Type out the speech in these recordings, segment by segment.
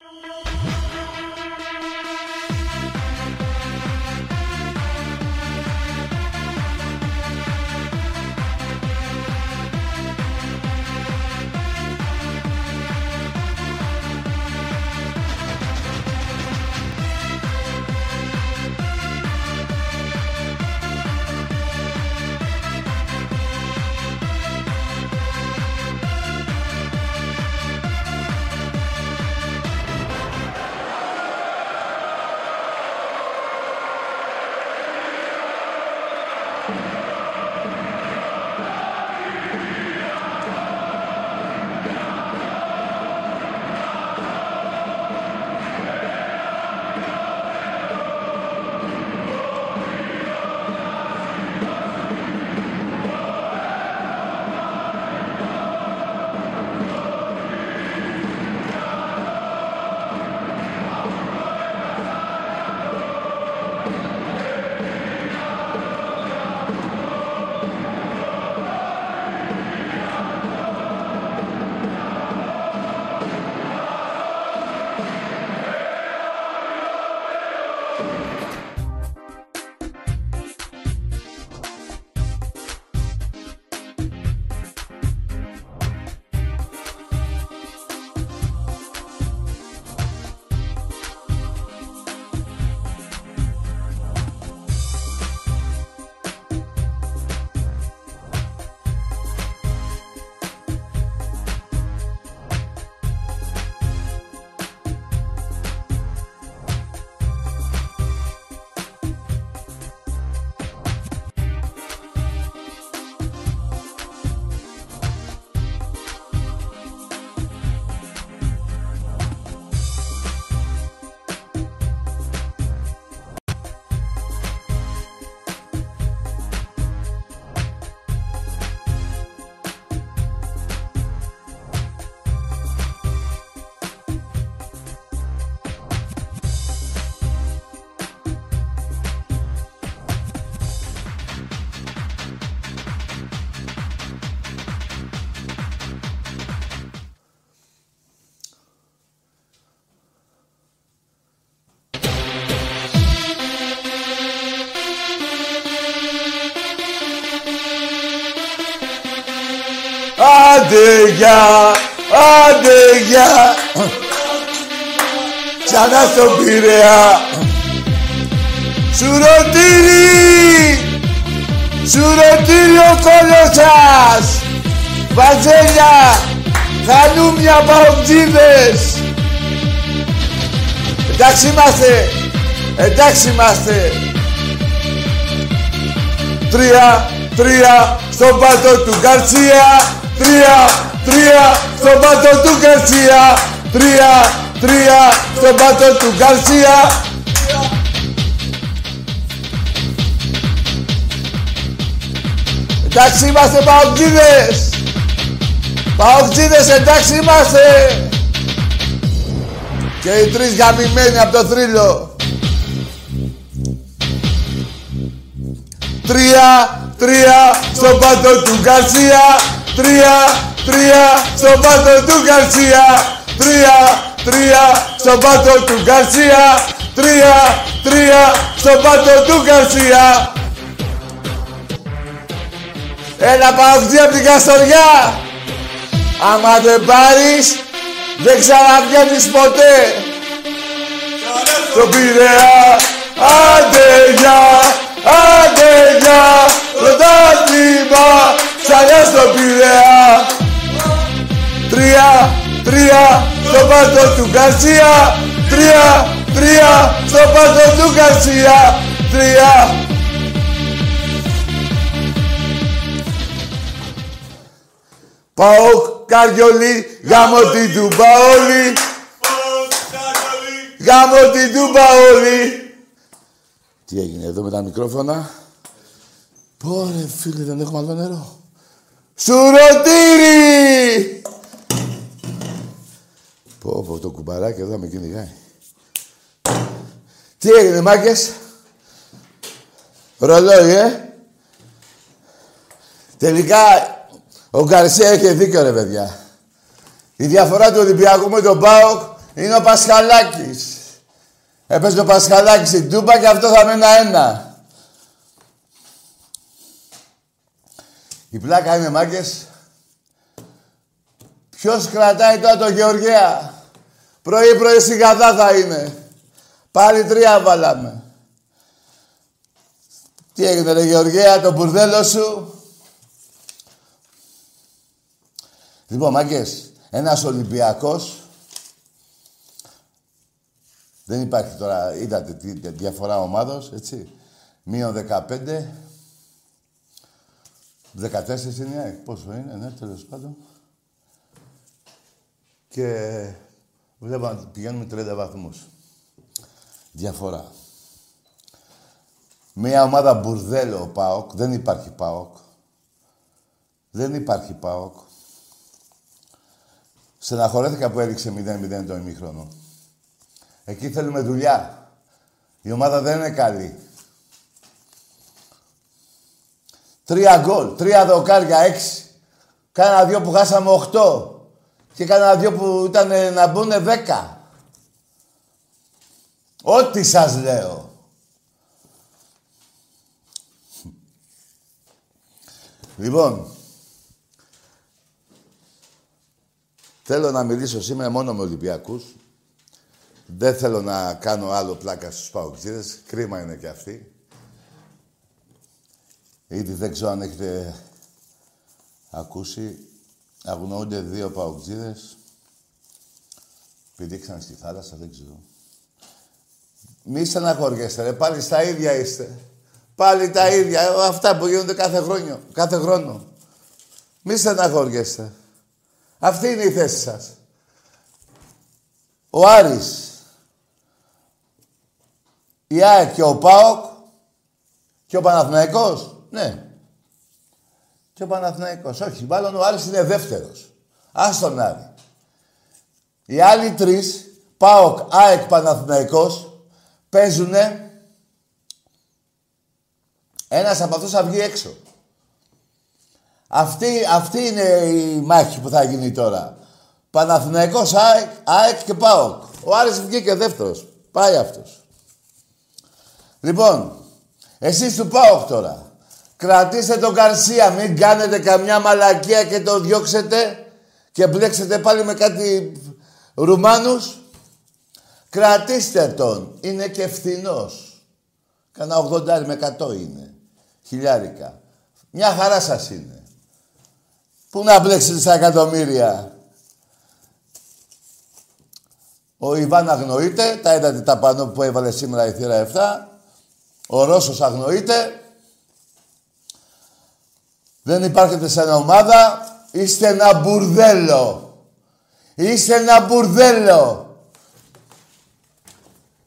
Thank you. Γεια, άντε γεια Ξανά στον Πειραιά. Σουρωτήρι Σουρωτήρι ο κόλος Βαζέλια Χανούμια παουτζίδες Εντάξει είμαστε Εντάξει είμαστε. Τρία, τρία στον πάτο του Γκαρσία τρία, τρία στον πάτο του Γκαρσία. Τρία, τρία στον πάτο του Γκαρσία. Εντάξει είμαστε παοκτζίδες. Παοκτζίδες εντάξει είμαστε. Και οι τρεις γαμημένοι από το θρύλο. Τρία, τρία στον πάτο του Γκαρσία. Τρία, τρία στον πάτο του Γκαρσία. Τρία, τρία στον πάτο του Γκαρσία. Τρία, τρία στον πάτο του Γκαρσία. Έλα παουτζή από την Καστοριά. Άμα δεν πάρεις, δεν ξαναβγαίνεις ποτέ. Το Πειραιά, άντε γεια, άντε γεια, πρωτάθλημα, ξανά στο Πειραιά. Τρία, τρία, στο πάτο του Γκαρσία. Τρία, τρία, στο πάτο του Γκαρσία. Τρία, Πάω καριολί, γάμο την τούμπα όλοι. Γάμο την τούμπα όλοι. Τι έγινε εδώ με τα μικρόφωνα; Πόρε φίλε, δεν έχουμε άλλο νερό. Σουρωτήρι! Πω πω το κουμπαράκι εδώ με κυνηγάει. Τι έγινε μάγκες. Ρολόι, ε; Τελικά ο Γκαρσία έχει δίκιο ρε παιδιά. Η διαφορά του Ολυμπιακού με τον ΠΑΟΚ Είναι ο Πασχαλάκης. Έπαιζε ο Πασχαλάκης στην Τούμπα και αυτό θα μείνει ένα. Η πλάκα είναι μάγκες. Ποιος κρατάει τώρα το Γεωργία. Πρωί πρωί σιγαδά θα είναι. Πάλι τρία βάλαμε. Τι έγινε ρε Γεωργία, το μπουρδέλο σου; Λοιπόν, μάγκες, ένας Ολυμπιακός δεν υπάρχει τώρα, είδατε τη διαφορά ομάδος, έτσι. Μείον 15, 14 είναι, πόσο είναι, ναι, τέλος πάντων. Και βλέπω να πηγαίνουμε 30 βαθμούς. Διαφορά. Μία ομάδα μπουρδέλο ο ΠΑΟΚ, δεν υπάρχει ΠΑΟΚ. Δεν υπάρχει ΠΑΟΚ. Στεναχωρέθηκα που έδειξε 0-0 το ημίχρονο. Εκεί θέλουμε δουλειά. Η ομάδα δεν είναι καλή. Τρία γκολ, τρία δοκάρια, έξι. Κάνα δυο που χάσαμε οχτώ. Και κάνα δυο που ήταν να μπουν δέκα. Ό,τι σας λέω. Λοιπόν, θέλω να μιλήσω σήμερα μόνο με Ολυμπιακούς. Δεν θέλω να κάνω άλλο πλάκα στους παοξίδες. Κρίμα είναι και αυτοί. Ήδη δεν ξέρω αν έχετε ακούσει. Αγνοούνται δύο παοξίδες. Πηδήξαν στη θάλασσα, δεν ξέρω. Μη στεναχωριέστε, ρε. Πάλι στα ίδια είστε. Πάλι τα ίδια. Αυτά που γίνονται κάθε χρόνο. Κάθε χρόνο. Μη στεναχωριέστε. Αυτή είναι η θέση σας. Ο Άρης η ΑΕΚ και ο ΠΑΟΚ και ο Παναθηναϊκός. Ναι. Και ο Παναθηναϊκός. Όχι, μάλλον ο Άρης είναι δεύτερος. Ας τον Άρη. Οι άλλοι τρεις, ΠΑΟΚ, ΑΕΚ, Παναθηναϊκός, παίζουνε ένας από αυτούς θα βγει έξω. Αυτή, αυτή είναι η μάχη που θα γίνει τώρα. Παναθηναϊκός, ΑΕΚ, ΑΕΚ και ΠΑΟΚ. Ο Άρης βγήκε δεύτερος. Πάει αυτός. Λοιπόν, εσείς του πάω τώρα. Κρατήστε τον Καρσία, μην κάνετε καμιά μαλακία και το διώξετε και μπλέξετε πάλι με κάτι Ρουμάνους. Κρατήστε τον. Είναι και φθηνός. Κάνα 80 με 100 είναι. Χιλιάρικα. Μια χαρά σας είναι. Πού να μπλέξετε στα εκατομμύρια; Ο Ιβάν αγνοείται. Τα είδατε τα πάνω που έβαλε σήμερα η θύρα 7. Ο Ρώσος αγνοείται. Δεν υπάρχετε σαν ομάδα. Είστε ένα μπουρδέλο. Είστε ένα μπουρδέλο.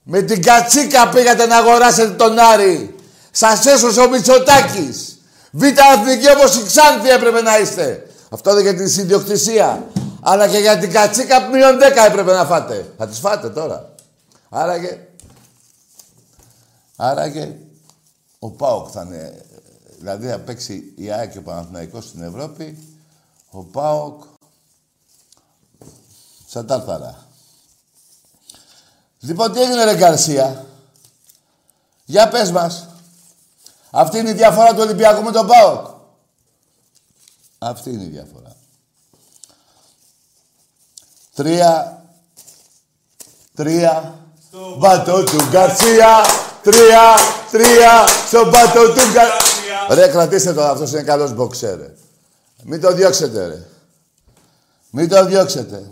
Με την κατσίκα πήγατε να αγοράσετε τον Άρη. Σας έσωσε ο Μητσοτάκης. Β' αθνική όπως η Ξάνθη έπρεπε να είστε. Αυτό είναι για την συνδιοκτησία. Αλλά και για την κατσίκα μείον 10 έπρεπε να φάτε. Θα τις φάτε τώρα. Άρα και Άραγε ο ΠΑΟΚ θα είναι... Δηλαδή θα παίξει η ΑΕΚ και ο Παναθηναϊκός στην Ευρώπη, ο ΠΑΟΚ σαν τάρταρα. Λοιπόν, τι έγινε ρε Γκαρσία; Για πες μας. Αυτή είναι η διαφορά του Ολυμπιακού με τον ΠΑΟΚ. Αυτή είναι η διαφορά. Τρία. Τρία. Μπατό του Γκαρσία. Τρία, τρία, στον πάτο του κα... Ρε, κρατήστε το, αυτός είναι καλός μποξέρ, ρε. Μην το διώξετε, ρε. Μην το διώξετε.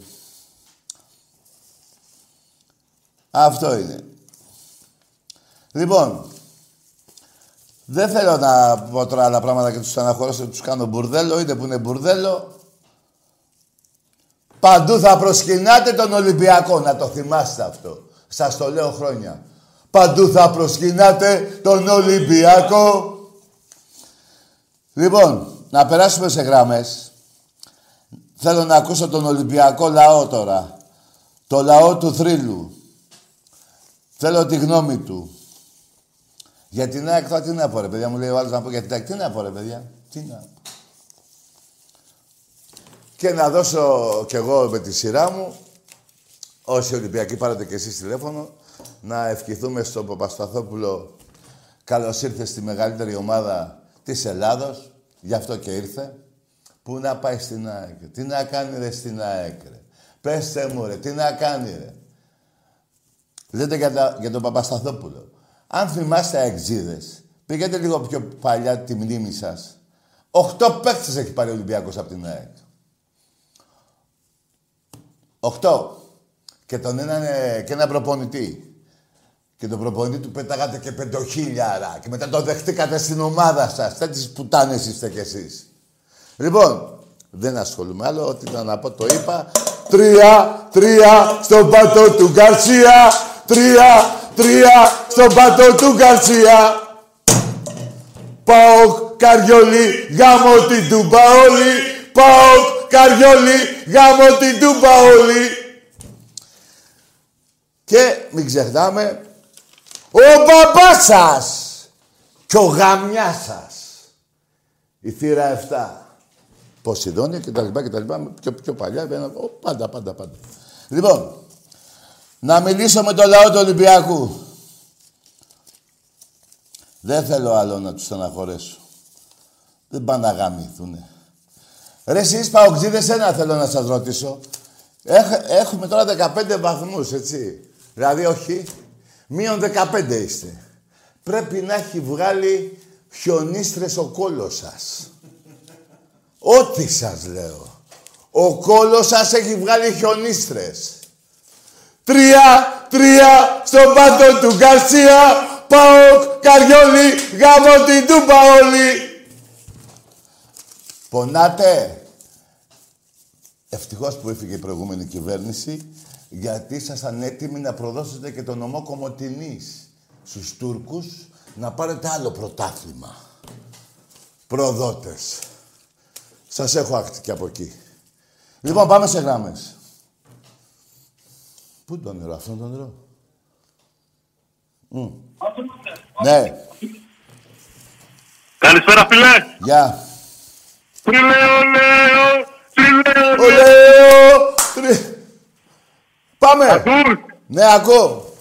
Αυτό είναι. Λοιπόν, δεν θέλω να πω τώρα άλλα πράγματα και τους στεναχωρήσω, τους κάνω μπουρδέλο, είτε που είναι μπουρδέλο. Παντού θα προσκυνάτε τον Ολυμπιακό, να το θυμάστε αυτό. Σας το λέω χρόνια. Παντού θα προσκυνάτε τον Ολυμπιακό. Λοιπόν, να περάσουμε σε γραμμές. Θέλω να ακούσω τον Ολυμπιακό λαό τώρα. Το λαό του θρύλου. Θέλω τη γνώμη του. Για την ΑΕΚ τώρα τι να πω ρε παιδιά. Μου λέει ο άλλος να πω για την ΑΕΚ. Τι να πω ρε παιδιά. Τι να πω. Και να δώσω κι εγώ με τη σειρά μου όσοι Ολυμπιακοί πάρετε και εσείς τηλέφωνο, να ευχηθούμε στον Παπασταθόπουλο καλώς ήρθε στη μεγαλύτερη ομάδα της Ελλάδος, γι' αυτό και ήρθε. Πού να πάει στην ΑΕΚ, τι να κάνει ρε στην ΑΕΚ ρε; Πέστε μου ρε, τι να κάνει ρε; Λέτε για, για τον Παπασταθόπουλο. Αν θυμάστε αεξίδες, πήγαινε λίγο πιο παλιά τη μνήμη σας. Οχτώ παίκτες έχει πάρει ο Ολυμπιακός από την ΑΕΚ. Οχτώ. Και τον έναν και ένα προπονητή. Και τον προπονητή του πετάγατε και πεντοχίλιαρα. Και μετά τον δεχτήκατε στην ομάδα σας. Τέτοιες πουτάνες είστε κι εσείς. Λοιπόν, δεν ασχολούμαι άλλο. Ό,τι ήταν να πω το είπα. Τρία, τρία στον πάτο του Γκαρσία. Τρία, τρία στον πάτο του Γκαρσία. Πάοκ, Καριόλι, γάμο την τούμπα όλοι. Πάοκ, Καριόλι, γάμο την τούμπα όλοι. Και μην ξεχνάμε, ο μπαμπάς σας και ο γαμιάς σας. Η θύρα 7. Ποσειδόνια και τα λοιπά και τα λοιπά, πιο, πιο παλιά, πάντα, πάντα, πάντα. Λοιπόν, να μιλήσω με το λαό του Ολυμπιακού. Δεν θέλω άλλο να τους στεναχωρέσω. Δεν πάνε να γαμηθούνε. Ρε εσείς παοξίδες, ένα θέλω να σας ρωτήσω. έχουμε τώρα 15 βαθμούς, έτσι. Δηλαδή, όχι. Μείον 15 είστε. Πρέπει να έχει βγάλει χιονίστρες ο κόλος σας. Ό,τι σας λέω. Ο κόλος σας έχει βγάλει χιονίστρες. Τρία, τρία, στον πάτο του Γκαρσία, πάω Καριόλι, γάμο την τούπα όλοι. Πονάτε. Ευτυχώς που έφυγε η προηγούμενη κυβέρνηση, γιατί ήσασταν έτοιμοι να προδώσετε και τον νομό Κομωτινής στους Τούρκους να πάρετε άλλο πρωτάθλημα. Προδότες. Σας έχω άκτη και από εκεί. Λοιπόν, πάμε σε γράμμες. Πού είναι το νερό, αυτό είναι το νερό. Mm. Ναι. Καλησπέρα, φίλε. Γεια. Τριλέο, λέω, τριλέο, λέω. Πάμε. Ακούς; Ναι, ακούω.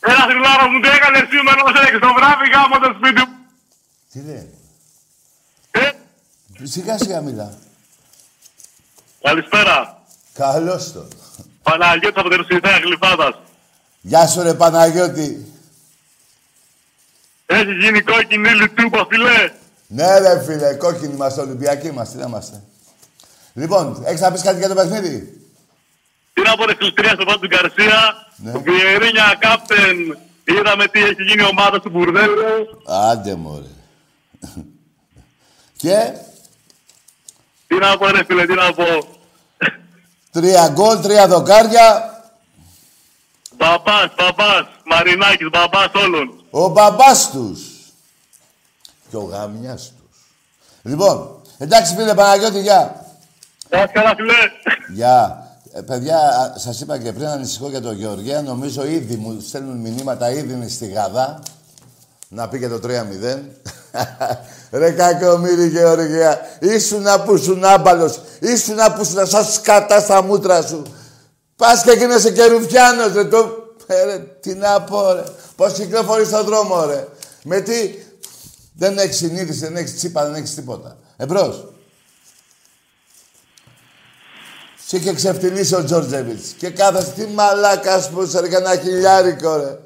Ένα θρυλάρο μου τι έκανε σήμερα ως έξω. Το βράδυ γάμο το σπίτι μου. Τι λέει. Ε, Σιγά σιγά μιλά. καλησπέρα. Καλώς το. Παναγιώτης από την Ρουσιδέα Γλυφάδας. Γεια σου ρε Παναγιώτη. Έχει γίνει κόκκινη λιτούπα, φιλέ. Ναι ρε φίλε, κόκκινοι είμαστε, Ολυμπιακοί είμαστε, τι να είμαστε. Λοιπόν, έχεις να πεις κάτι για το παιχνίδι; Τι να πω ρε φιλτρία στο πάνω του Γκαρσία. Ναι. Ο Βιερίνια κάπτεν. Είδαμε τι έχει γίνει η ομάδα του Μπουρδέλου. Άντε μωρέ. Και; Τι να πω ρε φίλε, τι να πω. τρία γκολ, τρία δοκάρια. Μπαμπάς, μπαμπάς, Μαρινάκης, μπαμπάς όλων. Ο μπαμπάς τους. Και ο γαμιάς τους. Λοιπόν, εντάξει φίλε Παναγιώτη, γεια. Γεια καλά φίλε. Γεια. Ε, παιδιά, α, σας είπα και πριν ανησυχώ για τον Γεωργία. Νομίζω ήδη μου στέλνουν μηνύματα, ήδη είναι στη Γαδά. Να πει και το 3-0. Ρε κακομύρι Γεωργία. Ήσουνα που ήσουν άμπαλος. Ήσουνα που ήσουν σαν σκατά στα μούτρα σου. Πας και γίνεσαι και ρουφιάνος, ρε. Το... Ε, ρε, τι να πω, ρε. Πώς κυκλοφορείς στον δρόμο, ρε. Με τι... Δεν έχεις συνείδηση, δεν έχεις τσίπα, δεν έχεις τίποτα. Εμπρός. Σε είχε ξεφτυλίσει ο Τζόρτζεβιτς. Και κάθεσαι, τι μαλάκας που είσαι, ρε, κανένα χιλιάρικο, ρε.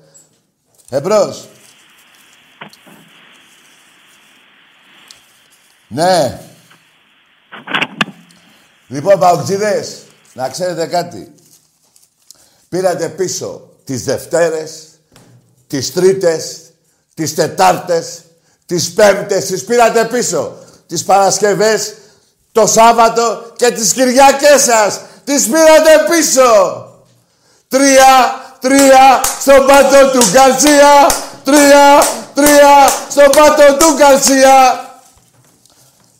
Εμπρός. Ναι. Λοιπόν, παοκτζίδες, να ξέρετε κάτι. Πήρατε πίσω τις Δευτέρες, τις Τρίτες, τις Τετάρτες, τις Πέμπτες, τις πήρατε πίσω. Τις Παρασκευές, το Σάββατο και τις Κυριακές σας. Τις πήρατε πίσω. Τρία, τρία στον πάτο του Γκαρσία. Τρία, τρία στον πάτο του Γκαρσία.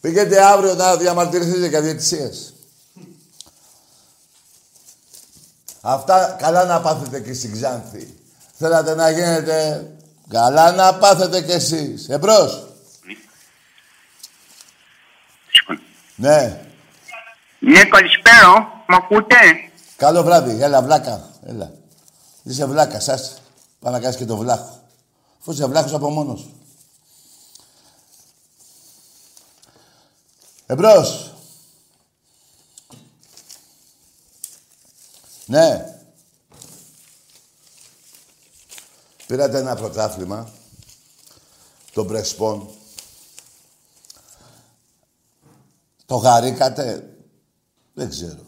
Πήγαινε αύριο να διαμαρτυρηθείτε για διαιτησίες. Αυτά καλά να πάθετε και στην Ξάνθη. Θέλατε να γίνετε καλά να πάθετε κι εσείς. Εμπρός. Ναι. Ναι, καλησπέρα. Μ' ακούτε; Καλό βράδυ. Έλα, βλάκα. Έλα. Είσαι βλάκα, σας. Πάει να κάνεις και το βλάχο. Αφού είσαι βλάχος από μόνος σου. Εμπρός. Ναι. Πήρατε ένα πρωτάθλημα, το Μπρεσπόν. Το χαρήκατε. Δεν ξέρω.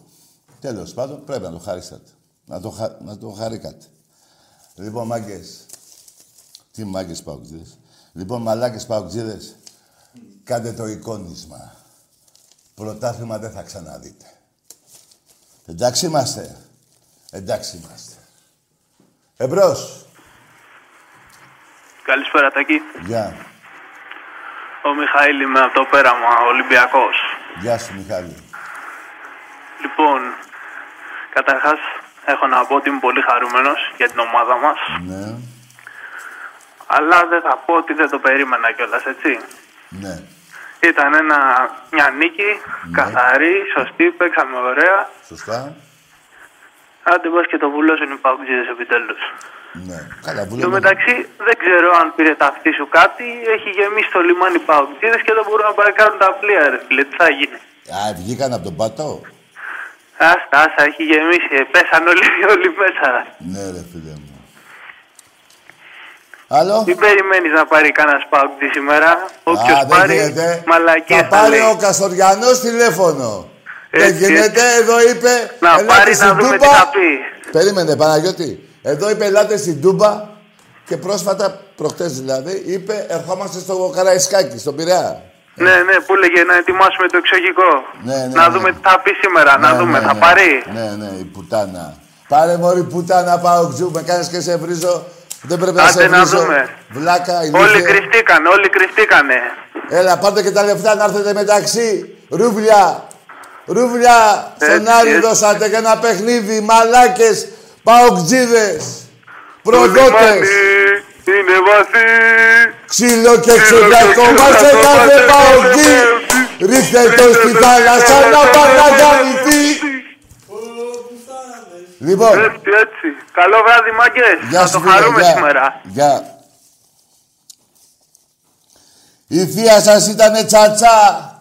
Τέλος πάντων, πρέπει να το χαρίσατε. Να το, χα... να το χαρήκατε. Λοιπόν, μάγκες. Τι μάγκες παουτζίδες. Λοιπόν, μαλάκες παουτζίδες. Κάντε το εικόνισμα. Πρωτάθλημα δεν θα ξαναδείτε. Εντάξει είμαστε. Εντάξει είμαστε. Εμπρός. Καλησπέρα, Τάκη. Γεια. Ο Μιχαήλ είμαι από το πέραμα, Ολυμπιακός. Γεια σου, Μιχάλη. Λοιπόν, καταρχάς έχω να πω ότι είμαι πολύ χαρούμενος για την ομάδα μας. Ναι, Αλλά δεν θα πω ότι δεν το περίμενα κιόλας, έτσι. ναι. Ήταν ένα, μια νίκη, καθαρή, σωστή, παίξαμε ωραία. Σωστά. Άντε πας και το βουλώσουν οι παγκοσμίδες επιτέλους. Ναι. Καλά, Εν τω βουλεύουμε. μεταξύ, δεν ξέρω αν πήρε ταυτί σου κάτι. Έχει γεμίσει το λιμάνι παγκοσμίδες και δεν μπορούν να παρακάνουν τα πλοία, ρε φίλε. Τι θα γίνει; Α, βγήκαν από τον πατό. Άστα, άστα, έχει γεμίσει. Ε, Πέσαν όλοι, όλοι μέσα. Ναι, ρε φίλε μου. Άλλο; Μην περιμένεις να πάρει κανένας πάγκτη σήμερα. Όποιος Α, δεν πάρει, γίνεται. μαλακίες Θα θα, πάρει λέει. ο Καστοριανός τηλέφωνο. Δεν Έτσι, γίνεται, εδώ είπε. Να ελάτε πάρει στην να δούμε τι Τούμπα. θα πει. Περίμενε, Παναγιώτη. Εδώ είπε, ελάτε στην Τούμπα. Και πρόσφατα, προχτές δηλαδή, είπε, ερχόμαστε στο Καραϊσκάκι, στον Πειραιά. Ναι, ναι, που έλεγε να ετοιμάσουμε το εξωγικό. Ναι, ναι, να ναι. δούμε τι θα πει σήμερα, να Ναι, δούμε, ναι, θα ναι. πάρει. Ναι, ναι, η πουτάνα. Πάρε μωρή πουτάνα, πάω ξού, με κάνεις και σε βρίζω. Δεν πρέπει να Άντε σε να βρίζω. δούμε. Βλάκα, Όλοι ηλίθεια. κρυφτήκανε, όλοι κρυφτήκανε. Έλα, πάρτε και τα λεφτά να έρθετε μεταξύ. Ρούβλια. Ρούβλια. Στον Έτσι, Άρη έτσι. δώσατε για ένα παιχνίδι. Μαλάκες. Παοκτζίδες. Το Προδότες. λιμάνι είναι βαθύ. Ξύλο και ξεδιακόμα σε κάθε παοκτζή. Ρίχτε το στη θάλασσα να παραγανηθεί. Λοιπόν, Έτσι, έτσι. Καλό βράδυ, μάγκες. γεια Θα σου το φίλε. χαρούμε γεια. σήμερα. Γεια. Η θεία σας ήτανε τσατσά.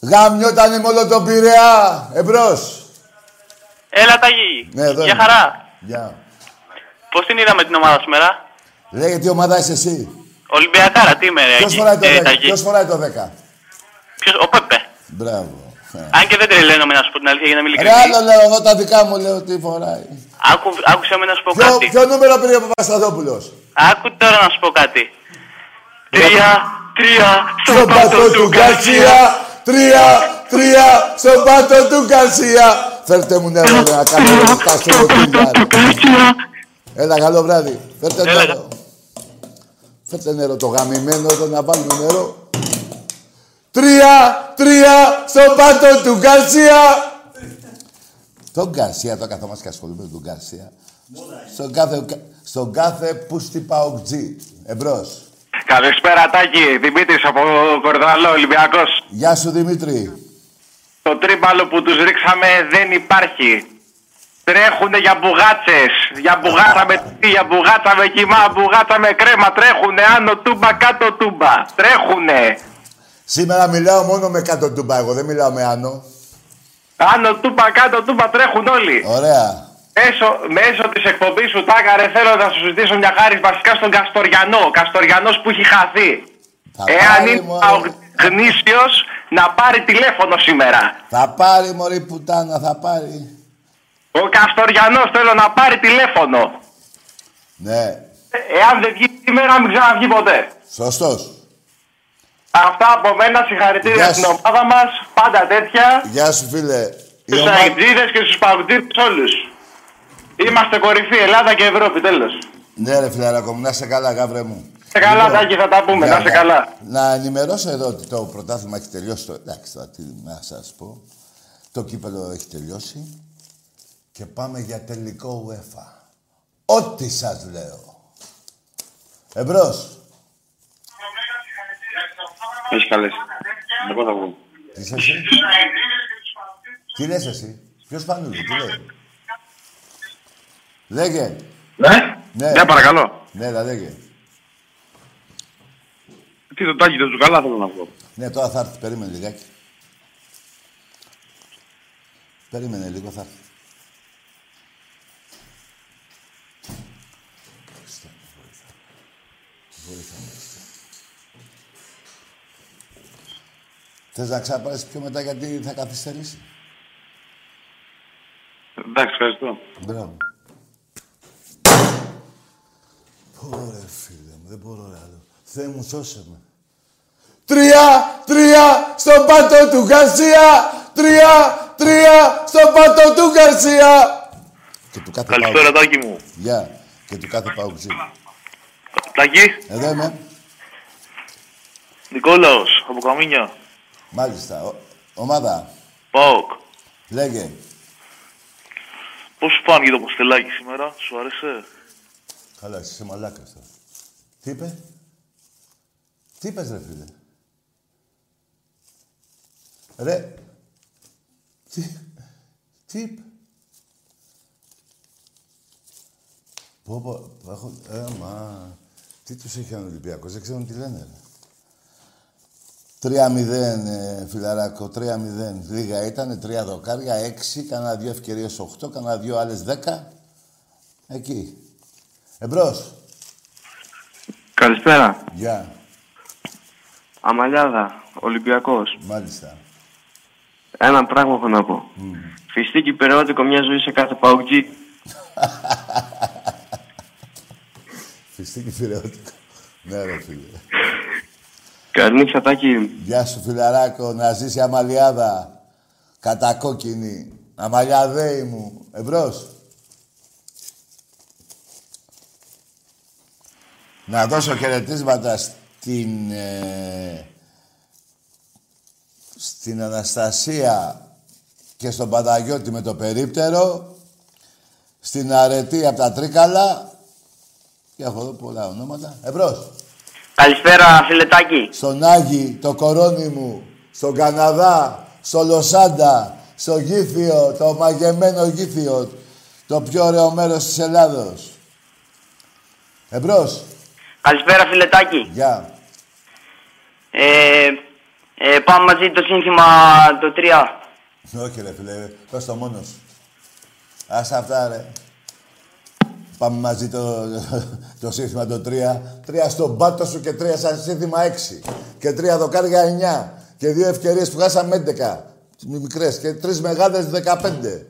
Γαμιότανε με όλο τον Πειραιά. Εμπρός. Έλα Ταγί. Ναι, εδώ Γεια είμαι. χαρά. Γεια. Πώς την είδαμε την ομάδα σήμερα. Λέγε τι ομάδα είσαι εσύ; Ολυμπιακάρα, τι είμαι ρε Ποιος εκεί. φοράει το ε, 10. Ταγί; Ποιος φοράει το 10. Ποιος, ο Πέπε. Μπράβο. Ε. Αν και δεν τρελαίνομαι να σου πω την αλήθεια για να μην Ρε ειλικρινής. άλλο λέω εγώ τα δικά μου λέω τι φοράει. Άκου, άκουσε με να σου πω Ποιο, κάτι. ποιο νούμερο πήρε ο Παπασταθόπουλος; Άκου τώρα να σου πω κάτι. Τρία, τρία, Στον πάτο του Γκαρσία. Τρία, τρία, στον πάτο του Γκαρσία. Φέρτε μου νερό ρε, να κάνω λεπτά στο κοντήλια. Έλα, καλό βράδυ. Φέρτε Έλα. νερό. Φέρτε νερό το γαμημένο εδώ να βάλουμε νερό. Τρία, τρία, στον πάτο του Γκαρσία. Τον Γκαρσία, το καθόμαστε και ασχολούμαι με τον Γκαρσία. Στον κάθε, στον κάθε πούστη παοκτζή. Εμπρός. Καλησπέρα Τάκη, Δημήτρης από Κορδαλό, Ολυμπιακός. Γεια σου Δημήτρη. Το τρίπαλο που τους ρίξαμε δεν υπάρχει. Τρέχουνε για μπουγάτσες, για μπουγάτσα με τι, για μπουγάτσα με κοιμά, μπουγάτσα με κρέμα. Τρέχουνε άνω τούμπα, κάτω τούμπα. Τρέχουνε. Σήμερα μιλάω μόνο με κάτω τούμπα, εγώ δεν μιλάω με άνω. Άνω τούμπα, κάτω τούμπα, τρέχουν όλοι. Ωραία. Μέσω, μέσω της εκπομπής σου, Τάκαρε, θέλω να σου ζητήσω μια χάρη βασικά στον Καστοριανό. Ο Καστοριανός που έχει χαθεί. Θα Εάν πάρει, είναι μωρέ. ο γνήσιος, να πάρει τηλέφωνο σήμερα. Θα πάρει μωρή πουτάνα, θα πάρει. Ο Καστοριανός θέλω να πάρει τηλέφωνο. Ναι. Ε, Εάν δεν βγει σήμερα, μην ξαναβγεί ποτέ. Σωστός. Αυτά από μένα, συγχαρητήρια Γεια στην σου. ομάδα μας. Πάντα τέτοια. Γεια σου φίλε. Η Στους ομάδα... αεκτζίδες και στους παγκοτζίδες όλους. Είμαστε κορυφή, Ελλάδα και Ευρώπη, τέλος. Ναι ρε φιλαράκο μου, να είσαι καλά γάβρε μου. Σε καλά, Λοιπόν, Τάκη, θα τα πούμε. για Να είσαι καλά. Να ενημερώσω εδώ ότι το πρωτάθλημα έχει τελειώσει. Το... Εντάξει, τώρα τι να σας πω. Το κύπελο έχει τελειώσει. Και πάμε για τελικό UEFA. Ό,τι σας λέω. Εμπρός. Έχει καλέσει. Εγώ θα βγω. Τι είσαι εσύ; τι λες εσύ; Ποιος πανούλη, τι λέει; Λέγε. Ναι. Ναι. Ναι, παρακαλώ. Ναι, έλα, λέγε. Τι το τάκι, το καλά θέλω να πω. Ναι, τώρα θα έρθει. Περίμενε λιγάκι. Περίμενε λίγο, θα έρθει. Χριστέ μου, βοήθα. Βοήθα με, Χριστέ. Θες να ξαναπάρεις πιο μετά γιατί θα καθυστερήσει; Εντάξει, ευχαριστώ. Μπράβο. Ωραία, φίλε μου, δεν μπορώ ρε άλλο. Θεέ μου, σώσε με. Τρία, τρία, στον πάτο του Γκαρσία. Τρία, τρία, στον πάτο του Γκαρσία. Και του κάθε Καλησπέρα, Τάκη μου. Γεια. Και του κάθε παουξή. Τάκη, Εδώ είμαι. Νικόλαος, από Καμίνια. Μάλιστα. Ο- ομάδα. ΠΑΟΚ. Λέγε. Πώς σου φάνηκε το ποστελάκι σήμερα, σου άρεσε; Καλά, εσύ είσαι μαλάκας τώρα. Τι είπε; Τι είπες ρε φίλε; Ρε. Τι. Τι είπε; Πω, πω, έχω... Ε, μα... Τι τους έχει ο Ολυμπιακός, δεν ξέρουν τι λένε, ρε. 3-0, ε, φιλαράκο, 3-0. Λίγα ήταν, τρία δοκάρια, έξι, κανένα δύο ευκαιρίες, 8, κανένα δύο άλλες 10. Εκεί. Εμπρός. Καλησπέρα. Γεια. Αμαλιάδα, Ολυμπιακός. Μάλιστα. Ένα πράγμα έχω να πω. Φιστίκι περιόδικο μια ζωή σε κάθε παουτζή. Φιστίκι φιλεότικο. ναι, ρε φίλε. Καληνύχτα, Τάκη. Γεια σου, φιλαράκο. Να ζήσει η αμαλιάδα. Κατακόκκινη. Αμαλιαδέη μου. Εμπρός. Να δώσω χαιρετίσματα στην... ε, στην Αναστασία και στον Παναγιώτη με το περίπτερο. Στην Αρετή από τα Τρίκαλα. Και έχω εδώ πολλά ονόματα. Εμπρός. Καλησπέρα, φιλετάκι. Στον Άγη, το κορώνι μου. Στον Καναδά, στο Λοσάντα, στο Γήθιο, το μαγεμένο Γήθιο. Το πιο ωραίο μέρος της Ελλάδος. Εμπρός. Καλησπέρα, φιλετάκι. Γεια. Ε, ε, πάμε μαζί το σύνθημα το 3. Όχι ρε φίλε, πες το μόνος. Ας αυτά ρε. Πάμε μαζί το, το σύνθημα το 3. Τρία στον πάτο σου και τρία σαν σύνθημα 6. Και τρία δοκάρια 9. Και δύο ευκαιρίες που χάσαμε 11. Μικρές. Και τρεις μεγάλες 15.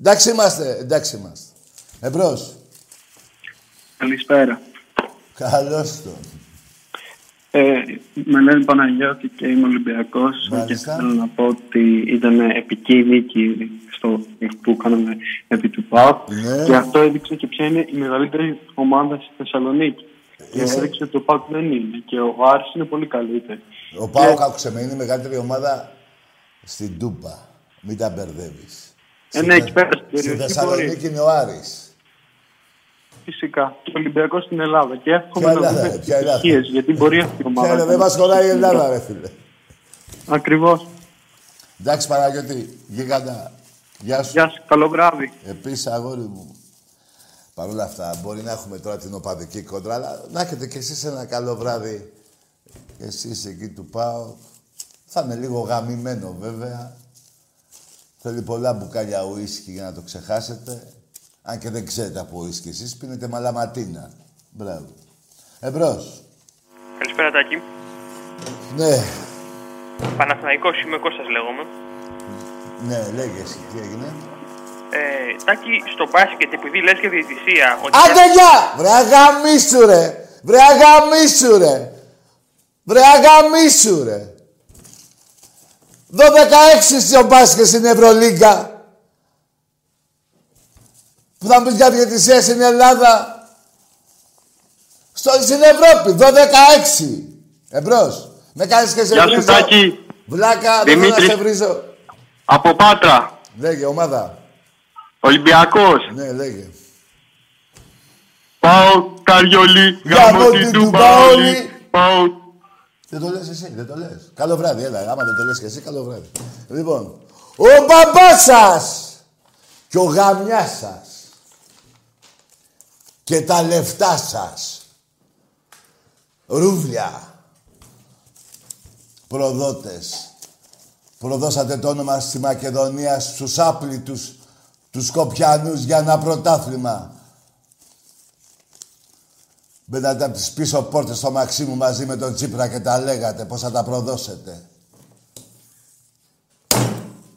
Εντάξει είμαστε, εντάξει είμαστε. Εμπρός. Καλησπέρα. Καλώς το. Ε, με λένε Παναγιώτη και είμαι Ολυμπιακός και Μάλιστα. θέλω να πω ότι ήταν επική νίκη στο, που κάναμε επί του ΠΑΟΚ Ναι. και αυτό έδειξε και ποια είναι η μεγαλύτερη ομάδα στη Θεσσαλονίκη. Και Είσαι- έδειξε ότι ο ΠΑΟΚ δεν είναι και ο Άρης είναι πολύ καλύτερος. Ο Πάοκ, άκουσε με, είναι η μεγαλύτερη ομάδα στην Τούπα. Μην τα μπερδεύεις. Ε, ναι, Στη εκεί πέρα στην Στη περιοχή Θεσσαλονίκη μπορεί. είναι ο Άρης. Φυσικά. Και ο Ολυμπιακός στην Ελλάδα. Και εύχομαι Ποια να Ελλάδα, δούμε ποια Ελλάδα. επιτυχίες, γιατί μπορεί αυτή η ομάδα. Ποια είναι, να δεν μας είναι χωράει η στο Ελλάδα, ρε φίλε. Ακριβώς. Εντάξει, Παναγιώτη, γίγαντα. Γεια σου. Γεια σου. Καλό βράδυ. Επίσης, αγόρι μου. Παρ' όλα αυτά, μπορεί να έχουμε τώρα την οπαδική κόντρα, αλλά να έχετε κι εσείς ένα καλό βράδυ. Εσείς εκεί του πάω. Θα είναι λίγο γαμημένο, βέβαια. Θέλει πολλά μπουκάλια ουίσκι για να το ξεχάσετε. Αν και δεν ξέρετε από ουίσκι εσείς, πίνετε μαλαματίνα. Μπράβο. Εμπρός. Καλησπέρα, Τάκη. Ναι, Παναθηναϊκός είμαι, Κώστας λέγομαι. ναι, λέγε εσύ, τι έγινε. Ε, Τάκη, στο μπάσκετ, επειδή λες για διαιτησία, ότι Άντε γεια! Βρε αγαμίσου ρε! Βρε αγαμίσου ρε! Βρε αγαμίσου ρε! 12-6 στο μπάσκετ στην Ευρωλίγκα. Που θα μου πεις για διαιτησία στην Ελλάδα. Στο, στην Ευρώπη, 12-6. Εμπρός. Με κάνεις και σε Γεια σου, βρίζω. Τάκη. Βλάκα, δεν θέλω να Δημήτρης. σε βρίζω. Από Πάτρα. Λέγε, ομάδα. Ολυμπιακός. Ναι, λέγε. Πάω Καριολί. Γαμώ Γαμώ την την του Τουμπάολη. Μπάολη. Πάω Δεν το λες εσύ, δεν το λες. Καλό βράδυ, έλα. Άμα δεν το λες και εσύ, καλό βράδυ. Λοιπόν, ο μπαμπάς σας και ο γαμιάς σας. Και τα λεφτά σας. Ρούβλια. Προδότες. Προδώσατε το όνομα στη Μακεδονία στους άπλητους, τους Σκοπιανούς για ένα πρωτάθλημα. Μπαίνατε από τις πίσω πόρτες στο Μαξίμου μαζί με τον Τσίπρα και τα λέγατε πώς θα τα προδώσετε.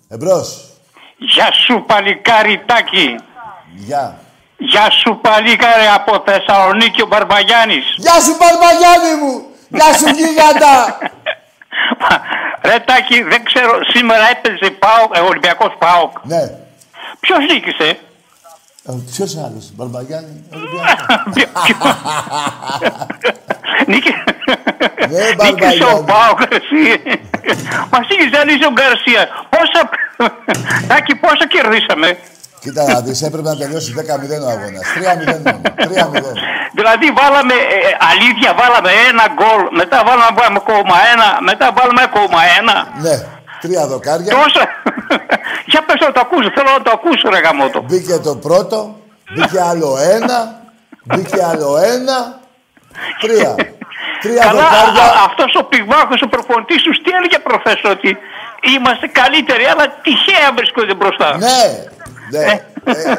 Εμπρός. Γεια σου παλικάρι Τάκη. Γεια. Γεια σου παλικάρι από Θεσσαλονίκη ο Μπαρμπαγιάννης. Γεια σου Μπαρμπαγιάννη μου. Γεια σου γίγαντα. Ρε Τάκη δεν ξέρω σήμερα έπαιζε ΠΑΟΚ, ε, Ολυμπιακός ΠΑΟΚ. ναι. Ποιος νίκησε; Ε, Ποιος άλλος, Μπαρμπαγιάννη, Ολυμπιακός. Νίκη... Ναι, Νίκησε Μπαρμπαγιάννη. ο Πάοκ, εσύ. Μας είχε ζαλίσει ο Γκαρσίας. Πόσα... Τάκη, πόσα κερδίσαμε; Κοίτα να δεις, έπρεπε να τελειώσει 10-0 ο αγώνας. 3-0 μόνο. 3-0. Δηλαδή βάλαμε, ε, ε, αλήθεια, βάλαμε ένα γκολ, μετά βάλαμε ακόμα ένα, μετά βάλαμε ακόμα ένα. Ναι, τρία δοκάρια. Τόσα. Για πες να το ακούσω, θέλω να το ακούσω ρε γαμότο. Μπήκε το πρώτο, μπήκε άλλο ένα, μπήκε άλλο ένα. Τρία. Τρία Καλά, δοκάρια. α- αυτός ο πυγμάχος, ο προπονητής τους, τι έλεγε προχθές ότι είμαστε καλύτεροι, αλλά τυχαία βρίσκονται μπροστά. Ναι, ναι. Ε,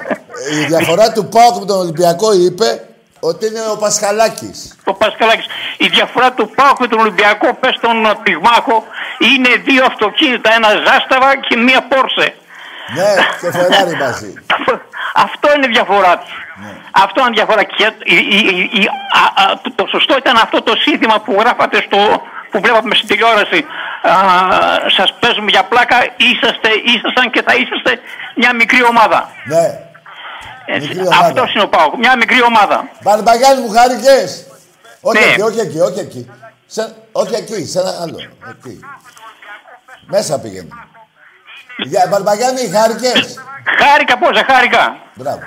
η διαφορά του ΠΑΟΚ με τον Ολυμπιακό είπε ότι είναι ο Πασχαλάκης. Ο Πασκαλάκης. Η διαφορά του Πάουκ με τον Ολυμπιακό, πες τον ε, πυγμάχο, είναι δύο αυτοκίνητα, ένα Ζάσταβα και μία Πόρσε. Ναι, και Φεράρι μαζί. Αυτό είναι η διαφορά τους. Αυτό είναι η διαφορά. Και η- η- η- η- α- α, το- το σωστό ήταν αυτό το σύνθημα που γράφατε στο, που βλέπαμε στην τηλεόραση. Α, σας παίζουμε για πλάκα, είσαστε, ήσασταν και θα είσαστε μια μικρή ομάδα. Ναι. Έτσι. Μικρή ομάδα. Αυτός είναι ο Πάουκ, μια μικρή ομάδα. Μπαρμπαγιάννη μου χάρηκες. Όχι Ναι. εκεί, όχι εκεί, όχι εκεί. Σε, όχι εκεί, σε ένα άλλο. Εκεί. Μέσα πήγαινε. Για Μπαρμπαγιάννη, χάρηκες. Χάρηκα πόσα, χάρηκα. Μπράβο.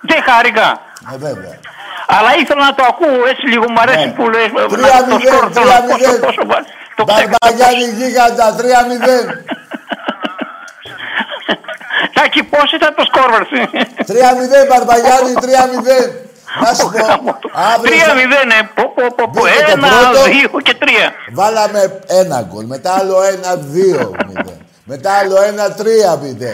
Δεν χάρηκα. Ε, βέβαια. Αλλά ήθελα να το ακούω έτσι λίγο μου αρέσει Ναι. που λες. ε, Τρία να το μηδέν, σκορ, θέλω τρία να πω μηδέν. πόσο βα- Το ξέχασα. Μπαρμπαγιάννη γίγαντα, 3-0. Τάκη, πώς ήταν το σκορ, βαρσί. 3-0 Μπαρμπαγιάννη, 3-0. Να σου πω, αύριο Τρία θα- μηδέν, ε, πω, πω, πω, πω, Μπήκε το ένα, πρώτο. δύο και τρία. βάλαμε ένα γκολ, μετά άλλο ένα 2-0. Μετά άλλο ένα 3-0.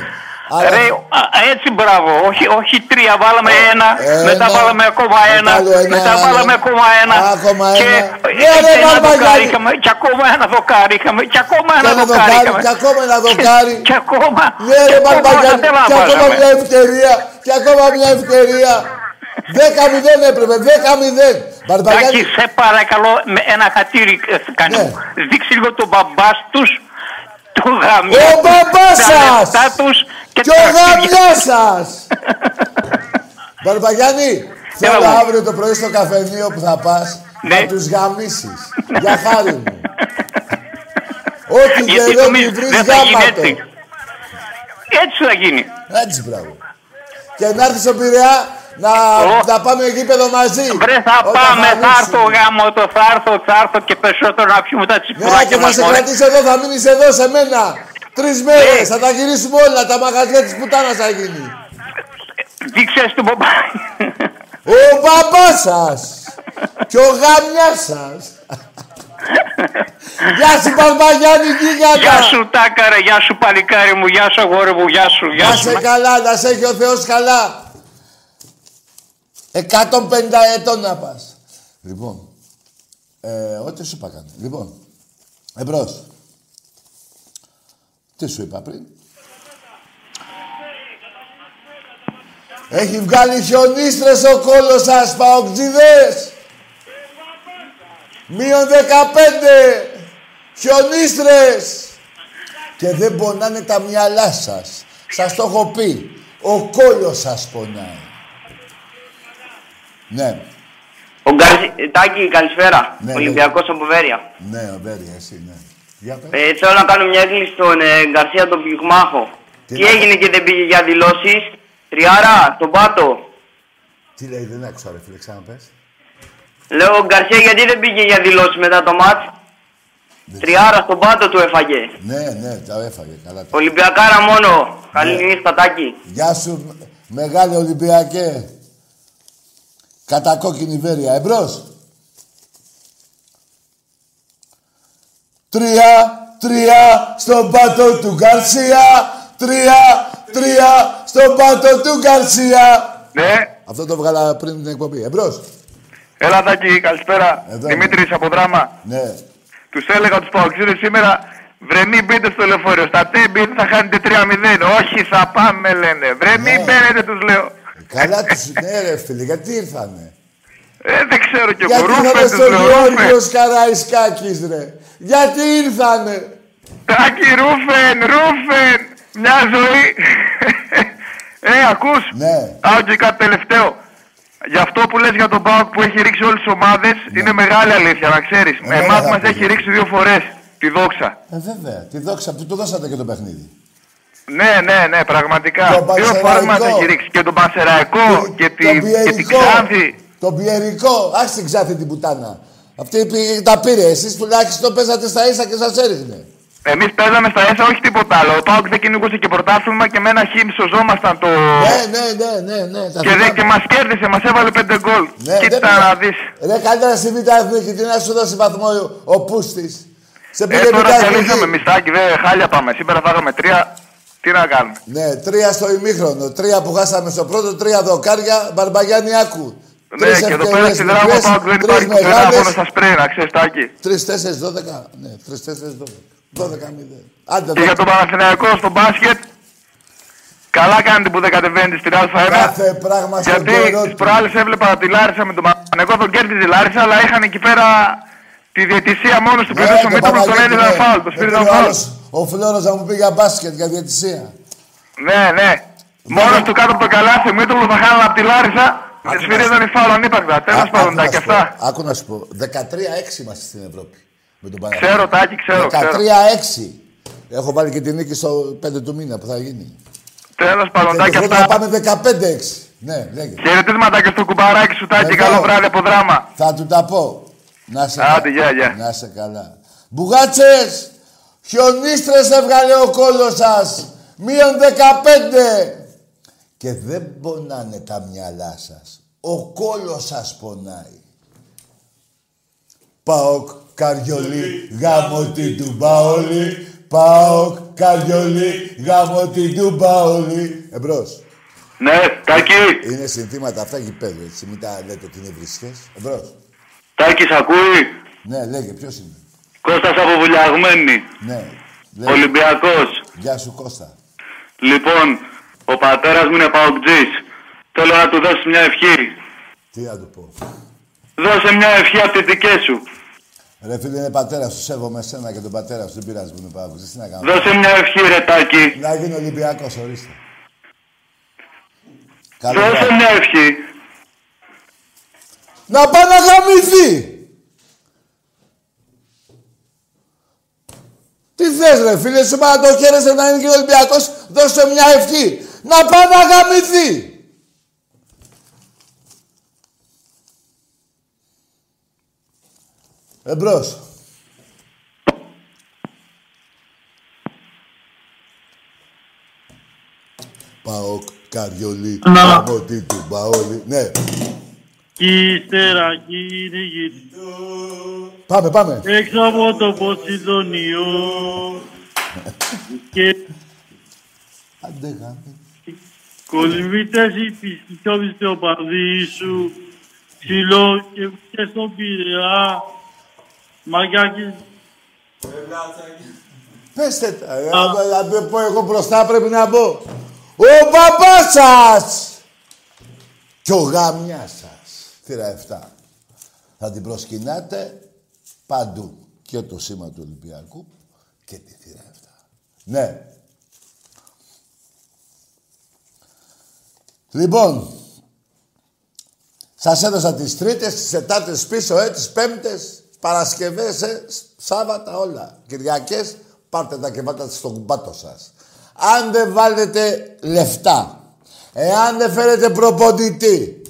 Άρα- Ρε, α, έτσι μπράβο, όχι, όχι τρία, βάλαμε ένα, Ένα, μετά βάλαμε ακόμα μετά ένα, άλλο ένα, μετά άλλο βάλαμε ένα. ακόμα ένα, Ακόμα και ένα. ε, Ναι, ρε, ένα Μπαρμπαγιάννη. δοκάρι είχαμε, και ακόμα ένα δοκάρι είχαμε, και ακόμα Και ένα ένα δοκάρι δοκάρι, είχαμε. και ακόμα ένα δοκάρι. Και ακόμα, Ναι, και ρε ακόμα Μπαρμπαγιάννη, δεν και ακόμα βάζαμε. μια ευκαιρία, και ακόμα μια ευκαιρία. 10-0 έπρεπε, 10-0. Τάκη, Μπαρμπαγιάννη, σε παρακαλώ, με ένα χατήρι ε, κάνει. Ναι. Δείξει λίγο τον μπαμπάς τους, το γαμιά. Ο τους, μπαμπάς τα σας! λεφτά τους και, και τα ο αρχίδια. γαμιάς σας. Μπαρμπαγιάννη, θέλω Έλα μου. αύριο το πρωί στο καφενείο που θα πας Ναι. να τους γαμίσεις. Για χάρη μου. Ό,τι Γιατί γερό νομίζεις μη βρεις δεν θα γίνει γάματο. έτσι. Έτσι θα γίνει. Έτσι, μπράβο. Και να έρθεις στον Πειραιά να, Ω. να πάμε γήπεδο μαζί. Βρε θα Όταν πάμε, θα ανοίξουν. έρθω γάμο το, θα έρθω, θα έρθω και περισσότερο να πιούμε τα Ναι, τσιπουράκια και θα μας. σε μωρέ. κρατήσει εδώ, θα μείνεις εδώ σε μένα. Τρεις μέρες, Ναι. θα τα γυρίσουμε όλα, τα μαγαζιά της πουτάνας θα γίνει. Δείξε στον μπαμπά. Ο μπαμπάς σας και ο γαμιάς σας. Γεια σου Μπαρμπαγιάννη γίγαντα. Γεια σου Τάκαρε, γεια σου παλικάρι μου, γεια σου αγόρι μου, γεια σου, γεια Να σου. σε καλά, να σε έχει ο Θεός καλά. 150 ετών να πας. Λοιπόν, ε, ό,τι σου είπα κάνε. Λοιπόν, εμπρός. Τι σου είπα πριν; Έχει βγάλει χιονίστρες ο κόλος σας, παοκτζίδες. Μείον 15. Χιονίστρες. Και δεν πονάνε τα μυαλά σας. Σας το έχω πει. Ο κόλος σας πονάει. Ναι, Ο Γκαρσί... Τάκη, καλησπέρα. Ναι, Ολυμπιακός από Βέρεια. ναι, ο Μπέρι, εσύ, ναι. Για πες. Ε, θέλω να κάνω μια έκκληση στον ε, Γκαρσία τον Πυγμάχο. Τι Τι, να- έγινε και δεν πήγε για δηλώσεις; Τριάρα, τον Πάτο. Τι λέει, δεν άκουσα ρε φίλε, ξαναπες. Λέω ο Γκαρσία γιατί δεν πήγε για δηλώσεις μετά το μάτς; Τριάρα στον Πάτο του έφαγε. Ναι, ναι, τα έφαγε, καλά. Ολυμπιακάρα μόνο. Καλή Ναι. νύχτα Τάκη. Γεια σου, μεγάλη Ολυμπιακέ. Κατά κόκκινη βέρεια. Εμπρός. Τρία, τρία στον πάτο του Γκαρσία. Τρία, τρία στον πάτο του Γκαρσία. Ναι, Αυτό το βγάλα πριν την εκπομπή. Εμπρός. έλα Τάκη, καλησπέρα. Εδώ Δημήτρης από δράμα. Ναι. Τους έλεγα τους Παοξίδες σήμερα, βρε μην μπείτε στο λεωφορείο. Στα τέμπι θα χάνετε 3-0. Όχι, θα πάμε λένε. Βρε μην Ναι. μπαίνετε τους λέω. Καλά τους... ναι ρε φίλε, γιατί ήρθανε; Ε, δεν ξέρω κι εγώ. Γιατί ήρθανε Ρούφεν στο τους λέω. Ρούφεν. Γεώργιος Καραϊσκάκης ρε. Γιατί ήρθανε. Τάκη, Ρούφεν, Ρούφεν. Μια ζωή. ε, ακούς. Ναι. Α, και κάτι τελευταίο. Γι' αυτό που λες για τον Πάοκ που έχει ρίξει όλες τις ομάδες είναι μεγάλη αλήθεια, να ξέρεις. Ναι, Εμάς ναι, μας ναι. έχει ρίξει δύο φορές τη δόξα. Ε, βέβαια. Τη δόξα που του δώσατε και το παιχνίδι. Ναι, ναι, ναι, πραγματικά. Τον Δύο φορές Πανσεραϊκό. μας έχει ρίξει. Και τον Πανσεραϊκό και, τη, τον και την Πιερικό. Ξάνθη. Τον Πιερικό. Άχι την Ξάνθη την πουτάνα. Αυτή πη- τα πήρε. Εσείς τουλάχιστον παίζατε στα ίσα και σας έριχνε. Εμείς παίζαμε στα ΕΣΑ, όχι τίποτα άλλο. Ο Πάοκ δεν κυνηγούσε και πρωτάθλημα και με ένα χίμ σωζόμασταν το... Ναι, ναι, ναι, ναι, ναι. τα Και, δε, θυμάμαι. και μας κέρδισε, μας έβαλε πέντε γκολ. Ναι, δεν Κοίτα πειράζει. να δεις. Ρε, καλύτερα στη Β' Εθνική, τι να σου δώσει βαθμό ο Πούστης. Σε πήγε Ε, τώρα Β' διαλύσαμε Εθνική. μισθάκι, δε χάλια πάμε. Σήμερα φάγαμε τρία. Τι να κάνουμε; Ναι, τρία στο ημίχρονο. Τρία που χάσαμε στο πρώτο, τρία δοκάρια, Μπαρμπαγιάννη Άκου. Ναι, και εδώ πέρα στην δράμα Πάοκ δεν υπάρχει πουθενά μόνο στα σπρέι, να ξέρεις Τάκη. Τρεις, τέσσερις, δώδεκα. Ναι, τρεις, τέσσερις, δώδεκα. Δώδεκα, μηδέν. Άντε, Και για τον Παναθηναϊκό στο μπάσκετ, καλά κάνετε που δεν κατεβαίνετε στην Α1. Κάθε πράγμα στον Γιατί καιρό τις του. προάλλες έβλεπα τη Λάρισα με τον Παναθηναϊκό, τον κέρδιζε η Λάρισα, αλλά είχαν εκεί πέρα τη διαιτησία μόνος του. Ναι, Ποιος ο τον Μήτρος τον Παναγιώτη, έδινε ναι. φάουλ, τον Και σπίτι πήρε τον ο φάουλ. άλλος, Ο Φλόρος να μου πει για μπάσκετ, για διαιτησία. Ναι, ναι. Μόνος του κάτω από το καλάθι, ο Μήτρος θα χάνανε από τη Λάρισα. Και σφυρίζαν οι φάουλ ανύπαρκτα. Τέλος Α- πάντων, άκου να τα και σου πω, αυτά. Άκου να σου πω. 13-6 είμαστε στην Ευρώπη. Με τον Παναγιώτη. Ξέρω, Τάκη, ξέρω, ξέρω. 13-6. Έχω βάλει και την νίκη στο 5 του μήνα που θα γίνει. Τέλος πάντων, Και τα το και χρόνο θα αυτά. πάμε 15-6. Ναι, λέγε. Χαιρετίσματα και στο κουμπαράκι σου, Τάκη. Εδώ. Καλό βράδυ από δράμα. Θα του τα πω. Να σε Άντε, γεια, γεια. Να σε καλά. Μπουγάτσες, χιονίστρες έβγαλε ο κόλος σας. Μείον 15. Και δεν πονάνε τα μυαλά σας. Ο κόλος σας πονάει. Πάοκ, καριολί, γάμο την τουμπαόλι. Πάοκ, καριολί, γάμο την τουμπαόλι. Εμπρός. Ναι, Τάκη, Είναι συνθήματα αυτά γηπέδου, έτσι. Μην τα λέτε ότι είναι βρίσκες. Εμπρός. Τάκη, σ' ακούει; Ναι, λέγε, ποιος είναι. Κώστας από Βουλιαγμένη. Ναι. Λέγε. Ολυμπιακός. Γεια σου Κώστα. Λοιπόν, ο πατέρας μου είναι παοκτζής. Θέλω να του δώσεις μια ευχή. Τι να του πω. Δώσε μια ευχή από τις δικές σου. Ρε φίλε, είναι πατέρα σου. Σέβομαι εσένα και τον πατέρα σου. Δεν πειράζει που είναι πάγος. Τι να κάνω. Δώσε μια ευχή, ρε Τάκη. Να γίνει Ολυμπιακός, ορίστε. Καλό Δώσε βράδυ. μια ευχή. Να πάει να γαμηθεί! Τι θες ρε φίλε, σου είπα να το χαίρεσαι να είναι και ο Ολυμπιακός, δώσε μια ευχή. Να πάει να γαμηθεί! Εμπρός. Παοκ, Καριολί, Να. Παμωτή του Μπαόλι. Ναι, Κι ύστερα κυνηγητό πάμε, πάμε. έξω από το Ποσειδονιό και Άντε γάμι. κολυμβήτες οι πιστικιώδεις και ο παδί σου ψηλό και και στον Πειραιά μαγκάκι Πέστε τα, ρε, να- να πω εγώ μπροστά πρέπει να πω. Ο μπαμπάς σας! Και ο γάμιας σας. Θύρα 7. Θα την προσκυνάτε παντού. Και το σήμα του Ολυμπιακού και τη θύρα 7. Ναι. Λοιπόν, σας έδωσα τις Τρίτες, τις Τετάρτες πίσω, ε, τις Πέμπτες, Παρασκευές, ε, Σ- Σάββατα όλα. Κυριακές, πάρτε τα και βάλτε τα στον κουμπαρά σας. Αν δεν βάλετε λεφτά, εάν δεν φέρετε προπονητή,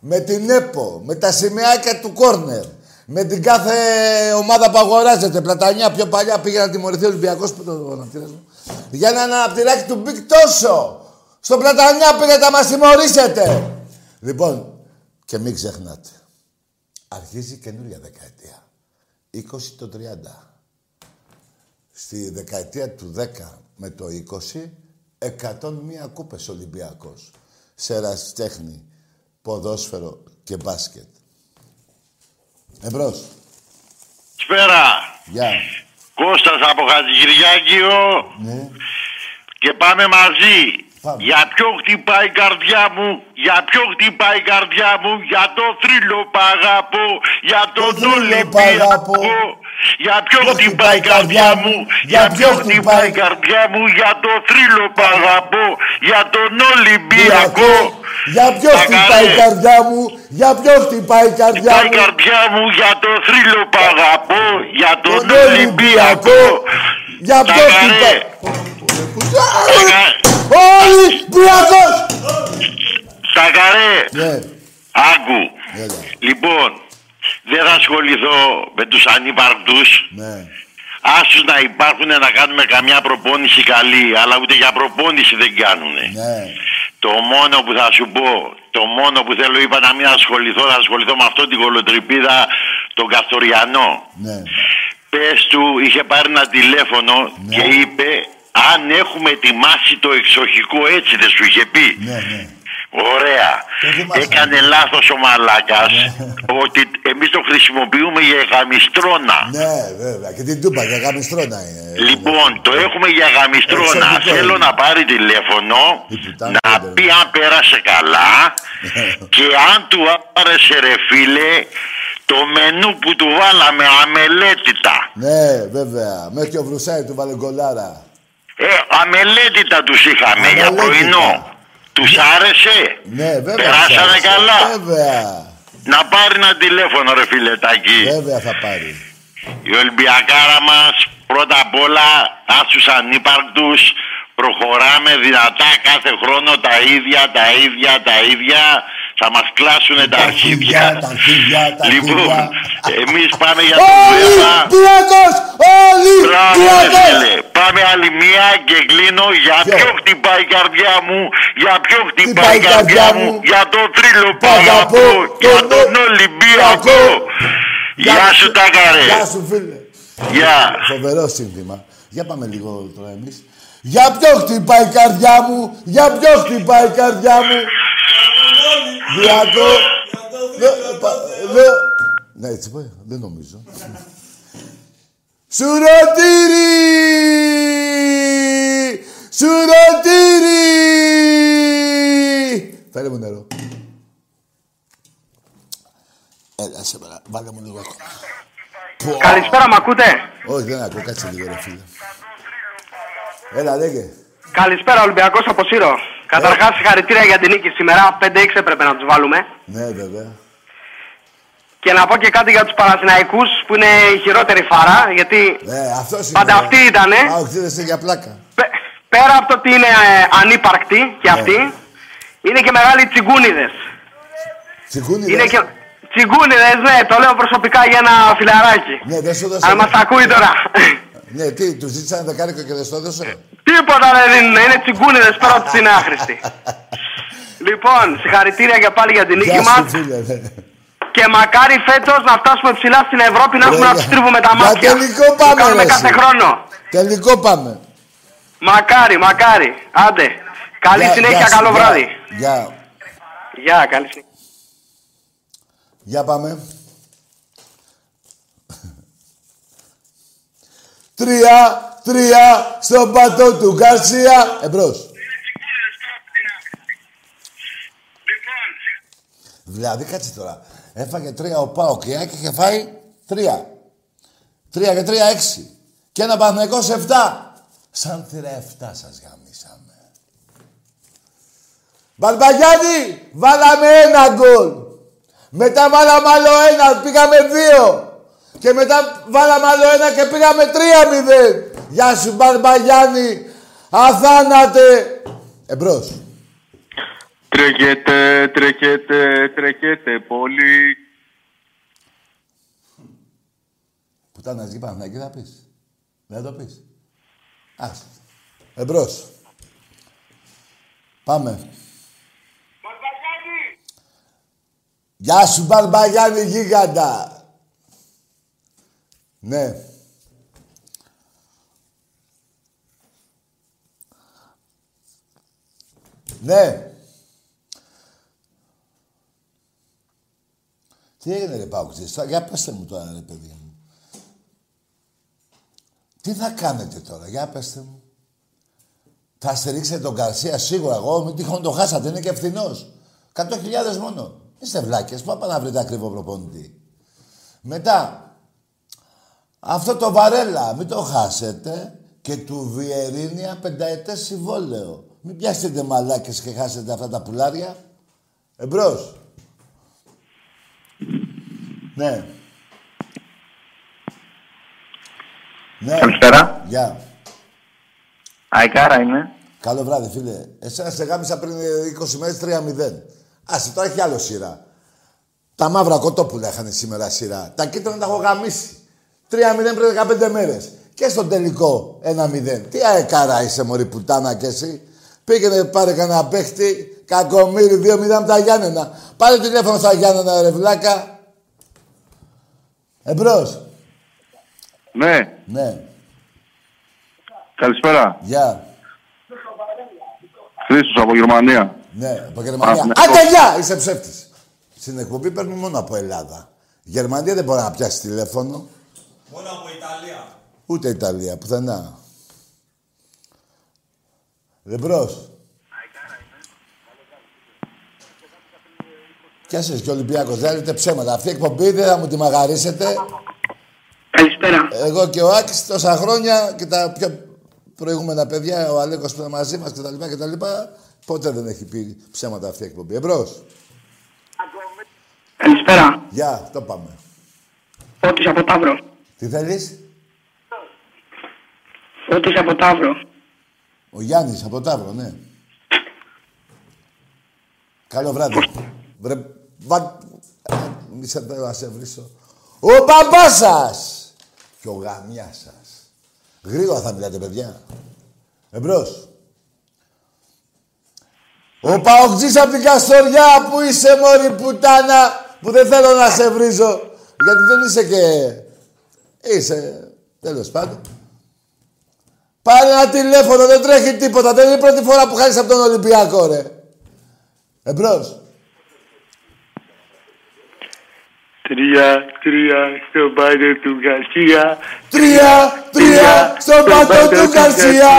με την ΕΠΟ, με τα σημαιάκια του κόρνερ, με την κάθε ομάδα που αγοράζεται, πλατανιά πιο παλιά πήγε να τιμωρηθεί ο Ολυμπιακός, που τον αναπτήρα μου, για ένα αναπτηράκι του Bic τόσο. Στο πλατανιά πήγατε να μας τιμωρήσετε. Λοιπόν, Και μην ξεχνάτε. Αρχίζει καινούργια δεκαετία. 20 το 30. Στη δεκαετία του 10 με το 20, 101 κούπες Ολυμπιακός. Σε ερασιτέχνη, ποδόσφαιρο και μπάσκετ. Εμπρός. Σπέρα. Γεια. Κώστας από Χατζηγυριάκιο Ναι. και πάμε μαζί. Πάμε. Για ποιο χτυπάει η καρδιά μου, για ποιο χτυπάει η καρδιά μου, για το θρύλο που αγαπώ, για τον θρύλο που αγαπώ. Ολυμπιακό. Για ποιο χτυπάει η καρδιά μου, για ποιο χτυπάει η καρδιά μου, για το θρύλο που αγαπώ, για τον Ολυμπιακό. Για ποιο Τα χτυπάει η καρέ. καρδιά μου, για ποιο χτυπάει η καρδιά Χτυπάει η μου. καρδιά μου για το θρύλο που αγαπώ, για τον Τον Ολυμπιακό. Για Τα ποιο καρέ. χτυπάει. Τα κα- Ολυμπιακός! Τα καρέ. Ναι. Άκου. Έλα. Λοιπόν, δεν θα ασχοληθώ με τους ανύπαρκτους. Ναι. Άσους να υπάρχουν να κάνουμε καμιά προπόνηση καλή, αλλά ούτε για προπόνηση δεν κάνουν. Ναι. Το μόνο που θα σου πω, το μόνο που θέλω είπα να μην ασχοληθώ, θα ασχοληθώ με αυτό την κολοτρυπίδα, τον Καστοριανό. Ναι. Πες του, είχε πάρει ένα τηλέφωνο και είπε αν έχουμε ετοιμάσει το εξοχικό έτσι δεν σου είχε πει; Ναι, ναι. Ωραία. Έκανε λάθος ο Μαλάκας ότι εμείς το χρησιμοποιούμε για γαμιστρώνα. Ναι, βέβαια. Και την τούπα για γαμιστρώνα είναι. Λοιπόν, το έχουμε για γαμιστρώνα. Εξωτικό Θέλω είναι. να πάρει τηλέφωνο, πουτάνα να δεν πει αν πέρασε καλά και αν του άρεσε ρε φίλε το μενού που του βάλαμε αμελέτητα. Ναι, βέβαια. Μέχρι και ο Βρουσάη του βάλε γκολάρα. Ε, αμελέτητα τους είχαμε για Αμελέτητα. πρωινό. Τους άρεσε. Ναι, βέβαια. Περάσανε θα- καλά. Βέβαια. Να πάρει ένα τηλέφωνο ρε φιλετάκι. Βέβαια θα πάρει. Η Ολυμπιακάρα μας πρώτα απ' όλα άσους ανύπαρκτους προχωράμε δυνατά κάθε χρόνο τα ίδια, τα ίδια, τα ίδια θα μας κλάσουν τα αρχίδια. Τα αρχίδια, τα Λοιπόν, αρχίδια. εμείς πάμε για το UEFA. Ολυμπιακός! Μπράβο, ρε Ολυμπιακός! φίλε. Πάμε άλλη μία και κλείνω. Για ποιο; χτυπάει η καρδιά μου, για ποιο χτυπάει η καρδιά μου, για το τρίλο που αγαπώ, για τον Ολυμπιακό. Γεια σου τα καρέ. Γεια σου φίλε. Γεια. Φοβερό σύνθημα. Για πάμε λίγο τώρα εμείς. Για ποιο χτυπάει η καρδιά μου, για ποιο χτυπάει η καρδιά μου. Διακό. Δε- πα- δε- Ναι, έτσι πάει. Δεν νομίζω. Σουρωτήρι! Σουρωτήρι! Φέρε μου νερό. Έλα, σε παρά. Βάλε μου λίγο ακόμα. Πω. Καλησπέρα, μ' ακούτε; Όχι, δεν ακούω. Κάτσε λίγο, ρε φίλε. Έλα, λέγε. Καλησπέρα, Ολυμπιακός από Σύρο. Καταρχάς, συγχαρητήρια για την νίκη σήμερα. 5-6 έπρεπε να τους βάλουμε. Ναι, βέβαια. Και να πω και κάτι για τους Παναθηναϊκούς που είναι η χειρότερη φάρα. Γιατί Ναι, αυτός είναι. πάντα αυτοί ήτανε. Α, όχι, δεν για πλάκα. Πέρα από το ότι είναι ε, ανύπαρκτοι και Ναι. αυτοί, είναι και μεγάλοι τσιγκούνιδες. Τσιγκούνι, Είναι και. Τσιγκούνιδες, ναι, το λέω προσωπικά για ένα φιλαράκι. Ναι, δεν σου δώσε. Αν μας ακούει τώρα. Ναι, τι, τους ζήτησαν δεκάρικο και δεν στο έδωσε; Τίποτα δεν δίνουν, είναι τσιγκούνιδες πέρα από την άχρηστη. λοιπόν, συγχαρητήρια και πάλι για την νίκη Γεια μας. σου, φίλε. ναι. Και μακάρι φέτος να φτάσουμε ψηλά στην Ευρώπη να έχουμε Ρε, να τους τρίβουμε τα για μάτια. τελικό Που πάμε, κάνουμε ρε, κάθε εσύ. χρόνο. Τελικό πάμε. Μακάρι, μακάρι. Άντε. Καλή Γεια- συνέχεια, γεια σου, καλό γεια. βράδυ. Γεια. Γεια, καλή συνέχεια. Για πάμε. Τρία, τρία, στον πατό του Γκαρσία. Εμπρός. Δηλαδή, κάτσε τώρα. Έφαγε τρία ο Πάοκ. Η Άκη είχε φάει τρία. Τρία και τρία έξι. Και ένα Παναθηναϊκός σε εφτά. Σαν θύρα εφτά σας γαμίσαμε. Μπαρμπαγιάννη, βάλαμε ένα γκολ. Μετά βάλαμε άλλο ένα, πήγαμε δύο. Και μετά βάλαμε άλλο ένα και πήγαμε τρία μηδέν. Γεια σου Μπαρμπαγιάννη, αθάνατε. Εμπρός. Τρέχετε, τρέχετε, τρέχετε πολύ. Πουτάνας γη Παναθηναϊκή θα πεις. Δεν θα το πεις. Άσε. Εμπρός. Πάμε. Γεια σου Μπαρμπαγιάννη γίγαντα. Ναι. Ναι. Τι έγινε ρε Πάουξης, για πέστε μου τώρα ρε παιδί μου. Τι θα κάνετε τώρα, για πέστε μου. Θα στηρίξετε τον Καρσία σίγουρα εγώ, μην τυχόν το χάσατε, είναι και ευθυνό. 100.000 μόνο. Είστε βλάκες, πού να βρείτε ακριβό προπονητή. Μετά, αυτό το Βαρέλα, μην το χάσετε και του Βιερίνια πενταετές συμβόλαιο. Μην πιάσετε μαλάκες και χάσετε αυτά τα πουλάρια. Εμπρός. Ναι. Ναι. Καλησπέρα. Γεια. Αϊκάρα είμαι. Καλό βράδυ, φίλε. Εσένα σε γάμισα πριν 20 μέρες 3-0. Άσε, τώρα έχει άλλο σειρά. Τα μαύρα κοτόπουλα είχαν σήμερα σειρά. Τα κίτρινα τα έχω γαμίσει. 3-0 πριν 15 μέρες. Και στο τελικό 1-0. Τι αεκάρα είσαι, Μωρή Πουτάνα κι εσύ. Πήγαινε πάρε κανένα παίχτη. Κακομύρι 2-0 από τα Γιάννενα. Πάρε τηλέφωνο στα Γιάννενα, ρε βλάκα. Εμπρός. Ναι, Ναι. καλησπέρα. Γεια. Χρήστος από Γερμανία. Ναι, από Γερμανία. Α, ναι. Άντε, γεια! Είσαι ψεύτης. Στην εκπομπή παίρνουν μόνο από Ελλάδα. Γερμανία δεν μπορεί να πιάσει τηλέφωνο. Μόνο από Ιταλία. Ούτε Ιταλία, πουθενά. Δεμπρός. Κι εσείς και ο Ολυμπιάκος, δεν λέτε ψέματα. Αυτή η εκπομπή δεν θα μου τη μαγαρίσετε. Καλησπέρα. Εγώ και ο Άκης τόσα χρόνια και τα πιο προηγούμενα παιδιά, ο Αλέκος που είναι μαζί μας κτλ. κτλ ποτέ δεν έχει πει ψέματα αυτή η εκπομπή. Εμπρός. Καλησπέρα. Γεια, το πάμε. Φώτης από Ταύρο. Τι θέλεις; Φώτης από Ταύρο. Ο Γιάννης από Ταύρο, ναι. Καλό βράδυ. Βρε, βα... Μη σε θέλω να σε βρίσω. Ο μπαμπάς σας! Και ο γαμιάς σας. Γρήγορα θα μιλάτε, παιδιά. Εμπρός. Ο Παοκτζής από την Καστοριά που είσαι μωρή πουτάνα που δεν θέλω να σε βρίζω. Γιατί δεν είσαι και... Είσαι... Τέλος πάντων. Πάρε ένα τηλέφωνο, δεν τρέχει τίποτα. Δεν είναι η πρώτη φορά που χάνεις από τον Ολυμπιακό, ρε. Εμπρός. Τρία, τρία στο πάτο του Γκαρσία. Τρία, τρία στο πάτο του Γκαρσία.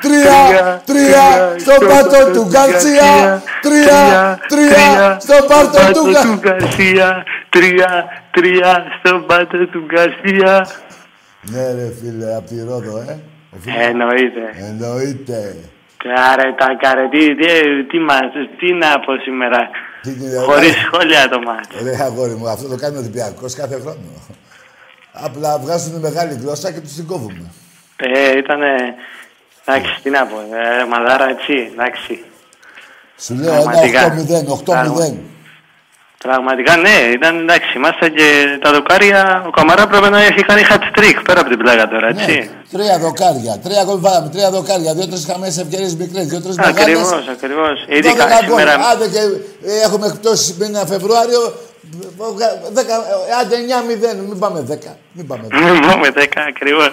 Τρία, τρία στο πάτο του Γκαρσία. Τρία, τρία στο πάτο του Γκαρσία. Τρία, τρία στο πάτο του Γκαρσία. Ναι, ρε φίλε, απ' τη Ρόδο, ε. Ο φίλος- Εννοείται. Εννοείται. Κάρε τα κάρε, τι, τι, τι, μας, τι να πω σήμερα; Τι είναι, Χωρίς ρε. σχόλια το μάτι. Ρε αγόρι μου, αυτό το κάνει ο Ολυμπιακός κάθε χρόνο. Απλά βγάζουν μεγάλη γλώσσα και τους την κόβουμε. Ε, ήτανε... Εντάξει, τι να πω, ε, μαδάρα έτσι, εντάξει. Σου λέω ένα Πραγματικά. 8-0, 8-0. Πραγματικά ναι, ήταν εντάξει, είμαστε και τα δοκάρια. Ο Καμαρά πρέπει να έχει κάνει hat trick πέρα από την πλάκα τώρα, έτσι. Ναι, τρία δοκάρια. Τρία γκολ βάλαμε, τρία δοκάρια. Δύο-τρεις χαμένε ευκαιρίες μικρές, δύο-τρεις μεγάλες. Ακριβώς, ακριβώς. Ειδικά σήμερα. Άντε και ε, έχουμε εκπτώσεις μήνα Φεβρουάριο. ε, δέκα, ε, Άντε 9-0, μην πάμε 10. Μην πάμε 10. Μην πούμε 10 ακριβώς.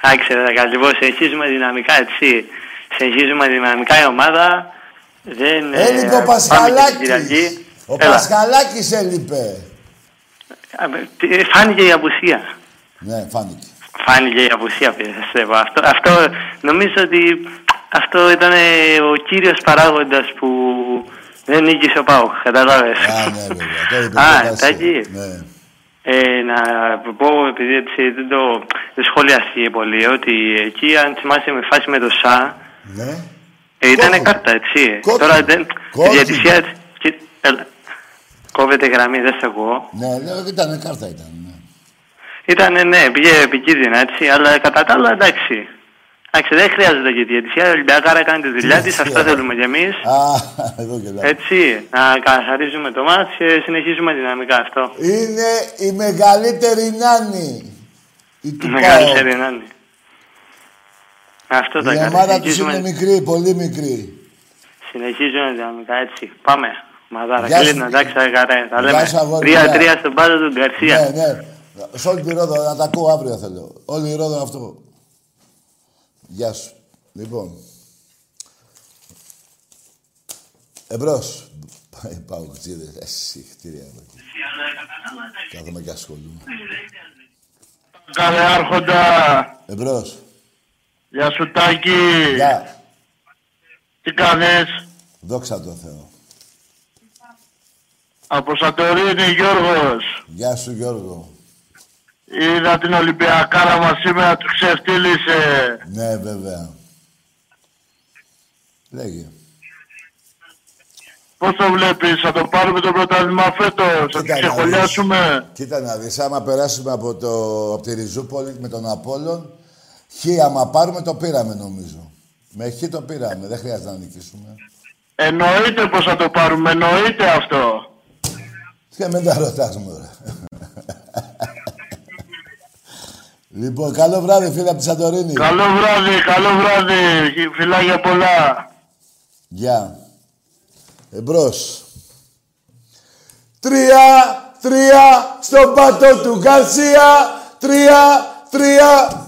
Άξε, λοιπόν, συνεχίζουμε δυναμικά, έτσι. Συνεχίζουμε δυναμικά η ομάδα. Δεν. ε, Έλειπε ο πάμε και την Πασχαλάκης. Κυριακή. Ο Έλα. Πασχαλάκης έλειπε. Α, τι- Φάνηκε η απουσία. Ναι, φάνηκε. Φάνηκε η απουσία, πιστεύω. Αυτό, αυτό νομίζω ότι αυτό ήταν ο κύριος παράγοντας που δεν νίκησε ο Πάουκ. Καταλάβες. Α, ναι, βέβαια. Το είπε Α, το Βάση. εντάξει. Ναι. Ε, να πω, επειδή έτσι δεν το δεν σχολιάστηκε πολύ, ότι εκεί αν θυμάσαι με φάση με το ΣΑ, Ναι. ε, ήταν Κόκκινη. κάρτα, έτσι. Κόκκινη. Τώρα δεν. Η Κόκκινη. διατησία. και- έλα. Κόβεται γραμμή, δεν σε ακούω. Ναι, λέω ότι ήταν κάρτα ήταν. Ναι. Ήτανε, ναι, πήγε επικίνδυνα, έτσι, αλλά κατά τα άλλα εντάξει. Εντάξει, δεν χρειάζεται και η διαιτησία. Η Ολυμπιακάρα κάνει τη δουλειά της, αυτό θέλουμε κι εμείς. Α, εδώ και λέω. Έτσι, να καθαρίζουμε το μάτς και συνεχίζουμε δυναμικά αυτό. Είναι η μεγαλύτερη νάνη. Η του Μεγαλύτερη να είναι. Αυτό Η τα κάνει. ομάδα τους Συνεχίζουμε, είναι μικρή, πολύ μικρή. συνεχίζουμε δυναμικά, έτσι. Πάμε. Μαδάρα, Γεια σου. κλείνω, εντάξει, αγαρέ. Τα Γεια σου, αγόρι, λέμε. γεια. Τρία-τρία στον πάτο του Γκαρσία. Ναι, ναι. Σε όλη τη Ρόδο, να τα ακούω αύριο θέλω. Όλη η Ρόδο αυτό. Γεια σου. Λοιπόν. Εμπρός. Πάει πάω ξύδες. Εσύ, χτίρια εδώ. Κάθομαι και ασχολούμαι. Καλέ άρχοντα. Εμπρός. Γεια σου Τάκη. Γεια. Τι κάνεις; Δόξα τω Θεώ. Από Σαντορίνη Γιώργος. Γεια σου Γιώργο. Είδα την Ολυμπιακάρα μας σήμερα, τους ξεφτύλισε. Ναι, βέβαια. Λέγε. Πώς το βλέπεις, θα το πάρουμε το πρωτάθλημα φέτος, θα το Κοίτα να ξεχωλιάσουμε. Κοίτα να δεις, άμα περάσουμε από, το, από τη Ριζούπολη με τον Απόλλων, χ άμα πάρουμε το πήραμε νομίζω. Με χ το πήραμε, δεν χρειάζεται να νικήσουμε. Εννοείται πως θα το πάρουμε, εννοείται αυτό. Και μην τα ρωτάς μωρέ. λοιπόν, καλό βράδυ φίλε από τη Σαντορίνη. Καλό βράδυ, καλό βράδυ, φιλάγια πολλά. Γεια. Εμπρός. Τρία, τρία, στον πάτο του Γκαρσία. Τρία, τρία.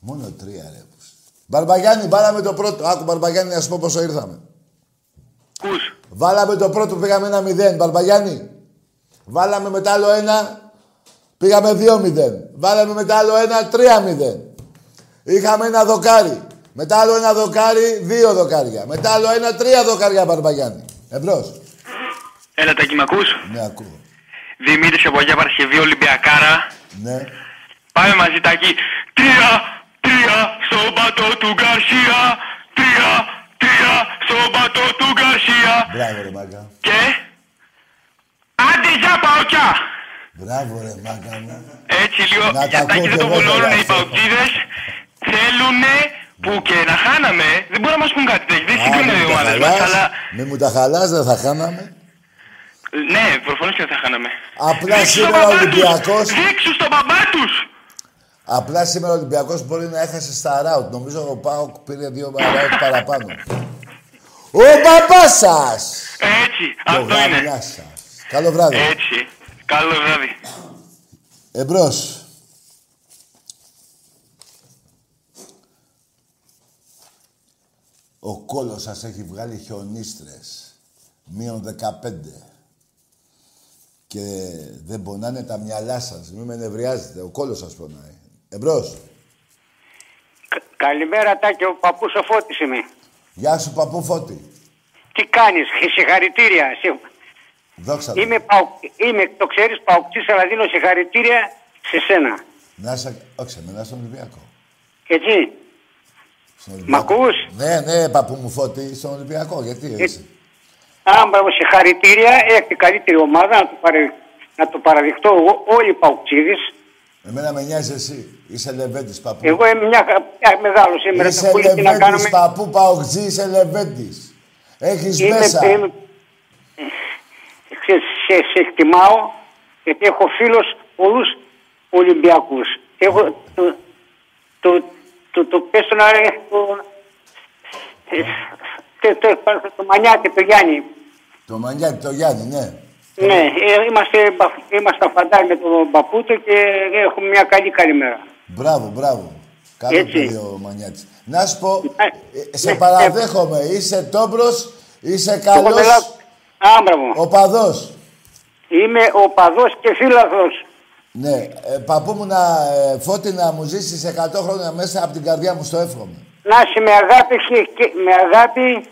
Μόνο τρία ρε. Μπαρμπαγιάννη, βάλαμε το πρώτο. Άκου Μπαρμπαγιάννη, να σου πω πόσο ήρθαμε. Ακούς. Βάλαμε το πρώτο, πήγαμε ένα μηδέν. Μπαρμπαγιάννη. Βάλαμε μετά άλλο ένα, πήγαμε δύο μηδέν. Βάλαμε μετά άλλο ένα, τρία μηδέν. Είχαμε ένα δοκάρι. Μετά άλλο ένα δοκάρι, δύο δοκάρια. Μετά άλλο ένα, τρία δοκάρια Μπαρμπαγιάννη. Εμπρός. Έλα Τάκη, μ' ακούς. Ναι, ακούω. Δημήτρης από Αγία Παρασκευή, Ολυμπιακάρα. Ναι. Πάμε μαζί Τάκη. Τρία, τρία, στον πατό του Γκαρσία. Τρία, τρία, στον πατό του Γκαρσία. Μπράβο ρε μάγκα. Και... Άντε για παοκιά. Μπράβο ρε μάγκα μου. Έτσι λίγο, Να τα Τάκη ακούω δεν κι το εγώ βολώνουν τώρα οι αυτό. παοκτίδες. Θέλουνε που και να χάναμε. Δεν μπορούν να μας πούν κάτι τέτοιο. Δεν Α, συγκρίνονται μη οι μου τα ομάδες μας, χαλάς. αλλά... Μη μου τα χαλάς, δεν θα χάναμε. Ναι, προφανώς και δεν θα χάναμε. Απλά Δείξου σήμερα τον ο μπαμπά τους. Ολυμπιακός... Δείξου στον μπαμπά τους. Απλά σήμερα ο Ολυμπιακός μπορεί να έχασε στα ράουτ. Νομίζω ο Πάοκ πήρε δύο ράουτ παραπάνω. Ο μπαμπάς σας! Έτσι, Και ο αυτό είναι. γαμιάς σας. Καλό βράδυ. Έτσι. Καλό βράδυ. Εμπρός. Ο κόλος σας έχει βγάλει χιονίστρες. Μείον 15. Και δεν πονάνε τα μυαλά σας. Μην με νευριάζετε. Ο κόλος σας πονάει. Εμπρός. Καλημέρα Τάκη, ο παππούς ο Φώτης είμαι. Γεια σου παππού Φώτη. Τι κάνεις, συγχαρητήρια. Σε- Δόξα τω. Είμαι, παου... είμαι, το ξέρεις, παουκτής, αλλά δίνω συγχαρητήρια σε σένα. Να είσαι... Όχι σε μένα, στον Ολυμπιακό. Έτσι; Στον Μ' Ολυμπιακό. ακούς; Ναι, ναι, παππού μου Φώτη, στον Ολυμπιακό. Γιατί έτσι. Α, μπράβο, συγχαρητήρια. Έχετε καλύτερη ομάδα, να το, παρε... να το παραδειχτώ εγώ, όλοι οι παουκτζίδες. Εμένα με νοιάζει εσύ. Είσαι Λεβέντης, παππού. Εγώ είμαι μια, μια μεγάλο σήμερα. Είσαι πουλί, τι να Λεβέντης, κάνουμε. παππού Παοκτζή, είσαι Λεβέντης. Έχεις Είμαι, μέσα. είμαι, ξέρεις, σε, σε εκτιμάω γιατί έχω φίλους πολλούς Ολυμπιακούς. Έχω το, το, το, το, πες το να το, ε, το, το, το, το Μανιάτη, το Γιάννη. Το Μανιάτη, το Γιάννη, ναι. Ναι, ε, είμαστε, μπα- είμαστε φαντάρι με τον Παπούτο και έχουμε μια καλή καλημέρα. Μπράβο, μπράβο. Καλό Έτσι. παιδί ο Μανιάτης. Να σου πω, ε, ναι, σε παραδέχομαι. Είσαι τόμπρος, είσαι Εγώ καλός μιλάω- Α, μπράβο. οπαδός. Είμαι ο παδός και φίλαθλος. Ναι, ε, παππού μου να, ε, Φώτη να μου ζήσεις 100 χρόνια μέσα από την καρδιά μου, στο εύχομαι. Να είσαι με αγάπη και, και με αγάπη,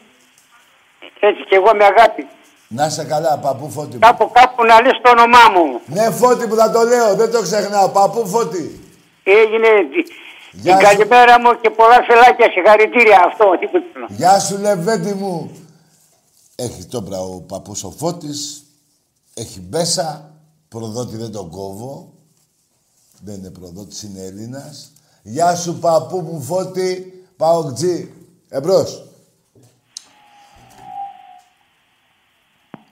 έτσι και εγώ με αγάπη. Να είσαι καλά, παππού Φώτη μου. Κάπου κάπου να λες το όνομά μου. Ναι, Φώτη που θα το λέω, δεν το ξεχνάω. Παππού Φώτη. Έγινε τη- Γεια την σου. καλημέρα μου και πολλά φελάκια, συγχαρητήρια αυτό. τίποτα. Γεια σου Λεβέντη μου. Έχει τόπρα ο παππούς ο Φώτης. Έχει μπέσα. Προδότη δεν τον κόβω. Δεν είναι προδότης, είναι Έλληνας. Γεια σου παππού μου Φώτη. Πάω τζι. Εμπρός.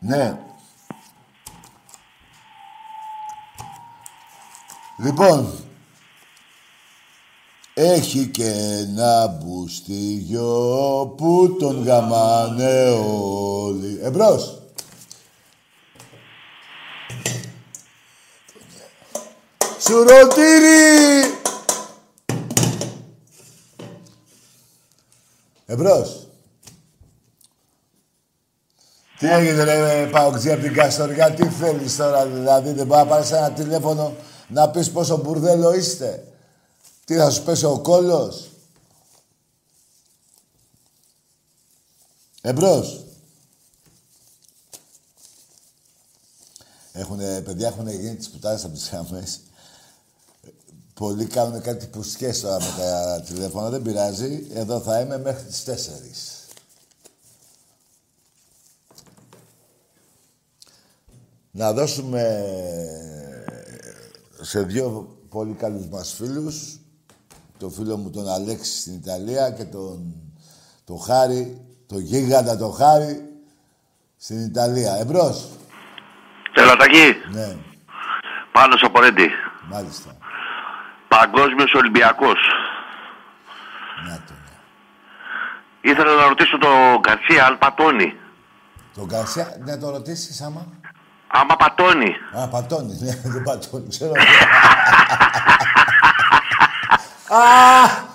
Ναι. Λοιπόν, έχει και ένα μπουστίγιο που τον γαμάνε όλοι. Εμπρός. Σουρωτήρι! Εμπρός. Τι έγινε ρε Παοκτζή από την Καστοριά, τι θέλεις τώρα δηλαδή, δεν μπορεί να πάρεις ένα τηλέφωνο να πεις πόσο μπουρδέλο είστε; Τι θα σου πέσει ο κόλλος. Εμπρός. Έχουνε, παιδιά έχουν γίνει τις πουτάδες από τις γραμμές. Πολλοί κάνουν κάτι που τώρα με τα τηλέφωνα, δεν πειράζει. Εδώ θα είμαι μέχρι τις 4. Να δώσουμε σε δύο πολύ καλούς μας φίλους, το φίλο μου τον Αλέξη στην Ιταλία και τον, τον Χάρη, το γίγαντα το Χάρη στην Ιταλία. Εμπρός. Τελατακή. Ναι. Πάνω στο Πορέντι. Μάλιστα. Παγκόσμιος Ολυμπιακός. Να το. Ήθελα να ρωτήσω τον Καρσία Αλπατώνη. Τον Γκαρσία, να το ρωτήσεις άμα. Άμα πατώνει. Α, πατώνεις. Ναι, δεν πατώνει. Ξέρω. Α!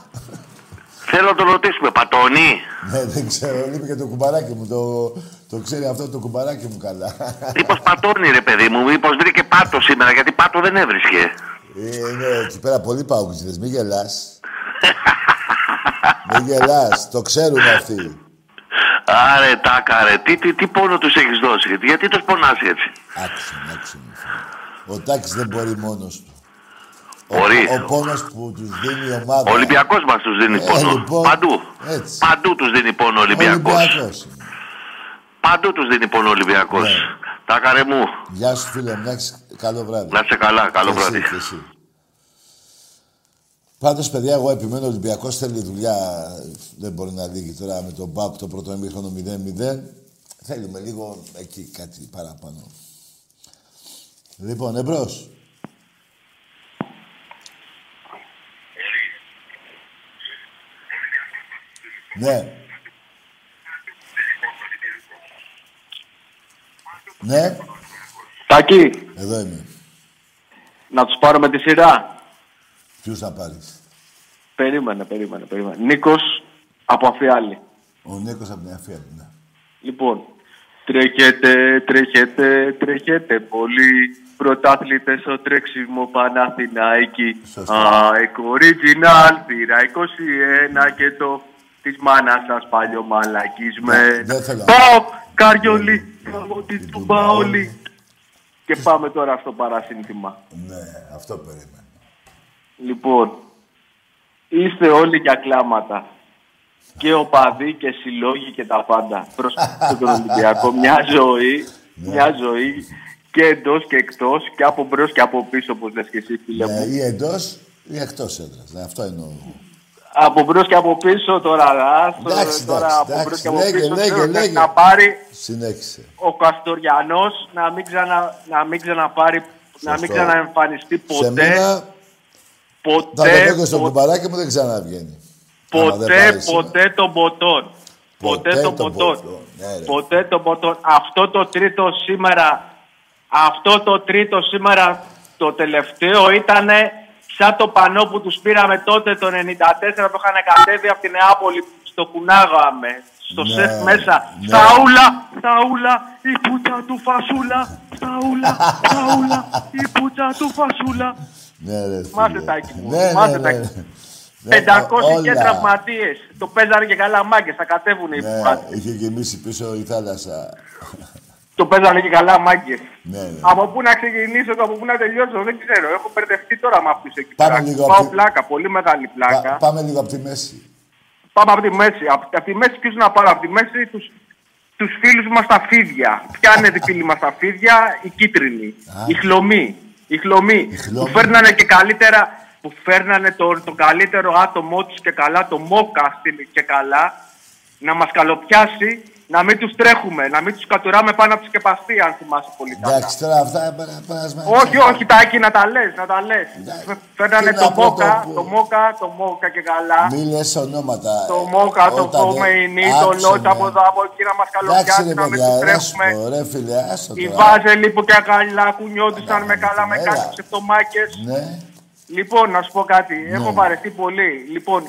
Θέλω να τον ρωτήσουμε, πατώνει. Ναι, δεν ξέρω. Λείπει και το κουμπαράκι μου. Το, το ξέρει αυτό το κουμπαράκι μου καλά. Μήπως πατώνει ρε παιδί μου, μήπως βρήκε πάτο σήμερα, γιατί πάτο δεν έβρισκε. Ε, είναι εκεί πέρα πολύ παουκτζίδες. Μην γελάς. Μην γελάς. Το ξέρουν αυτοί. Άρε, τάκα, ρε. Τι, τι, τι πόνο τους έχεις δώσει, γιατί, γιατί τους πονάς έτσι; Άκουσε με, άκουσε με. Ο Τάκης δεν μπορεί μόνος του. Μπορείς. Ο, ο πόνος που τους δίνει η ομάδα. Ο Ολυμπιακός μας τους δίνει Ε, πόνο. λοιπόν, Παντού. έτσι. Παντού τους δίνει πόνο ο Ολυμπιακός. Ολυμπιακός. Παντού τους δίνει πόνο ο Ολυμπιακός. Ναι. Τάκα ρε μου. Γεια σου φίλε μου, να έχεις καλό βράδυ. Να είσαι καλά, καλό Και εσύ, βράδυ. και εσύ. Πάντως, παιδιά, εγώ επιμένω ο Ολυμπιακός θέλει δουλειά. Δεν μπορεί να λύγει τώρα με τον Μπακ το πρώτο ημίχρονο 0-0. Θέλουμε λίγο εκεί κάτι παραπάνω. Λοιπόν, εμπρός. Ναι. Ναι. Τάκη, Εδώ είμαι. να τους πάρω με τη σειρά. Ποιους θα πάρεις; Περίμενε, περίμενε, περίμενε. Νίκος από Αφιάλη. Ο Νίκος από την Αφία. Ναι. Λοιπόν, τρέχετε, τρέχετε, τρέχετε πολύ. Πρωτάθλητες στο τρέξιμο Παναθηναϊκή. ΑΕΚ Original, θύρα 21 και το της μάνας σας παλιό μαλακισμένο. Δεν θέλω. Πάω, Καριολί, από την Τουμπαόλη. Και πάμε τώρα στο παρασύνθημα. Ναι, αυτό περίμενα. Λοιπόν, είστε όλοι για κλάματα. Και οπαδοί και συλλόγοι και τα πάντα. Προς τον Ολυμπιακό. Μια ζωή, μια ζωή και εντός και εκτός και από μπρος και από πίσω, όπως λες και εσύ, φίλε Ναι, μου. ή εντός ή εκτός έδρας. Ναι, αυτό εννοώ. Από μπρος και από πίσω τώρα, άστο, Εντάξει, τώρα εντάξει, από μπρος εντάξει, και από λέγε, πίσω. λέγε, θέλω λέγε. Να πάρει Συνέχισε. ο Καστοριανός να μην, ξανα, να μην ξαναπάρει, να μην Σωστό. ξαναεμφανιστεί Σε ποτέ. μένα θα ποτέ, το πω και στο πο- κουμπαράκι μου δεν ξαναβγαίνει. Άμα δεν Ποτέ, πάρεις σήμερα. ποτέ τον ποτόν. Ποτέ, Ποτέ τον τον ποτόν. ποτόν. Ναι, ρε. ποτέ τον ποτόν. Αυτό το τρίτο σήμερα, αυτό το τρίτο σήμερα, το τελευταίο ήταν σαν το πανό που τους πήραμε τότε το 94 που είχαν κατέβει από την Νεάπολη στο κουνάγαμε. Στο Ναι, σεφ μέσα. ναι. Σαούλα, Σαούλα, η πουτσα του φασούλα. Σαούλα, Σαούλα, η πουτσα του φασούλα. Ναι, ρε, φίλε. Μάθε τάκι μου, Ναι, μάθε ναι, τάκι. ναι. Ναι, 500 και όλα. τραυματίες. Το παίζανε και καλά μάγκες. Θα κατέβουν οι Ναι, φάτε. είχε γεμίσει πίσω η θάλασσα. Το παίζανε και καλά μάγκες. Ναι, ναι. Από πού να ξεκινήσω και από πού να τελειώσω, δεν ξέρω. Έχω μπερδευτεί τώρα με αυτούς εκεί Πάμε πέρα. λίγο Πάω από τη- πλάκα, πολύ μεγάλη πλάκα. Πά- πάμε λίγο από τη μέση. Πάμε από τη μέση. Από, από τη μέση ποιου να πάρω. Από τη μέση του τους φίλους μας τα φίδια. Ποια είναι οι φίλοι μας τα φίδια, οι κίτρινοι. Οι χλωμοί. Οι χλωμοί. Που φέρνανε και καλύτερα. Που φέρνανε το, το καλύτερο άτομό του και καλά, το μόκα στην- και καλά, να μας καλοπιάσει να μην τους τρέχουμε, να μην τους κατουράμε πάνω από τη σκεπαστή, αν θυμάσαι πολύ καλά. Εντάξει, τώρα αυτά πέρα- περασμένα. Όχι, όχι, Τάκη, να τα λες, να τα λες. Φέρνανε Τι το να πω, Μόκα, το- το Μόκα, το Μόκα και καλά. Μη λες ονόματα. Το Μόκα, το Όταν, ε, Κομεϊνί, το άκουσε Λότσα με. από εδώ, από εκεί να μας Εντάξει καλοπιάσει, ρε να μην παιδιά, τους να σου τρέχουμε. πω, ρε φίλε, άστο Οι τώρα. Βάζελοι που και καλά κουνιόντουσαν με καλά με έλα. κάτι ψευτομάκες. Ναι. Λοιπόν, να σου πω κάτι. Έχω βαρεθεί πολύ. Λοιπόν,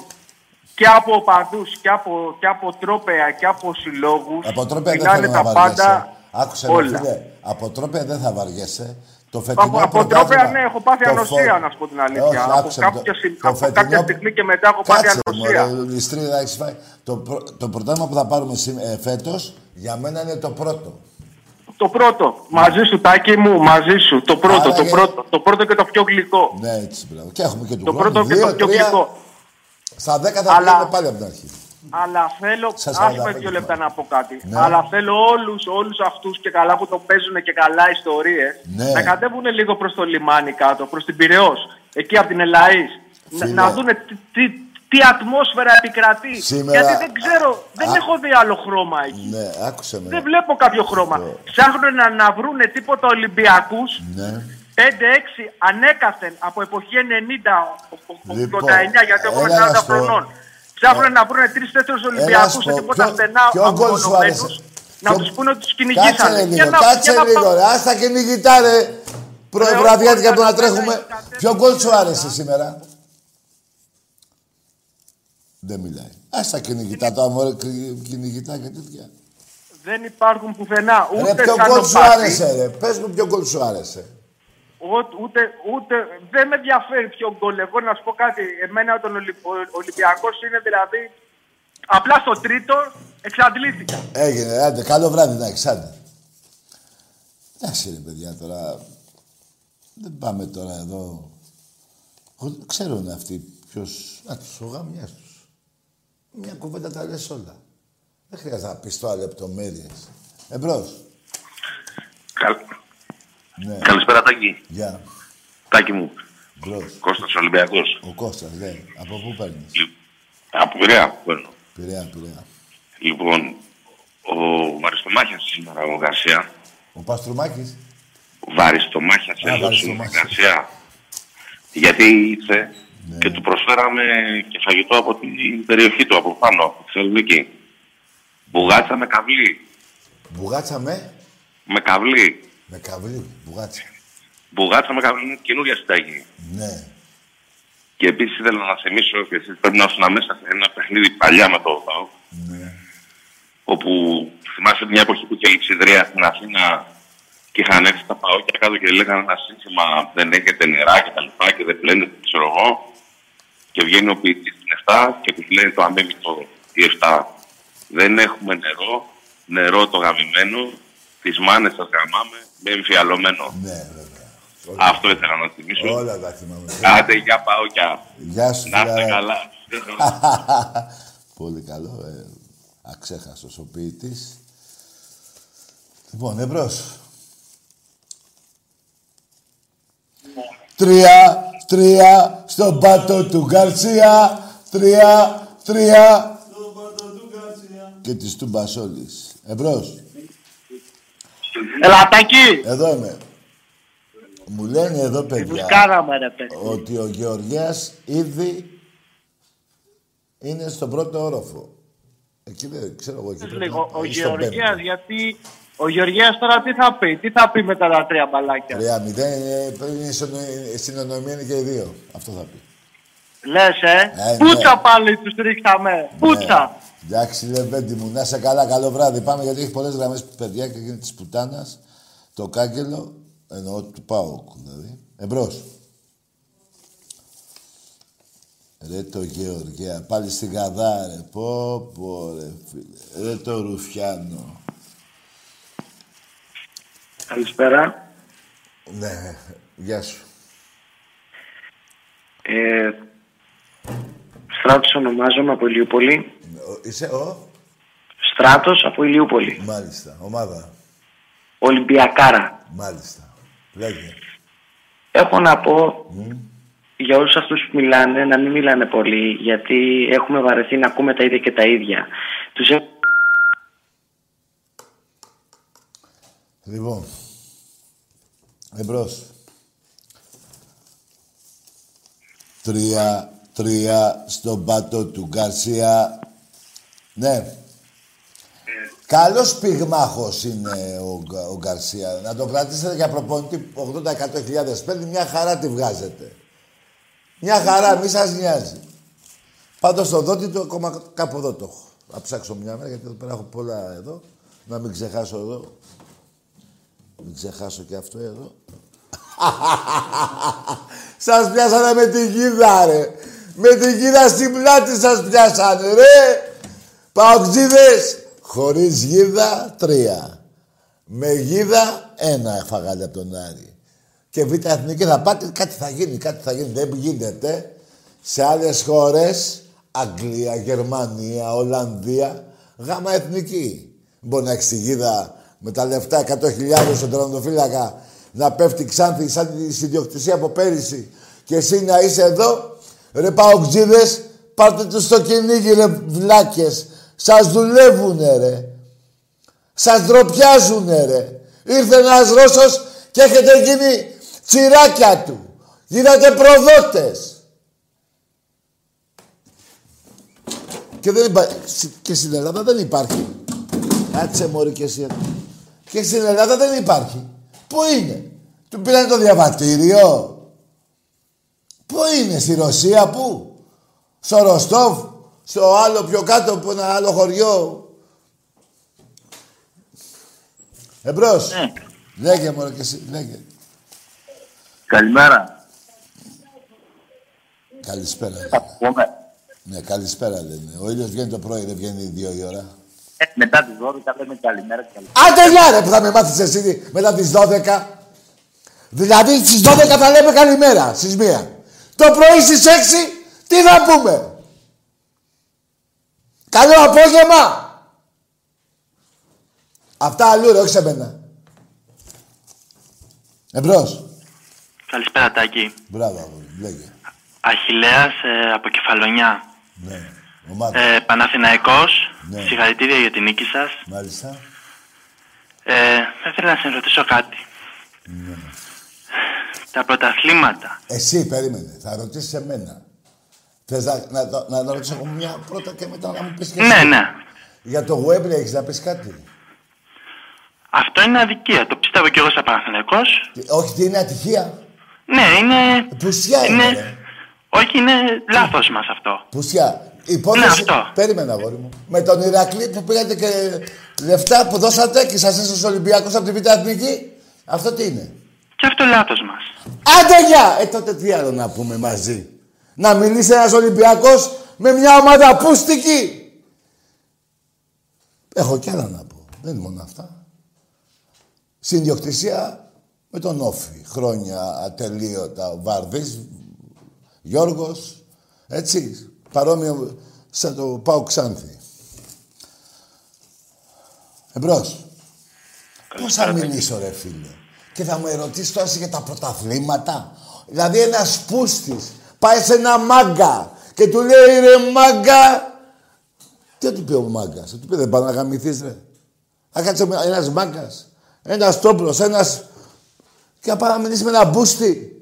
και από οπαδούς και από, και από τρόπεα και από συλλόγους Από τρόπια δεν μιλάνε θέλω τα να πάντα βαριέσαι. Άκουσε με όλα. φίλε, από τρόπια δεν θα βαριέσαι. Το φετινό Από, από πρωτάθλημα- τρόπεα, ναι, έχω πάθει το ανοσία, φο- να σου πω την αλήθεια. Όχι, από άκουσε με, κάποια, το- συ- το από φετινό- κάποια στιγμή και μετά έχω πάθει Κάτσε, ανοσία. μωρέ, ληστρίδα, έχεις φάει. Το, πρω- το πρωτάθλημα που θα πάρουμε σή- ε, φέτος, για μένα είναι το πρώτο. Το πρώτο. Μαζί σου, Τάκη μου, μαζί σου. Το πρώτο, Άρα το και- πρώτο. Το πρώτο και το πιο γλυκό. Ναι, έτσι, μπράβο. Και έχουμε και του Το χρόνου. πρώτο και Δύο, το πιο τρία, γλυκό. Στα 10 θα Αλλά- πήγαμε πάλι από την αρχή. Αλλά θέλω, Σας άσε με καταλαβαίνω. δύο λεπτά να πω κάτι. Ναι. Αλλά θέλω όλους, όλους αυτούς και καλά που το παίζουν και καλά ιστορίες Ναι. να κατέβουν λίγο προς το λιμάνι κάτω, προς την Πυραιός, εκεί από την Ελαΐς. Να, Φίλε. να δούνε τι, τι, τι ατμόσφαιρα επικρατεί. Σήμερα- Γιατί δεν ξέρω, δεν Α- έχω δει άλλο χρώμα εκεί. Ναι, άκουσε με. Δεν βλέπω κάποιο χρώμα. Ψάχνουν να, να βρούνε τίποτα Ολυμπιακούς Ναι. 5-6 ανέκαθεν από εποχή 90-89 Λοιπόν, γιατί έχω έλα 40 να σου πω. χρονών. Ψάχνουν να βρουν τρει-τέσσερι Ολυμπιακούς σε πω, τίποτα ποιο- στενά ποιο γκολ σου απομονωμένους, άρεσε; να Ποιο- τους πούνε ότι τους Κάτσε ρε κυνηγήσανε. λίγο, κάτσε λίγο ρε. Άστα κυνηγητά ρε. Πρωεβραδιάτικα που να τρέχουμε. Ποιο γκολ σου άρεσε σήμερα; Δεν μιλάει. Άστα κυνηγητά το αμόρε, κυνηγητά και τέτοια. Δεν υπάρχουν πουθενά. Ρε, Ούτε ποιο σαν γκολ το σου Πάτη, άρεσε ρε. Πες μου ποιο γκολ σου άρεσε. Ούτε, ούτε, ούτε, δεν με ενδιαφέρει ποιο γκολ. Εγώ να σου πω κάτι. Εμένα τον Ολυ, ο Ολυμπιακός είναι δηλαδή. Απλά στο τρίτο εξαντλήθηκα. Έγινε, άντε, καλό βράδυ να έχεις, άντε. Εντάξει ρε παιδιά τώρα, δεν πάμε τώρα εδώ. Εγώ- Ξέρουν αυτοί ποιος, να τους ο γαμιάς τους. Μια κουβέντα τα λες όλα. Δεν χρειάζεται να πεις τώρα λεπτομέρειες. Εμπρός. Καλ... Ναι. Καλησπέρα Τάκη. Γεια. Τάκη μου. Μπρος. Κώστας Ολυμπιακός. Ο Κώστας, λέει. Από πού παίρνεις; Από Πειραιά παίρνω. Πειραιά, Πειραιά. Λοιπόν, ο Βαριστομάχιας σήμερα, ο Γκαρσία. Ο Παστρουμάκης. Βαριστομάχιας, Α, έλεγε ο Βαριστομάχιας. Γκαρσία. Γιατί ήρθε και του προσφέραμε και φαγητό από την περιοχή του, από πάνω, από τη Θεσσαλονίκη. Μπουγάτσα με καβλί. Μπουγάτσα με; Με καβλί. Με καβλί. Μπουγάτσα. Μπουγάτσα με καβλί είναι καινούρια συνταγή. Ναι. Και επίσης ήθελα να θυμίσω και εσείς πρέπει να ήσουν μέσα σε ένα παιχνίδι παλιά με το ΟΔΑΟ. Ναι. Όπου θυμάσαι μια εποχή που είχε λειψιδρία στην Αθήνα και είχαν έρθει τα παόκια κάτω και λέγανε ένα σύνθημα δεν έχετε νερά και τα λοιπά και δεν πλένετε, ξέρω εγώ. Και βγαίνει ο ποιητής στην 7 και τους λέει το αμέμητο η 7. Δεν έχουμε νερό, νερό το γαμημένο, τις μάνες σας γαμάμε με εμφιαλωμένο. Ναι, Αυτό ήθελα να θυμίσω. Όλα τα θυμάμαι. Άντε, για παόκια. Γεια σου, Να είστε φιλαράκι. καλά. Πολύ καλό. Ε, αξέχαστος ο ποιητής. Λοιπόν, εμπρός. Τρία, τρία, στον πάτο του Γκαρσία. Τρία, τρία. Και της του Μπασόλης. Εμπρός. Ελατάκι. Εδώ είμαι. Μου λένε εδώ Τους παιδιά κάναμε ρε παιδί. ότι ο Γεωργιάς ήδη είναι στον πρώτο όροφο. Εκεί δεν ξέρω εγώ. Εκεί πρέπει Λίγο, να- ο ή στον Γεωργίας, γιατί ο Γεωργίας τώρα τι θα πει, τι θα πει μετά τα τρία μπαλάκια; Τρία μηδέν, ε, πρέπει να είναι συνο- συνωνυμία είναι και οι δύο. Αυτό θα πει. Λες, ε; Ε, Πούτσα ναι. πάλι τους ρίξαμε. Πούτσα. Ναι. Εντάξει, Λεβέντη μου, να είσαι καλά, καλό βράδυ. Πάμε γιατί έχει πολλές γραμμές παιδιά και γίνεται της πουτάνας. Το κάγκελο, εννοώ του Πάοκ, δηλαδή. Εμπρός. Ρε το Γεωργία, πάλι στην Καδά, ρε. Πω, πω, ρε φίλε. Ρε το Ρουφιάνο. Καλησπέρα. Ναι, γεια σου. Ε, Στράτος ονομάζομαι από Ηλιούπολη. Ο- Είσαι ο... Στράτος από Ηλιούπολη. Μάλιστα, ομάδα. Ολυμπιακάρα. Μάλιστα. Λέγε. Έχω να πω για όλους αυτούς που μιλάνε να μην μιλάνε πολύ γιατί έχουμε βαρεθεί να ακούμε τα ίδια και τα ίδια. Τους έχω Λοιπόν. Εμπρός. Τρία, τρία στον πάτο του Γκαρσία. Ναι. Καλός πυγμάχος είναι ο, Γκ- ο Γκαρσία. Να τον κρατήσετε για προπονητή 80-100 παίρνει μια χαρά τη βγάζετε. Μια χαρά, μη σας νοιάζει. Πάντως το δότη του ακόμα κάπου εδώ το έχω. Θα ψάξω μια μέρα γιατί εδώ πέρα έχω πολλά εδώ. Να μην ξεχάσω εδώ. Μην ξεχάσω και αυτό εδώ. σας πιάσανε με την γίδα, ρε. Με την γίδα στην πλάτη σας πιάσανε, ρε. Παοξίδες, χωρίς γίδα, τρία. Με γίδα, ένα φαγάτε από τον Άρη. Και β' εθνική θα πάτε, κάτι θα γίνει, κάτι θα γίνει. Δεν γίνεται. Σε άλλες χώρες, Αγγλία, Γερμανία, Ολλανδία, γάμα εθνική. Μπορεί να έχεις τη γίδα με τα λεφτά 100.000 στον τερματοφύλακα να πέφτει ξάνθη σαν τη ιδιοκτησία από πέρυσι και εσύ να είσαι εδώ, ρε παοξίδες, πάρτε τους στο κυνήγι ρε βλάκες. Σας δουλεύουνε ρε. Σας ντροπιάζουνε ρε. Ήρθε ένας Ρώσος και έχετε γίνει τσιράκια του. Γίνατε προδότες. Και, δεν υπά... και στην Ελλάδα δεν υπάρχει. Κάτσε μωρή και εσύ. Και στην Ελλάδα δεν υπάρχει. Πού είναι; Του πήραν το διαβατήριο. Πού είναι, στη Ρωσία, πού; Στο Ροστόφ, στο άλλο πιο κάτω, που ένα άλλο χωριό. Εμπρός. Ναι. Λέγε μωρέ και εσύ, λέγε. Καλημέρα. Καλησπέρα. Πούμε. Ναι, καλησπέρα λένε. Ο ήλιος βγαίνει το πρωί, δεν βγαίνει δύο η ώρα. Ε, μετά τις 12 λέμε καλημέρα. και καλημέρα. Άντε γεια ρε που θα με μάθεις εσύ μετά τις 12. Δηλαδή στις 12 θα λέμε καλημέρα, στις 1. Το πρωί στις 6 τι θα πούμε; Καλό απόγευμα. Αυτά αλλού ρε, όχι σε μένα. Εμπρός. Καλησπέρα Τάκη. Μπράβο, αγόρι, λέγε. Αχιλέας ε, από Κεφαλονιά. Ναι, ομάδας. Ε, Παναθηναϊκός. Ναι. Συγχαρητήρια για την νίκη σας. Μάλιστα. Ε, θα ήθελα να σε ρωτήσω κάτι. Ναι. Τα πρωταθλήματα. Εσύ περίμενε, θα ρωτήσεις σε μένα. Θες να, να, το- να, να ρωτήσω εγώ μια πρώτα και μετά να μου πεις και Ναι, εσύ. ναι. Για το Webley έχεις να πεις κάτι; Αυτό είναι αδικία. Το πιστεύω κι εγώ σαν Παναθηναϊκός. Όχι, τι είναι ατυχία; Ναι, είναι... Πουσιά είναι, ρε. Όχι, είναι λάθος μας αυτό. Πουσιά. Υπόθεση... Ναι, αυτό. Περίμενα, αγόρι μου. Με τον Ηρακλή που πήγατε και λεφτά που δώσατε και σας έσωσε ο Ολυμπιακός από τη Β' Εθνική. Αυτό τι είναι; Και αυτό λάθος μας. Άντε γεια! Ε, τότε τι άλλο να πούμε μαζί; Να μιλήσει ένας Ολυμπιακός με μια ομάδα πούστικη. Έχω κι άλλα να πω. Δεν είναι μόνο αυτά. Συνδιοκτησία με τον Όφη. Χρόνια ατελείωτα. Ο Βαρδής, Γιώργος, έτσι. Παρόμοιο σαν το Πάο Ξάνθη. Εμπρός. Πώς θα μιλήσω ρε φίλε; Και θα μου ερωτήσεις τώρα εσύ για τα πρωταθλήματα. Δηλαδή ένας πούστης πάει σε ένα μάγκα και του λέει ρε μάγκα. Τι θα του πει ο μάγκας. Θα του πει δεν πάει να γαμηθείς ρε. Θα κάτσε με- ένας μάγκας. Ένας τόπλος, ένας... Και θα πάει να μιλήσει με ένα μπούστη.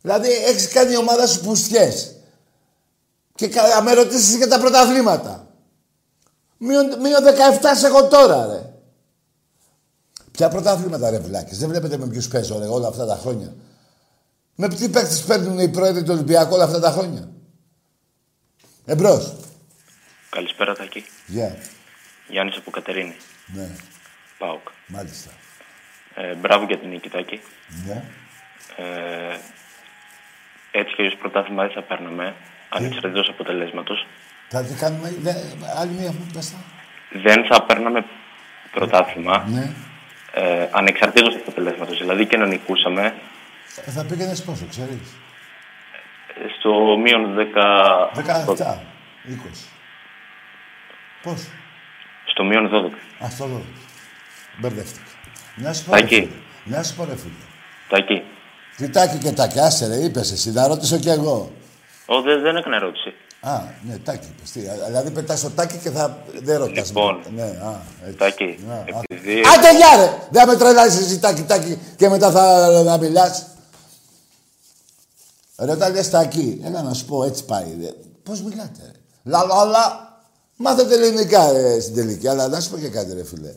Δηλαδή έχεις κάνει η ομάδα σου πουστιές. Και κα- θα με ρωτήσεις για τα πρωταθλήματα. Μείον, μείον 17 σε εγώ τώρα ρε. Ποια πρωταθλήματα ρε βλάκες. Δεν βλέπετε με ποιους παίζω ρε όλα αυτά τα χρόνια. Με τι παίκτες παίρνουν οι πρόεδροι του Ολυμπιακού όλα αυτά τα χρόνια; Εμπρός. Καλησπέρα Τάκη. Γεια. Γιάννης από Κατερίνη. Ναι, ΠΑΟΚ. μάλιστα. Ε, μπράβο για την νίκη Τάκη. Ναι. Ε, έτσι και ως πρωτάθλημα δεν θα παίρναμε, ανεξαρτήτως αποτελέσματος. Θα τι κάνουμε, δε, άλλη μία που πες τα. Δεν θα παίρναμε πρωτάθλημα, Ναι. ε, ανεξαρτήτως αποτελέσματος. Δηλαδή και να νικούσαμε Ε, θα πήγαινες πόσο, ξέρεις; ε, στο μείον 10... 17, 20. Πώς; Στο μείον 12. Α, στο δω. Μπερδεύτηκα. Να σου πω, ρε Τάκη. φίλε. Να σου πω, ρε φίλε. Τάκη. Τι τάκι και τάκι, άσε ρε, είπες εσύ, να ρωτήσω κι εγώ. Ω, δεν, δεν έκανε ερώτηση. Α, ναι, τάκι είπες. Τι, α, Δηλαδή πετάς το τάκι και θα... Δεν ρωτάς. Λοιπόν, Ναι, α, έτσι. Τάκη, Ναι, α. επειδή... Άντε γεια ρε! Δεν με τρελάσεις εσύ τάκι τάκι και μετά θα να μιλάς. Ρε όταν λες τάκι, έλα να σου πω έτσι πάει. Ρε. Πώς μιλάτε ρε. Λα λα λα. Μάθετε ελληνικά ρε, στην τελική. Αλλά να σου πω και κάτι ρε φίλε.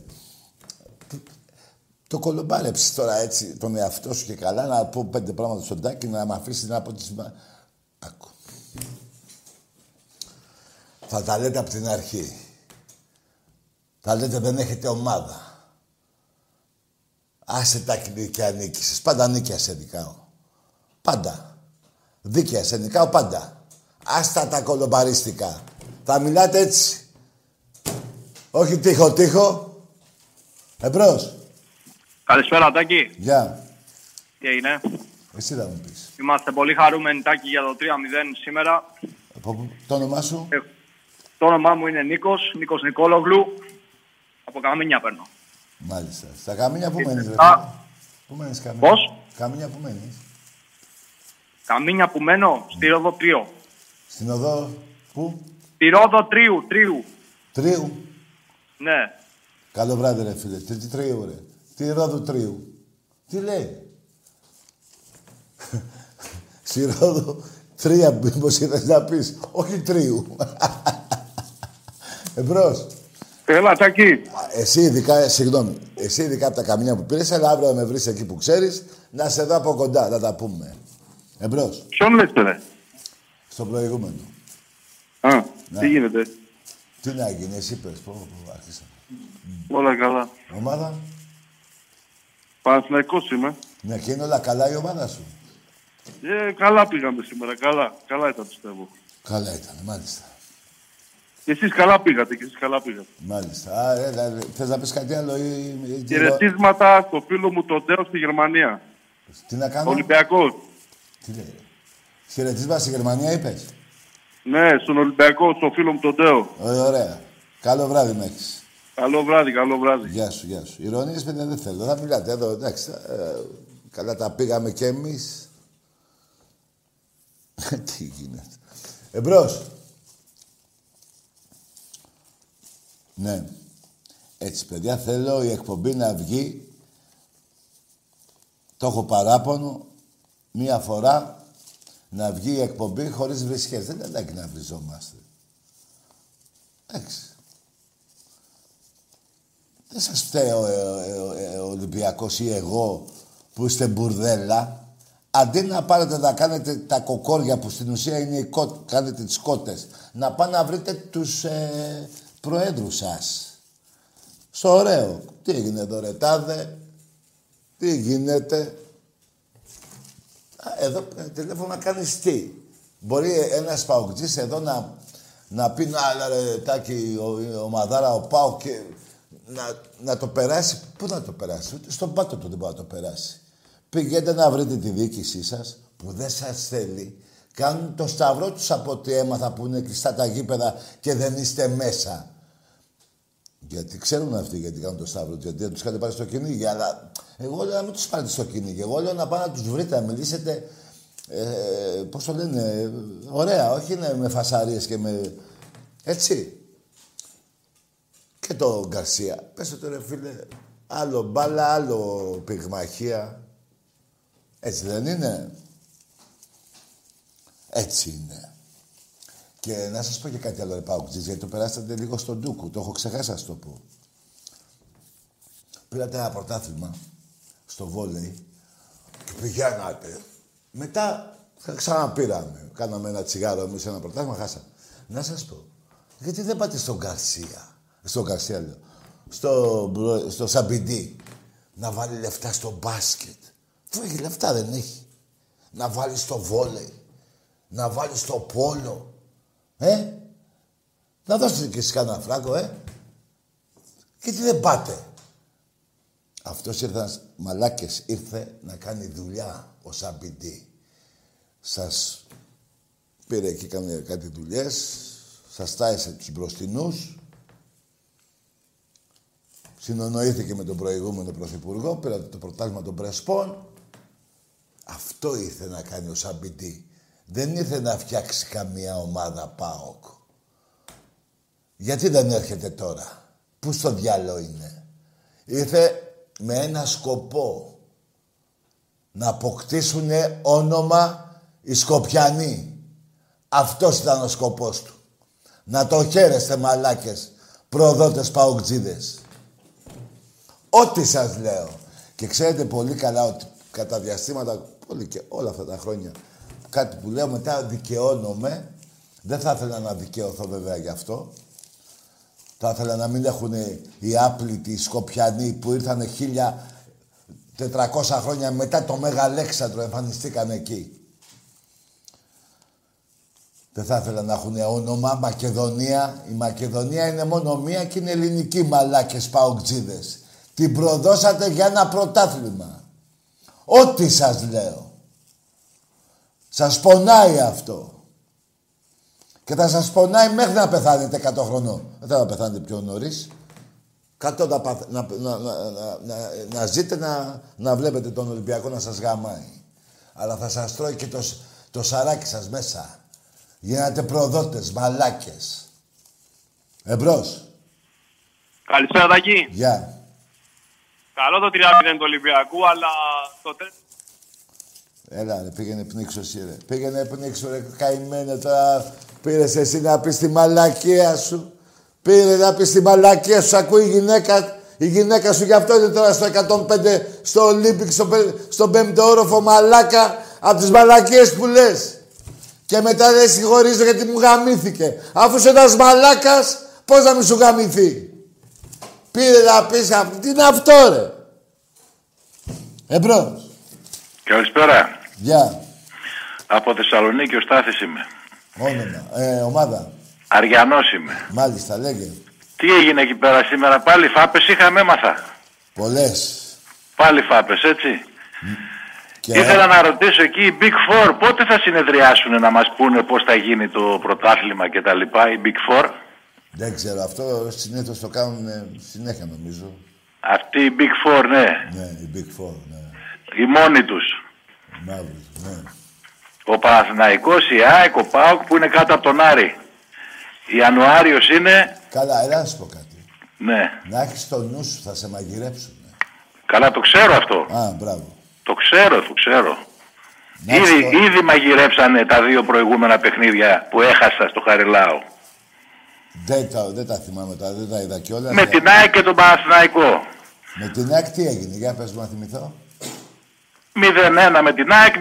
Το κολομπάρεψες τώρα έτσι τον εαυτό σου και καλά να πω πέντε πράγματα στον τάκι να με αφήσει να πω τις... μα- Άκου. Θα τα λέτε από την αρχή. Θα λέτε δεν έχετε ομάδα. Άσε τα και νίκησες. Πάντα νίκαια σε νικάω. Πάντα. Δίκαια σε νικάω πάντα. Άστα τα κολομπαρίστικα. Θα μιλάτε έτσι. Όχι τείχο τείχο. Εμπρός. Καλησπέρα, Τάκη. Γεια. Τι έγινε; Εσύ θα μου πεις. Είμαστε πολύ χαρούμενοι, Τάκη, για το 3-0 σήμερα. Από πού- το όνομά σου; Ε, το όνομά μου είναι Νίκος, Νίκος Νικόλογλου. Από Καμίνια παίρνω. Μάλιστα. Στα καμίνια που μένεις, ρε. Α. φίλε; Πού μένεις καμίνια; Πώς; Καμίνια που μένεις. Καμίνια που μένω, στη Ρόδο Τρίου. Στην οδό. Πού. Στη Ρόδο Τρίου, Τρίου. Τρίου. Ναι. Καλό βράδυ, ρε φίλε. Τι, τι τρίου, ρε. Τι ρόδου τρίου. Τι λέει; Στη ρόδου τρία, μήπως ήθελες να πεις. Όχι τρίου. Εμπρός. Έλα, Τάκη. Εσύ ειδικά, συγγνώμη, εσύ ειδικά από τα καμιά που πήρες, αλλά αύριο να με βρεις εκεί που ξέρεις, να σε δω από κοντά, να τα πούμε. Εμπρός. Ποιον λες, ρε. Στο προηγούμενο. Α, Ναι. τι γίνεται; Τι να γίνει, εσύ πες, πω, πω, άρχισα. Όλα καλά. Ομάδα; Παναθηναϊκός είμαι. Ναι, και είναι όλα καλά η ομάδα σου; Ε, καλά πήγαμε σήμερα, καλά. Καλά ήταν, πιστεύω. Καλά ήταν, μάλιστα. Και εσείς καλά πήγατε, και εσείς καλά πήγατε. Μάλιστα. Α, ε, δηλαδή, θες να πεις κάτι άλλο ή... ή- τι- Χαιρετίσματα στο φίλο μου τον Τέο στη Γερμανία. Τι να κάνω; Ολυμπιακός. Τι λέει. Χαιρετίσμα στη Γερμανία είπες; Ναι, στον Ολυμπιακό, στο φίλο μου τον Τέο. Ε, ωραία. Καλό βράδυ με έχεις. Καλό βράδυ, καλό βράδυ. Γεια σου, γεια σου. Ηρωνίες, παιδιά, δεν θέλω. Θα μιλάτε εδώ, εντάξει. ε, καλά τα πήγαμε κι εμείς. Τι γίνεται. Εμπρός. Ναι. Έτσι, παιδιά, θέλω η εκπομπή να βγει. Το έχω παράπονο. Μία φορά να βγει η εκπομπή χωρίς βρισχές. Δεν είναι να βριζόμαστε. Εντάξει. Δεν σας φταίει ο, ε, ε, ε, ο Ολυμπιακός ή εγώ που είστε μπουρδέλα. Αντί να πάρετε να κάνετε τα κοκόρια που στην ουσία είναι οι κό... κάνετε τις κότες, να πάνε να βρείτε τους ε, προέδρους σας. Στο ωραίο. Τι έγινε εδώ ρε τάδε. Τι γίνεται; Α, Εδώ ε, τηλέφωνο να κάνεις τι; Μπορεί ένας παοκτζής εδώ να, να πει να άλλα ρε τάκι ο, η ομαδάρα ο Πάο και να, να το περάσει. Πού να το περάσει. Ούτε στον πάτο του δεν μπορεί να το περάσει. Πηγαίνετε να βρείτε τη διοίκησή σας που δεν σας θέλει. Κάνουν το σταυρό τους από ό,τι έμαθα που είναι κλειστά τα γήπεδα και δεν είστε μέσα. Γιατί ξέρουν αυτοί γιατί κάνουν το σταύρο τους, γιατί δεν τους είχατε πάρει στο κυνήγι. Αλλά εγώ λέω να μην τους πάρετε στο κυνήγι. Εγώ λέω να πάνε να τους βρείτε, να μιλήσετε, ε, πώς το λένε, ε, ωραία, όχι είναι με φασαρίες και με... Έτσι. Και το Γκαρσία. Πες το ρε φίλε, άλλο μπάλα, άλλο πυγμαχία. Έτσι δεν είναι. Έτσι είναι. Και να σας πω και κάτι άλλο, ρε Πάουκτζης, γιατί το περάσατε λίγο στον Ντούκου. Το έχω ξεχάσει να σας το πω. Πήρατε ένα πρωτάθλημα στο βόλεϊ και πηγαίνατε. Μετά θα ξαναπήραμε. Κάναμε ένα τσιγάρο εμείς ένα πρωτάθλημα, χάσαμε. Να σας πω, γιατί δεν πάτε στον Γκαρσία, στον Γκαρσία λέω, στο, Μπρο- στο Σαμπιντή, να βάλει λεφτά στο μπάσκετ. Αφού έχει λεφτά δεν έχει. Να βάλει στο βόλεϊ, να βάλει στο πόλο. Ε, να δώσετε και εσείς κανένα φράγκο, ε; Και τι δεν πάτε. Αυτός ήρθε, ένας μαλάκες, ήρθε να κάνει δουλειά ο Σαμπιντή. Σας πήρε εκεί κάνει κάτι δουλειές, σας τάισε τους μπροστινούς, συνονοήθηκε με τον προηγούμενο πρωθυπουργό, πήρατε το πρωτάθλημα των Πρεσπών. Αυτό ήρθε να κάνει ο Σαμπιντή. Δεν ήρθε να φτιάξει καμία ομάδα ΠΑΟΚ. Γιατί δεν έρχεται τώρα; Πού στο διάλο είναι; Ήρθε με ένα σκοπό. Να αποκτήσουν όνομα οι Σκοπιανοί. Αυτός ήταν ο σκοπός του. Να το χαίρεστε μαλάκες, προδότες παοκτζίδες. Ό,τι σας λέω. Και ξέρετε πολύ καλά ότι κατά διαστήματα, πολύ και όλα αυτά τα χρόνια, κάτι που λέω μετά δικαιώνομαι. Δεν θα ήθελα να δικαιωθώ βέβαια γι' αυτό. Θα ήθελα να μην έχουν οι άπλητοι, οι Σκοπιανοί που ήρθαν 1400 χρόνια μετά το Μέγα Αλέξανδρο εμφανιστήκαν εκεί. Δεν θα ήθελα να έχουν όνομα Μακεδονία. Η Μακεδονία είναι μόνο μία και είναι ελληνική μαλάκες παοκτζίδες. Την προδώσατε για ένα πρωτάθλημα. Ό,τι σας λέω. Σας πονάει αυτό. Και θα σας πονάει μέχρι να πεθάνετε 100 χρονών. Δεν θα πεθάνετε πιο νωρίς. Κάτω να, να, να, να, να, ζείτε να, να βλέπετε τον Ολυμπιακό να σας γαμάει. Αλλά θα σας τρώει και το, το σαράκι σας μέσα. Γίνατε προδότες, μαλάκες. Εμπρός. Καλησπέρα Τάκη. Γεια. Καλό το 3-0 του Ολυμπιακού, αλλά το τε... Έλα ρε, πήγαινε πνίξου εσύ ρε. Πήγαινε πνίξου ρε, καημένε τώρα. Πήρες εσύ να πεις τη μαλακία σου. Πήρε να πεις τη μαλακία σου, ακούει η γυναίκα. Η γυναίκα σου γι' αυτό είναι τώρα στο 105 στο Ολύμπικ, στο, στον πέμπτο όροφο μαλάκα από τις μαλακίες που λες. Και μετά δεν συγχωρίζω γιατί μου γαμήθηκε. Αφού είσαι ένας μαλάκας, πώς να μην σου γαμηθεί; Πήρε να πεις, τι είναι αυτό ρε; Εμπρός. Καλησπέρα. Γεια. Από Θεσσαλονίκη ο Στάθης είμαι. Όνομα. Ε, ομάδα. Αριανός είμαι. Μάλιστα, λέγε. Τι έγινε εκεί πέρα σήμερα, πάλι φάπες είχαμε, έμαθα. Πολλές. Πάλι φάπες, έτσι. Και... Ήθελα να ρωτήσω εκεί οι Big Four πότε θα συνεδριάσουν να μας πούνε πώς θα γίνει το πρωτάθλημα και τα λοιπά, οι Big Four; Δεν ξέρω, αυτό συνήθως το κάνουν ε, συνέχεια νομίζω. Αυτοί οι Big Four, ναι. Ναι, οι Big Four, ναι. Οι μόνοι τους. Μαύροι, ναι. Ο Παναθηναϊκός, η ΑΕΚ, ο ΠΑΟΚ που είναι κάτω από τον Άρη. Ιανουάριος είναι... Καλά, έλα να σου πω κάτι. Ναι. Να έχεις το νου σου, θα σε μαγειρέψουν. Καλά, το ξέρω αυτό. Α, μπράβο. Το ξέρω, το ξέρω. Να Ήδη, σου πω. ήδη μαγειρέψανε τα δύο προηγούμενα παιχνίδια που έχασα στο Χαριλάου. Δεν τα, δεν τα θυμάμαι τώρα, δεν τα είδα κιόλας. Με την ΑΕΚ και τον Παναθηναϊκό. Με την ΑΕΚ τι έγινε, για πες μου να θυμηθώ. 0-1 με την ΑΕΚ,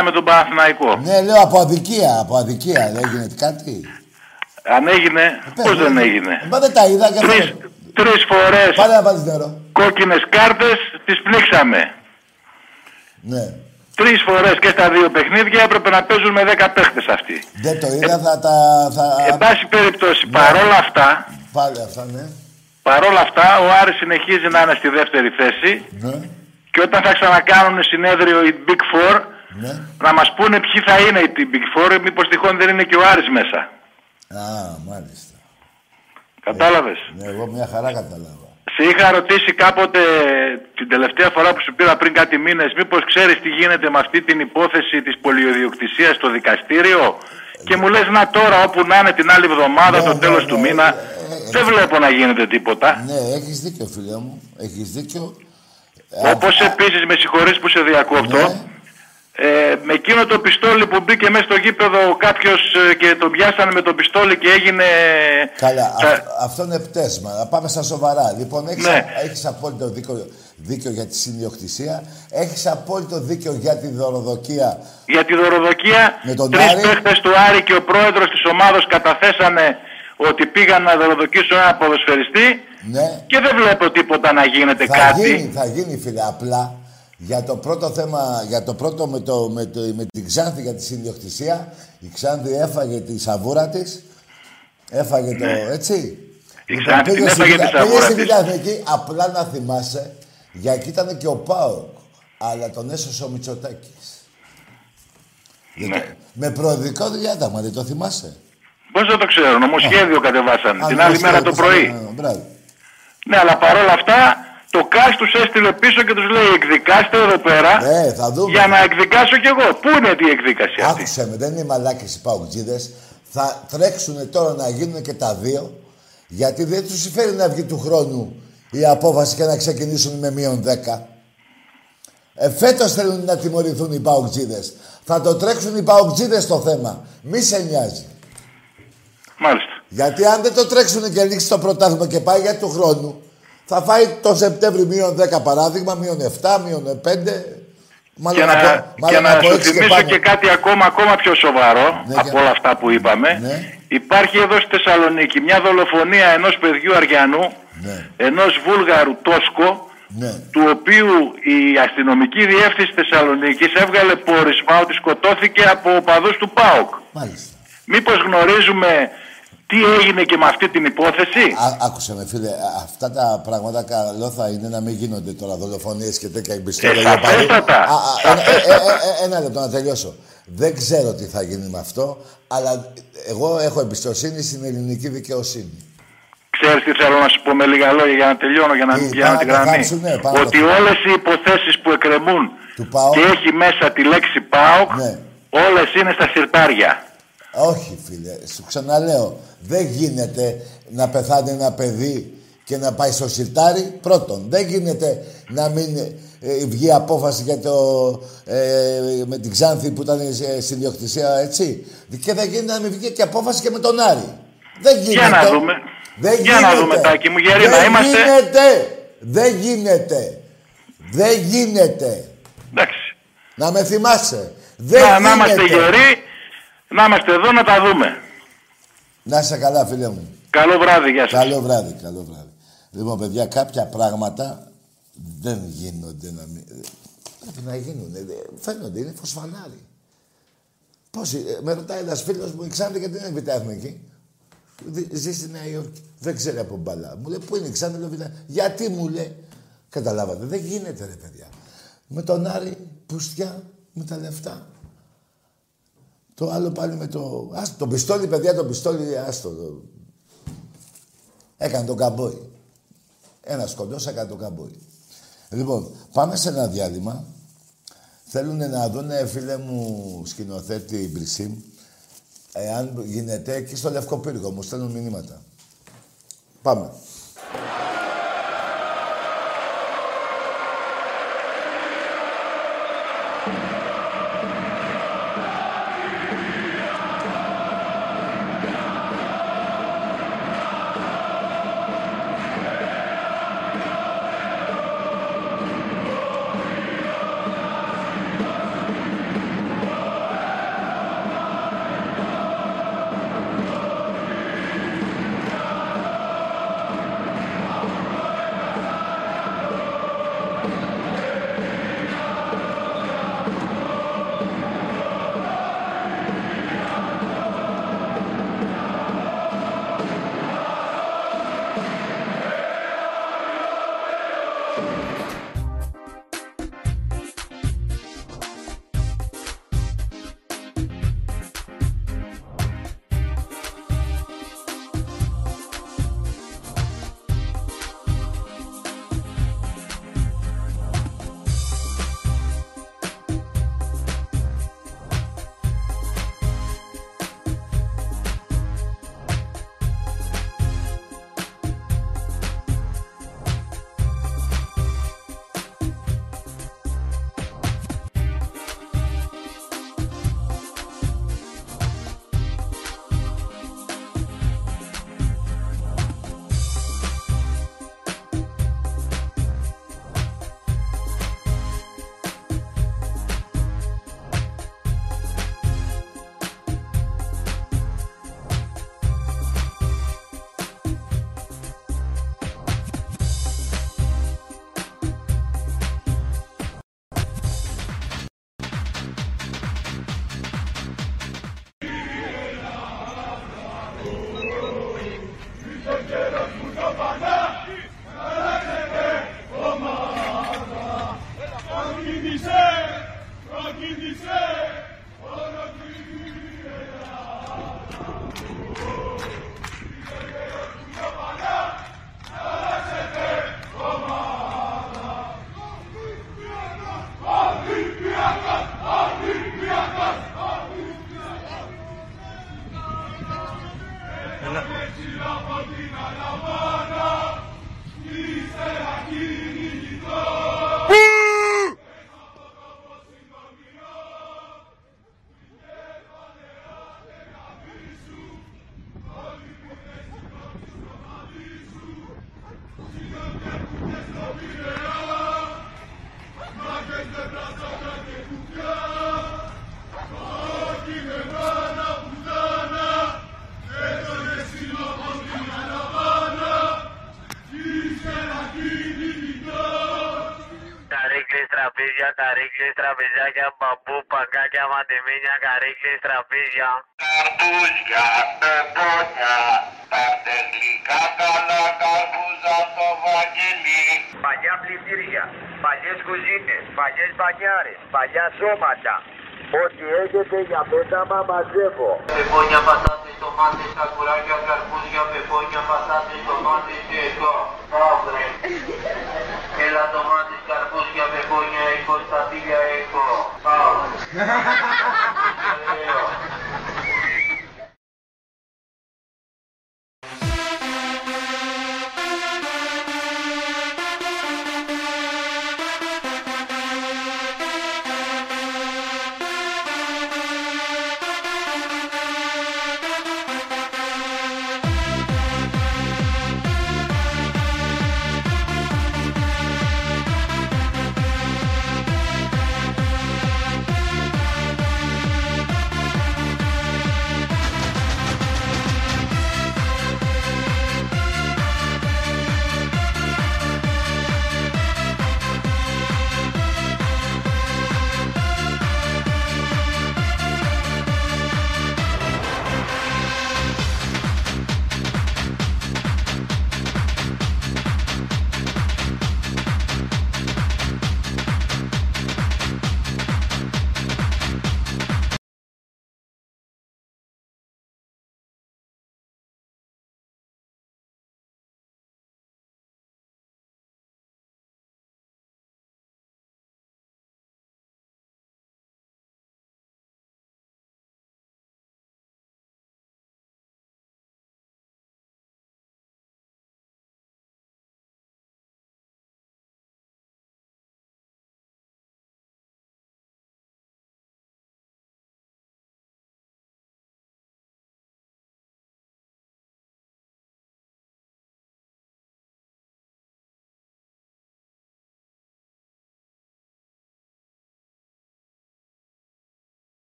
0-1 με τον Παναθηναϊκό. Ναι, λέω από αδικία, από αδικία. Δεν έγινε κάτι. Αν έγινε, πώς δεν έγινε; Μα δεν τα είδα και Τρεις, αυτό. τρεις φορές Πάλι να βάλεις νερό. κόκκινες κάρτες τις πνίξαμε. Ναι. Τρεις φορές και στα δύο παιχνίδια έπρεπε να παίζουν με 10 παίχτες αυτοί. Δεν το είδα, θα τα... Θα... Εν πάση περιπτώσει, παρόλα αυτά, Πάλι αυτά, ναι. παρόλα αυτά, ο Άρης συνεχίζει να είναι στη δεύτερη θέση Ναι. Και όταν θα ξανακάνουν συνέδριο οι Big Four, Ναι. να μας πούνε ποιοι θα είναι οι Big Four, μήπως τυχόν δεν είναι και ο Άρης μέσα. Α, μάλιστα. Κατάλαβες; Ναι, εγώ μια χαρά κατάλαβα. Σε είχα ρωτήσει κάποτε την τελευταία φορά που σου πήρα πριν κάτι μήνες μήπως ξέρεις τι γίνεται με αυτή την υπόθεση της πολιοδιοκτησίας στο δικαστήριο; Και μου λες να τώρα όπου να είναι την άλλη εβδομάδα, το τέλος του μήνα δεν βλέπω να γίνεται τίποτα. Ναι, έχεις δίκιο, φίλε μου. Έχεις δίκιο. Όπως επίσης με συγχωρείς που σε διακόπτω ε, με εκείνο το πιστόλι που μπήκε μέσα στο γήπεδο κάποιος ε, και τον πιάσανε με το πιστόλι και έγινε... Καλά, θα- αυ- αυτό είναι πτέσμα. Να πάμε στα σοβαρά. Λοιπόν, έχεις, Ναι. α- έχεις απόλυτο δίκιο, δίκιο για τη συνδιοκτησία. Έχεις απόλυτο δίκιο για τη δωροδοκία. Για τη δωροδοκία, Με τον τρεις Άρη. παίχτες του Άρη και ο πρόεδρος της ομάδος καταθέσανε ότι πήγαν να δωροδοκίσουν ένα ποδοσφαιριστή Ναι. και δεν βλέπω τίποτα να γίνεται Θα κάτι. γίνει, θα γίνει, φίλε. Απλά για το πρώτο θέμα, για το πρώτο με, το, με, το, με την Ξάνθη για τη συνδιοκτησία, η Ξάνθη έφαγε τη σαβούρα της. Έφαγε το. Έτσι. Ναι. Λοιπόν, Η Ξάνθη την πήγε στη έφαγε τη Βιλα- σαβούρα πήγε στη της. Βιλιαθνική, απλά να θυμάσαι, για εκεί ήταν και ο Πάοκ. Αλλά τον έσωσε ο Μητσοτάκης. Ναι. Με προοδικό διάταγμα, δεν το θυμάσαι; Πώς δεν το ξέρω, νομοσχέδιο κατεβάσανε Α, την άλλη νομοσχέδιο, μέρα το το πρωί. θυμάμαι, Μπράβο. Ναι, αλλά παρόλα αυτά Το ΚΑΣ τους έστειλε πίσω και τους λέει εκδικάστε εδώ πέρα Ναι, θα δούμε. για να εκδικάσω κι εγώ. Πού είναι η εκδίκαση αυτή; Άκουσε με, δεν είναι μαλάκες οι παουτζίδες. Θα τρέξουν τώρα να γίνουν και τα δύο, γιατί δεν τους συμφέρει να βγει του χρόνου η απόφαση και να ξεκινήσουν με μείον 10. Ε, φέτος θέλουν να τιμωρηθούν οι παουτζίδες. Θα το τρέξουν οι παουτζίδες το θέμα. Μη σε νοιάζει. Μάλιστα. Γιατί αν δεν το τρέξουν και λήξει το πρωτάθλημα και πάει για του χρόνου, θα φάει το Σεπτέμβρη μείον 10 παράδειγμα, μείον 7, μείον 5. Μάλλον και να, από, και μάλλον να από σου 6 και θυμίσω πάνω. και κάτι ακόμα, ακόμα πιο σοβαρό Ναι, από για- όλα αυτά που είπαμε. Ναι. Υπάρχει εδώ στη Θεσσαλονίκη μια δολοφονία ενός παιδιού Αριανού, Ναι, ενός Βούλγαρου Τόσκο, ναι. του οποίου η αστυνομική διεύθυνση Θεσσαλονίκης έβγαλε πόρισμα ότι σκοτώθηκε από οπαδούς του ΠΑΟΚ. Μάλιστα. Μήπως γνωρίζουμε τι έγινε και με αυτή την υπόθεση; Α, άκουσε με φίλε, α- αυτά τα πράγματα καλό θα είναι να μην γίνονται τώρα δολοφονίες και τέτοια εμπιστόλια. Ε, για πάλι. σαφέστατα. Α, α, ένα, ε, ε, ε, ε, ένα λεπτό να τελειώσω. Δεν ξέρω τι θα γίνει με αυτό, αλλά εγώ έχω εμπιστοσύνη στην ελληνική δικαιοσύνη. Ξέρεις τι θέλω να σου πω με λίγα λόγια για να τελειώνω, για να Τι, μην πιάνω πάμε τη να το γραμμή. θάψουνε, πάμε να Ότι το όλες οι υποθέσεις που εκκρεμούν Του ΠΑΟΚ. και έχει μέσα τη λέξη ΠΑΟΚ, Ναι. όλες είναι στα συρτάρια. Όχι, φίλε, σου ξαναλέω. Δεν γίνεται να πεθάνει ένα παιδί και να πάει στο σιρτάρι. Πρώτον, δεν γίνεται να μην ε, βγει απόφαση για το, ε, με την Ξάνθη που ήταν ε, στην διοκτησία, έτσι. Και δεν γίνεται να μην βγει και απόφαση και με τον Άρη. Δεν γίνεται. Για να δούμε. Δεν Για να γίνεται. δούμε, Τάκη μου, Γερή, να Δεν είμαστε- γίνεται. Δεν γίνεται. Δεν γίνεται. Εντάξει. Να με θυμάσαι. Δεν Να, γίνεται. να είμαστε γεροί, να είμαστε εδώ να τα δούμε. Να είσαι καλά, φίλε μου. Καλό βράδυ, γεια σας. Καλό βράδυ, καλό βράδυ. Λοιπόν, παιδιά, κάποια πράγματα δεν γίνονται να μην... Πρέπει να γίνουν. ε, Φαίνονται, είναι φωσφανάρι. Πώς, ε, με ρωτάει ένας φίλος μου, η Ξάνθη γιατί δεν είναι βιτάχνικη. Ζει στη Νέα Υόρκη. Δεν ξέρει από μπαλά. Μου λέει, πού είναι η Ξάνθη, λέω «Βιτά». Γιατί μου λέει; Καταλάβατε, δεν γίνεται ρε παιδιά. Με τον Άρη, πουστιά, με τα λεφτά. Το άλλο πάλι με το... Ας, το πιστόλι, παιδιά, το πιστόλι, άστο. Το... Έκανε τον καμπόι. Ένας κοντός έκανε τον καμπόι. Λοιπόν, πάμε σε ένα διάλειμμα. Θέλουν να δουν, φίλε μου, σκηνοθέτη Μπρισίμ, εάν γίνεται εκεί στο Λευκό Πύργο. Μου στέλνουν μηνύματα. Πάμε. Καρύκλες, τραπέζια. Καρπούζια, πεπόνια, πάρτε γλυκά καλά καρπούζα στο βαγγελί. Παλιά πλυντήρια, παλιές κουζίνες, παλιές μπανιάρες, παλιά σώματα. Ό,τι έχετε για πέταμα μαζεύω. Πεπόνια, πατάτες, τομάτες, σακουράκια, καρπούζια, πεπόνια, πατάτες, τομάτες και εδώ. Αύρε. Έλα τομάτες, καρπούζια, πεπόνια, έχω στα τίλια, έχω. Πάω.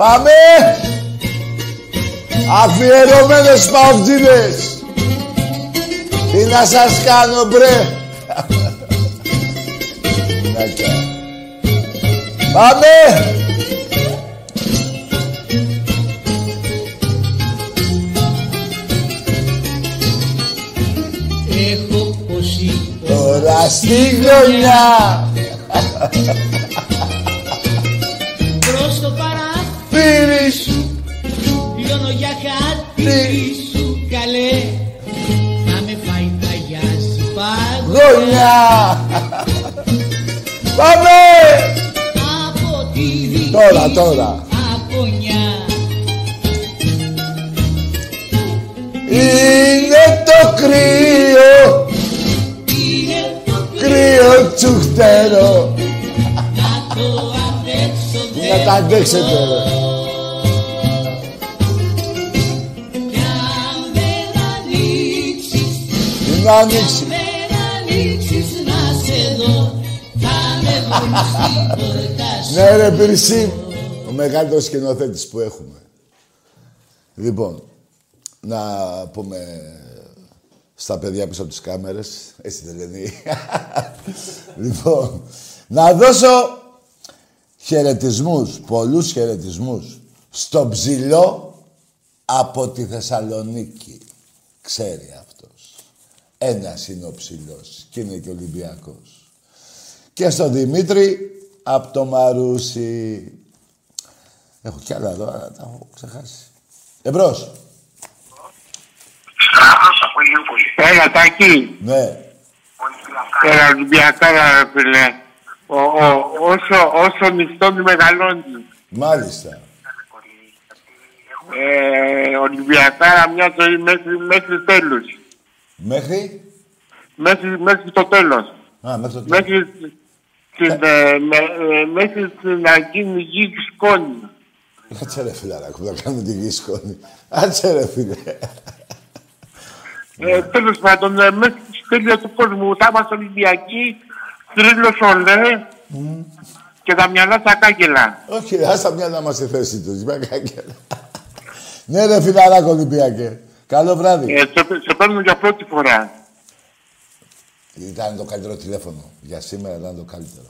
Πάμε! Αφιερωμένες παουτζίδες! Τι να σας κάνω, μπρε! Νάκια. Πάμε! Έχω ποσί Τώρα στη γωνιά καλέ Να με φάει παγιάζει Γωνιά! Πάμε! Από τη δική Τώρα, τώρα. απονιά Είναι το κρύο Κρύο τσουχτερό Να τα αντέξετε ρε. Τι να ανοίξει ανοίξεις να σε δω Θα με βρουν στην πόρτα σου Ναι ρε Πυρσί Ο μεγαλύτερος σκηνοθέτης που έχουμε. Λοιπόν Να πούμε Στα παιδιά πίσω από τις κάμερες. Έτσι δεν λένε. Λοιπόν Να δώσω χαιρετισμούς Πολλούς χαιρετισμούς Στο ψηλό Από τη Θεσσαλονίκη. Ξέρει αυτός Ένας είναι ο ψηλός Και είναι και Ολυμπιακός και στον Δημήτρη από το Μαρούσι. Έχω κι άλλα εδώ, αλλά τα έχω ξεχάσει. Εμπρός. Έλα, Τάκη. Ναι. Έλα, Ολυμπιακάρα, ρε φίλε. Ο, ο, όσο, όσο νηστώνει μεγαλώνεις. Μάλιστα. Ε, Ολυμπιακάρα μια ζωή μέχρι, μέχρι τέλους. Μέχρι; Μέχρι, μέχρι το τέλος. Α, μέχρι το τέλος. Μέχρι, την, ε, με, ε, μέχρι να γίνει γη σκόνη. Κάτσε ρε φιλαράκο, να κάνουμε τη γη σκόνη. Κάτσε ρε φίλε. Ε, τέλος πάντων, ε, μέχρι τη τέλεια του κόσμου θα είμαστε Ολυμπιακοί, θρύλος ολέ και τα μυαλά τα κάγκελα. Όχι ρε, άστα μια να μας στη θέση τους. είπα κάγκελα. Ναι ρε φιλαράκο Ολυμπιακέ. Καλό βράδυ. Ε, σε, σε παίρνω για πρώτη φορά. Ήταν το καλύτερο τηλέφωνο. Για σήμερα ήταν το καλύτερο.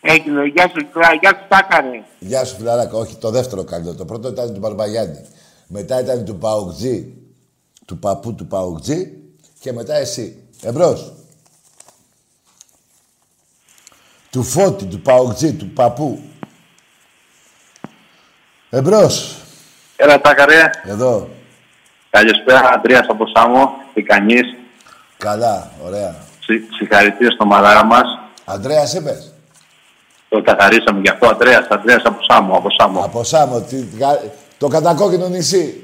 Έγινε, γεια σου, Κλά, γεια σου Τάκαρε. Γεια σου φιλαράκο. Όχι, το δεύτερο καλύτερο. Το πρώτο ήταν του Μπαρμπαγιάννη. Μετά ήταν του Παοκτζή. Του παππού του Παοκτζή. Και μετά εσύ. Εμπρός. Του Φώτη, του Παοκτζή, του παππού. Εμπρός. Έλα, Τάκαρε. Εδώ. Καλησπέρα, Αντρέας από Σάμο. Τι κάνεις; Καλά, ωραία. Συ- Συγχαρητήρια στο μαλάρα μας. Αντρέας είπες. Το καθαρίσαμε γι' αυτό. Αντρέας, Αντρέας από Σάμο. Από Σάμο. Από Σάμο, τι, γα- το κατακόκκινο νησί.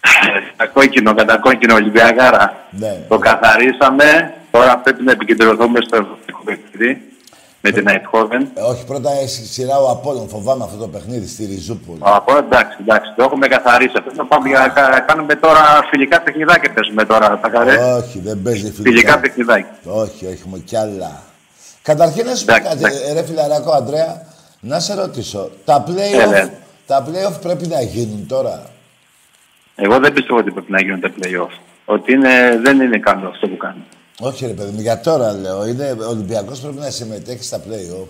Κατακόκκινο, κατακόκκινο Ολυμπιακάρα. Ναι. Το καθαρίσαμε. Τώρα πρέπει να επικεντρωθούμε στο ευρωπαϊκό παιχνίδι. Με την Eindhoven. Ε, όχι, πρώτα έχει σειρά ο Απόλλων. Φοβάμαι αυτό το παιχνίδι στη Ριζούπολη. Από εντάξει, εντάξει, το έχουμε καθαρίσει. Αυτό θα πάμε για, κα- κάνουμε τώρα φιλικά παιχνιδάκια. Παίζουμε τώρα, τα καρέ. Όχι, δεν παίζει φιλικά. Φιλικά παιχνιδάκια. Όχι, όχι, έχουμε κι άλλα. Καταρχήν να σου πω κάτι, ε, ρε φιλαράκο Αντρέα, να σε ρωτήσω. Τα play-off, Ε, ναι. τα play-off πρέπει να γίνουν τώρα; Εγώ δεν πιστεύω ότι πρέπει να γίνονται play-off. Ότι είναι, δεν είναι καλό αυτό που κάνουν. Όχι, ρε παιδί μου, για τώρα λέω. Είναι, ο Ολυμπιακός πρέπει να συμμετέχει στα play-off.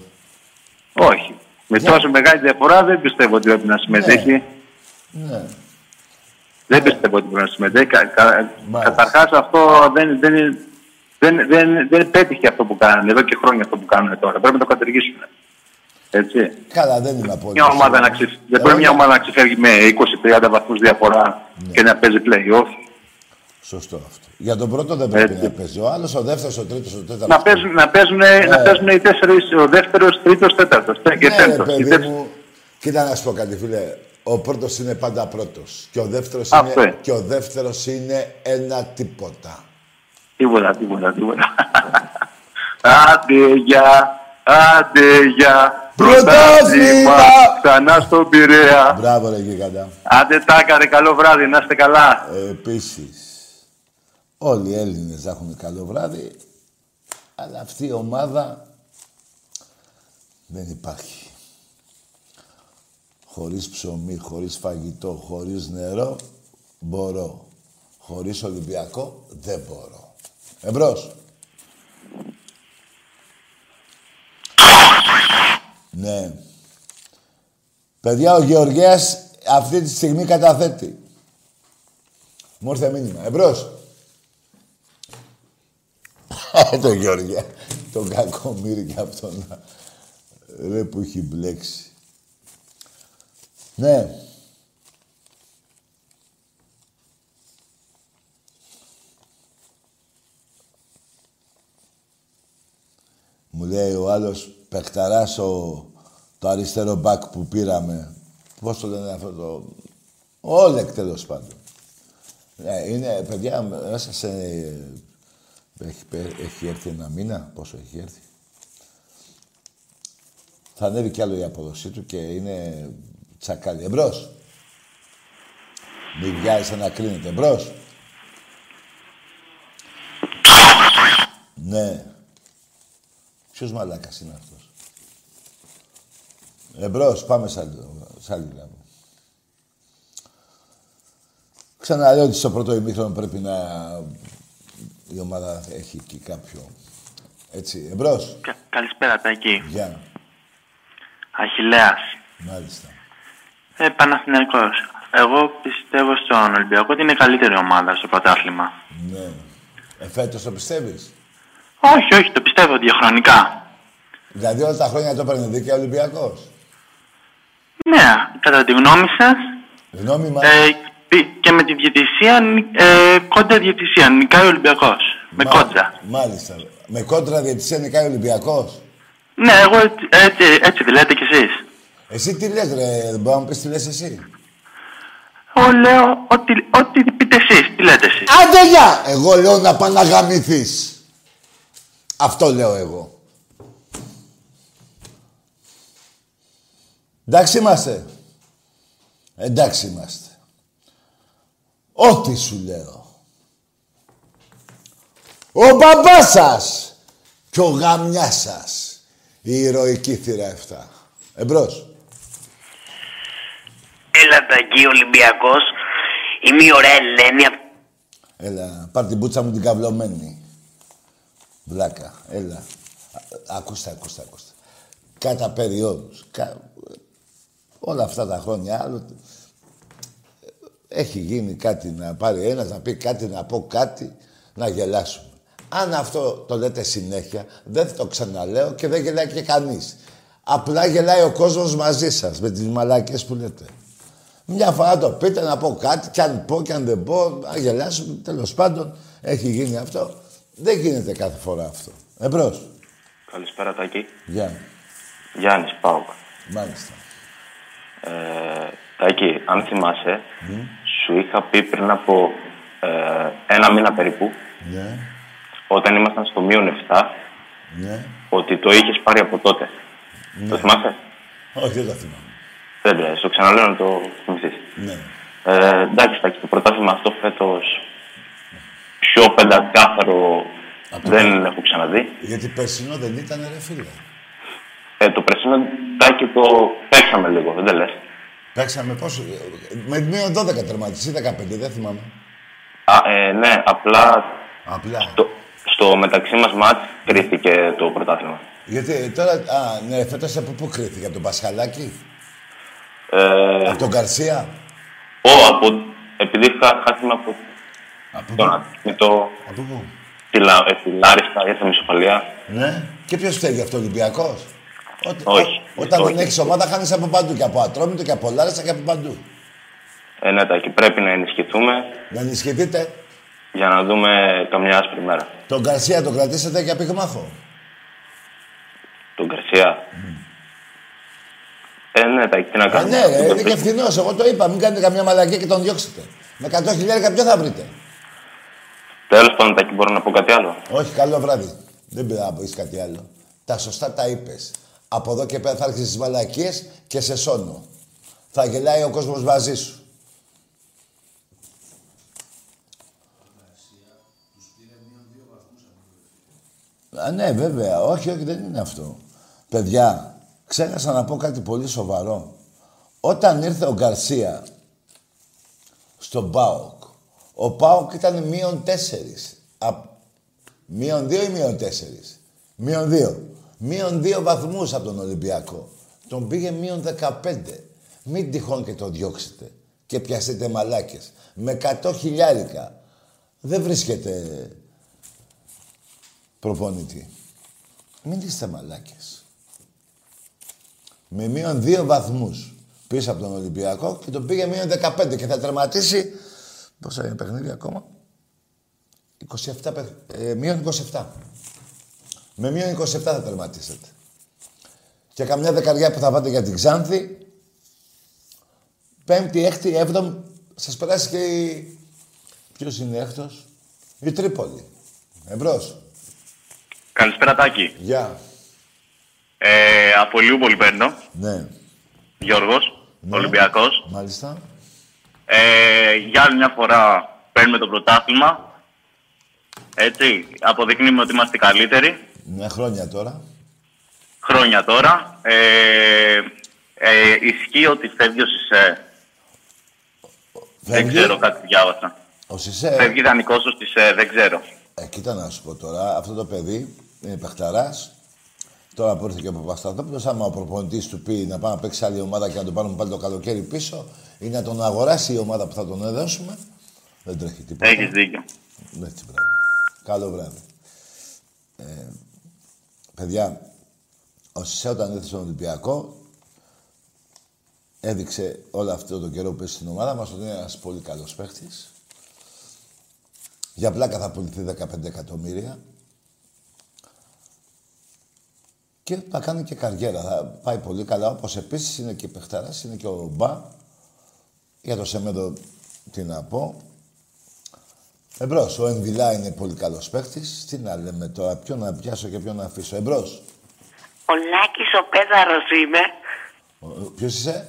Όχι. Με τόσο μεγάλη διαφορά δεν πιστεύω ότι πρέπει να συμμετέχει. Ναι. Δεν πιστεύω ότι πρέπει να συμμετέχει. Κα, κα, Καταρχάς αυτό δεν, δεν, δεν, δεν, δεν πέτυχε αυτό που κάνανε εδώ και χρόνια αυτό που κάνουν τώρα. Πρέπει να το κατεργήσουν. Έτσι. Καλά, δεν είναι απόλυτα. Μια ομάδα να ξεφ... Δεν μπορεί μια ομάδα να ξεφεύγει με 20-30 βαθμούς διαφορά Ναι. και να παίζει play-off. Σωστό αυτό. Για τον πρώτο δεν πρέπει να παίζει. Ο άλλος, ο δεύτερος, ο τρίτος, ο τέταρτος. Να παίζουν, να παίζουν, Ναι. να παίζουν οι τέσσερις, ο δεύτερος, τρίτος, τέταρτος και Ναι, ρε πέμπτος. παιδί μου, κοίτα να σου πω κάτι, φίλε. Ο πρώτος είναι πάντα πρώτος. Και ο δεύτερος Αυτό είναι, είναι. και ο δεύτερος είναι ένα τίποτα. Τίποτα, τίποτα, τίποτα. Άντε για, άντε για. Πρωτάθλημα! Ξανά στον Πειραιά. Μπράβο, ρε γίγαντα. Άντε τάκα, ρε, καλό βράδυ, να είστε καλά. Επίσης, όλοι οι Έλληνες να έχουν καλό βράδυ, αλλά αυτή η ομάδα δεν υπάρχει. Χωρίς ψωμί, χωρίς φαγητό, χωρίς νερό, μπορώ. Χωρίς Ολυμπιακό, δεν μπορώ. Εμπρός. Ναι. Παιδιά, ο Γεωργίας αυτή τη στιγμή καταθέτει. Μου ήρθε μήνυμα. Εμπρός. Ε, το Γεωργία. Τον κακό μύρι και αυτόν. Ρε που έχει μπλέξει. Ναι. Μου λέει ο άλλος παιχταράς ο, το αριστερό μπακ που πήραμε. Πώς το λένε αυτό το... Όλεκ τέλος πάντων. Ναι, είναι, παιδιά, μέσα σε... Έχει, έχει έρθει ένα μήνα, πόσο έχει έρθει. Θα ανέβει κι άλλο η απόδοσή του και είναι τσακάλι. Εμπρός. Μην βιάζεσαι να κρίνεται. Εμπρός. Ναι. Ποιος μαλάκας είναι αυτός; Εμπρός, πάμε σ' άλλη, σ' άλλη γραμμή. Ξαναλέω ότι στο πρώτο ημίχρονο πρέπει να... Η ομάδα έχει εκεί κάποιο... Έτσι, εμπρός. Κα- Καλησπέρα, Τάκη. Γεια. Αχιλέας. Μάλιστα. Ε, Παναθηναϊκός. Εγώ πιστεύω στον Ολυμπιακό ότι είναι η καλύτερη ομάδα στο πρωτάθλημα. Ναι. Ε, φέτος το πιστεύεις; Όχι, όχι, το πιστεύω διαχρονικά. Δηλαδή όλα τα χρόνια το έπαιρνε δίκαια ο Ολυμπιακός; Ναι, κατά τη γνώμη σας, Γνώμη μας... ε, πι- και με τη διαιτησία, νι- ε, κόντα διαιτησία, νικάει ο Ολυμπιακός. Με Μα- κόντρα. Μάλιστα. Με κόντρα διαιτησία νικάει ο Ολυμπιακός. Ναι, εγώ έτσι, έτσι, έτσι τη λέτε κι εσείς. Εσύ τι λες ρε, δεν μπορώ να μου πεις τι λες εσύ; Εγώ λέω ό,τι, ό,τι πείτε εσείς, τι λέτε εσείς. Άντε γεια! Εγώ λέω να πάνε να γαμηθείς. Αυτό λέω εγώ. Εντάξει είμαστε. Εντάξει είμαστε. Ό,τι σου λέω. Ο μπαμπάς σας και ο γαμιάς σας. Η ηρωική θύρα 7. Εμπρός. Έλα τα εκεί Ολυμπιακός. Είμαι η ωραία Ελένη. απ' Έλα, πάρ' την πούτσα μου την καυλωμένη. Βλάκα, έλα. Α- Ακούστε, ακούστε, ακούστε. Κατά περιόδους. Κα... Όλα αυτά τα χρόνια άλλο... Έχει γίνει κάτι να πάρει ένας, να πει κάτι, να πω κάτι, να γελάσουμε. Αν αυτό το λέτε συνέχεια, δεν θα το ξαναλέω και δεν γελάει και κανείς. Απλά γελάει ο κόσμος μαζί σας, με τις μαλακές που λέτε. Μια φορά το πείτε να πω κάτι, και αν πω και αν δεν πω, να γελάσουμε. Τέλος πάντων, έχει γίνει αυτό. Δεν γίνεται κάθε φορά αυτό. Εμπρός. Καλησπέρα, Τάκη. Γεια. Γιάννης, Πάουκ. Μάλιστα. Ε, Τάκη, αν θυμάσαι, σου είχα πει πριν από ε, ένα μήνα περίπου, Ναι, όταν ήμασταν στο μείον 7, ναι. ότι το είχες πάρει από τότε. Το θυμάσαι; Όχι, δεν το θυμάμαι. Δεν πειράζει, το ξαναλέω να το θυμηθείς. Ναι. Ε, εντάξει, Τάκη, το πρωτάθλημα αυτό φέτος πιο πεντακάθαρο δεν έχω ξαναδεί. Γιατί περσινό δεν ήταν, ρε φίλε. Ε, το πρεσίνο Τάκη το παίξαμε λίγο, δεν τα λες. Παίξαμε πόσο. Με μείον 12 τερματισή, 15, δεν θυμάμαι. Α, ε, ναι, απλά, Απλά. Στο, στο μεταξύ μας μάτς κρίθηκε το πρωτάθλημα. Γιατί τώρα. Α, ναι, φέτος από πού κρίθηκε, από τον Πασχαλάκη, Ε, από τον Γκαρσία. Ω, από, επειδή είχα χάσουμε από, τον με το... Από πού; Τη, Λα- ε, τη Λάριστα, ήρθε με ισοπαλία. Ναι. Και ποιος φταίει γι' αυτό, Ολυμπιακός; Όχι. Όταν όχι. δεν έχεις ομάδα, χάνεις από παντού. Και από Ατρόμητο και από Λάρισα και από παντού. Ε, ναι, Τάκη, πρέπει να ενισχυθούμε Να ενισχυθείτε. για να δούμε καμιά άσπρη μέρα. Τον Γκαρσία τον κρατήσετε για πυγμάχο. Τον Γκαρσία. Ε, ναι, Τάκη, τι να Α, κάνουμε. ναι, ρε, είναι και φθηνός. Εγώ το είπα. Μην κάνετε καμιά μαλακία και τον διώξετε. Με 100 χιλιάρικα ποιο θα βρείτε; Τέλος πάντων, Τάκη, μπορώ να πω κάτι άλλο. Όχι, καλό βράδυ. Δεν πειράζει να πεις κάτι άλλο. Τα σωστά τα είπες. Από εδώ και πέρα θα έρχεσαι στις μαλακίες και σε σώνω. Θα γελάει ο κόσμος μαζί σου. Α, ναι, βέβαια. Όχι, όχι, δεν είναι αυτό. Παιδιά, ξέχασα να πω κάτι πολύ σοβαρό. Όταν ήρθε ο Γκαρσία στον ΠΑΟΚ, ο ΠΑΟΚ ήταν μείον τέσσερις. Α, μείον δύο ή μείον τέσσερις; Μείον δύο. Μείον δύο βαθμούς από τον Ολυμπιακό. Τον πήγε μείον δεκαπέντε. Μην τυχόν και το διώξετε και πιάσετε μαλάκες. Με 100 χιλιάρικα. Δεν βρίσκεται προπονητή. Μην είστε μαλάκες. Με μείον δύο βαθμούς πίσω από τον Ολυμπιακό και τον πήγε μείον 15 και θα τερματίσει. Πόσα είναι παιχνίδια ακόμα; 27, παιχ- ε, μείον 27. Με μείον 27 θα τερματίσετε. Και καμιά δεκαριά που θα πάτε για την Ξάνθη. Πέμπτη, έκτη, έβδομη. Σας περάσει και η... Ποιος είναι έκτος; Η Τρίπολη. Εμπρός. Καλησπέρα Τάκη. Γεια. Ε, από Λιούπολη παίρνω. Ναι. Γιώργος, Ολυμπιακός. Μάλιστα. Ε, για άλλη μια φορά παίρνουμε το πρωτάθλημα. Έτσι, αποδεικνύουμε ότι είμαστε καλύτεροι. Μια χρόνια τώρα. Χρόνια τώρα. Ε, ε, ισχύει ότι φεύγει ο Σισε. Δεν Φεύγει; ξέρω, κάτι διάβασα. Ο Σισε; Φεύγει δανεικός ο Σισε, δεν ξέρω. Ε, κοίτα να σου πω τώρα, αυτό το παιδί είναι παιχταράς. Τώρα που ήρθε και ο Παπασταθόπουλος, άμα ο προπονητής του πει να πάει να παίξει άλλη ομάδα και να τον πάρουμε πάλι το καλοκαίρι πίσω ή να τον αγοράσει η ομάδα που θα τον έδωσουμε, δεν τρέχει τίποτα. Έχεις δίκιο. Έτσι, μπράβο. Καλό βράδυ. Ε, παιδιά, ο Σισε όταν ήρθε στον Ολυμπιακό, έδειξε όλο αυτό το καιρό που είσαι στην ομάδα μας ότι είναι ένας πολύ καλός παίχτης. Για πλάκα θα πουληθεί 15 εκατομμύρια. Και θα κάνει και καριέρα. Θα πάει πολύ καλά. Όπως επίσης είναι και παιχταράς, είναι και ο Μπα. Για το Σεμέδο τι να πω. Εμπρός, ο Εμβιλά είναι πολύ καλός παίχτης. Τι να λέμε τώρα, ποιον να πιάσω και ποιον να αφήσω. Εμπρός. Ο Λάκης ο Πέδαρος είμαι. Ο- Ποιος είσαι;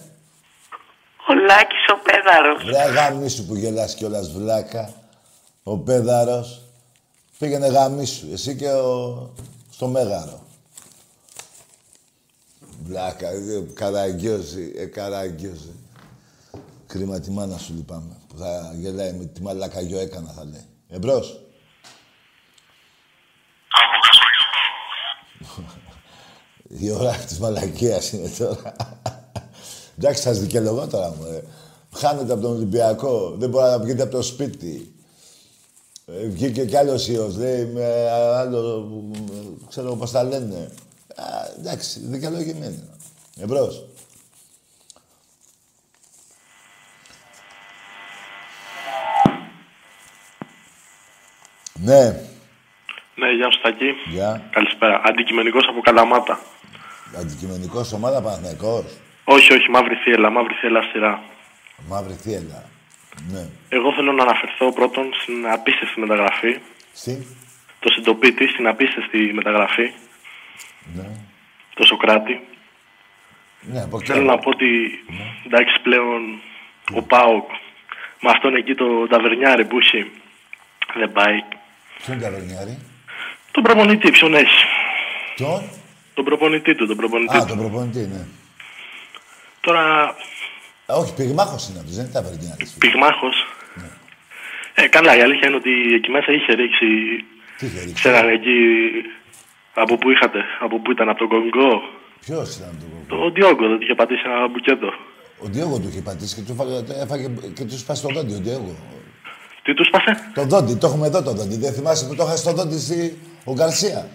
Ο Λάκης ο Πέδαρος. Βρε γαμίσου που γελάς κιόλας βλάκα. Ο Πέδαρος. Πήγαινε γαμίσου. Εσύ και ο... στο Μέγαρο. Βλάκα, ε, καραγκιόζη, ε, καραγκιόζη. Κρίμα τη μάνα σου λυπάμαι. Που θα γελάει με τη μαλάκα γιο έκανα θα λέει. Εμπρός. Η ώρα της μαλακίας είναι τώρα. Εντάξει, σας δικαιολογώ τώρα, μου. Χάνετε από τον Ολυμπιακό. Δεν μπορεί να βγείτε από το σπίτι. Ε, βγήκε κι άλλος ιός, λέει, με άλλο, ε, ξέρω πώς τα λένε. Α, εντάξει, δικαιολογημένο. Εμπρός. Ναι, Ναι, γεια σου Τάκη. γεια. Καλησπέρα. Αντικειμενικός από Καλαμάτα. Αντικειμενικός ομάδα Παναθηναϊκός. Όχι, όχι, μαύρη θύελα, μαύρη θύελα σειρά. Μαύρη θύελα. Ναι. Εγώ θέλω να αναφερθώ πρώτον στην απίστευτη μεταγραφή. Στη. Το συντοπίτη, στην απίστευτη μεταγραφή. Ναι. Το Σοκράτη. Ναι, από εκεί. Θέλω να πω ότι εντάξει πλέον ο Πάοκ με αυτόν εκεί το ταβερνιάρι που έχει δεν πάει. Ποιον ταβερνιάρη. Τον προπονητή, ποιον έχει. Ποιον; Τον προπονητή του, τον προπονητή Α, του. τον προπονητή, ναι. Τώρα Α, όχι, πυγμάχος είναι αυτός, δεν είναι ταβερνιάρης. πυγμάχος. Ναι. Ε, καλά, η αλήθεια είναι ότι εκεί μέσα είχε ρίξει. Τι είχε ρίξει; Ξέραν εκεί από πού είχατε, από πού ήταν, από τον Κονγκό. Ποιος ήταν το Το Διόγκο δεν είχε πατήσει ένα μπουκέτο. Ο Διόγο του είχε πατήσει και του έφαγε, έφαγε και τους σπάσει το δόντι, ο Διόγο. Τι τους σπάσε; Το δόντι, το έχουμε εδώ το δόντι. Δεν θυμάσαι που το είχα στο δόντι στη... ο Γκαρσία;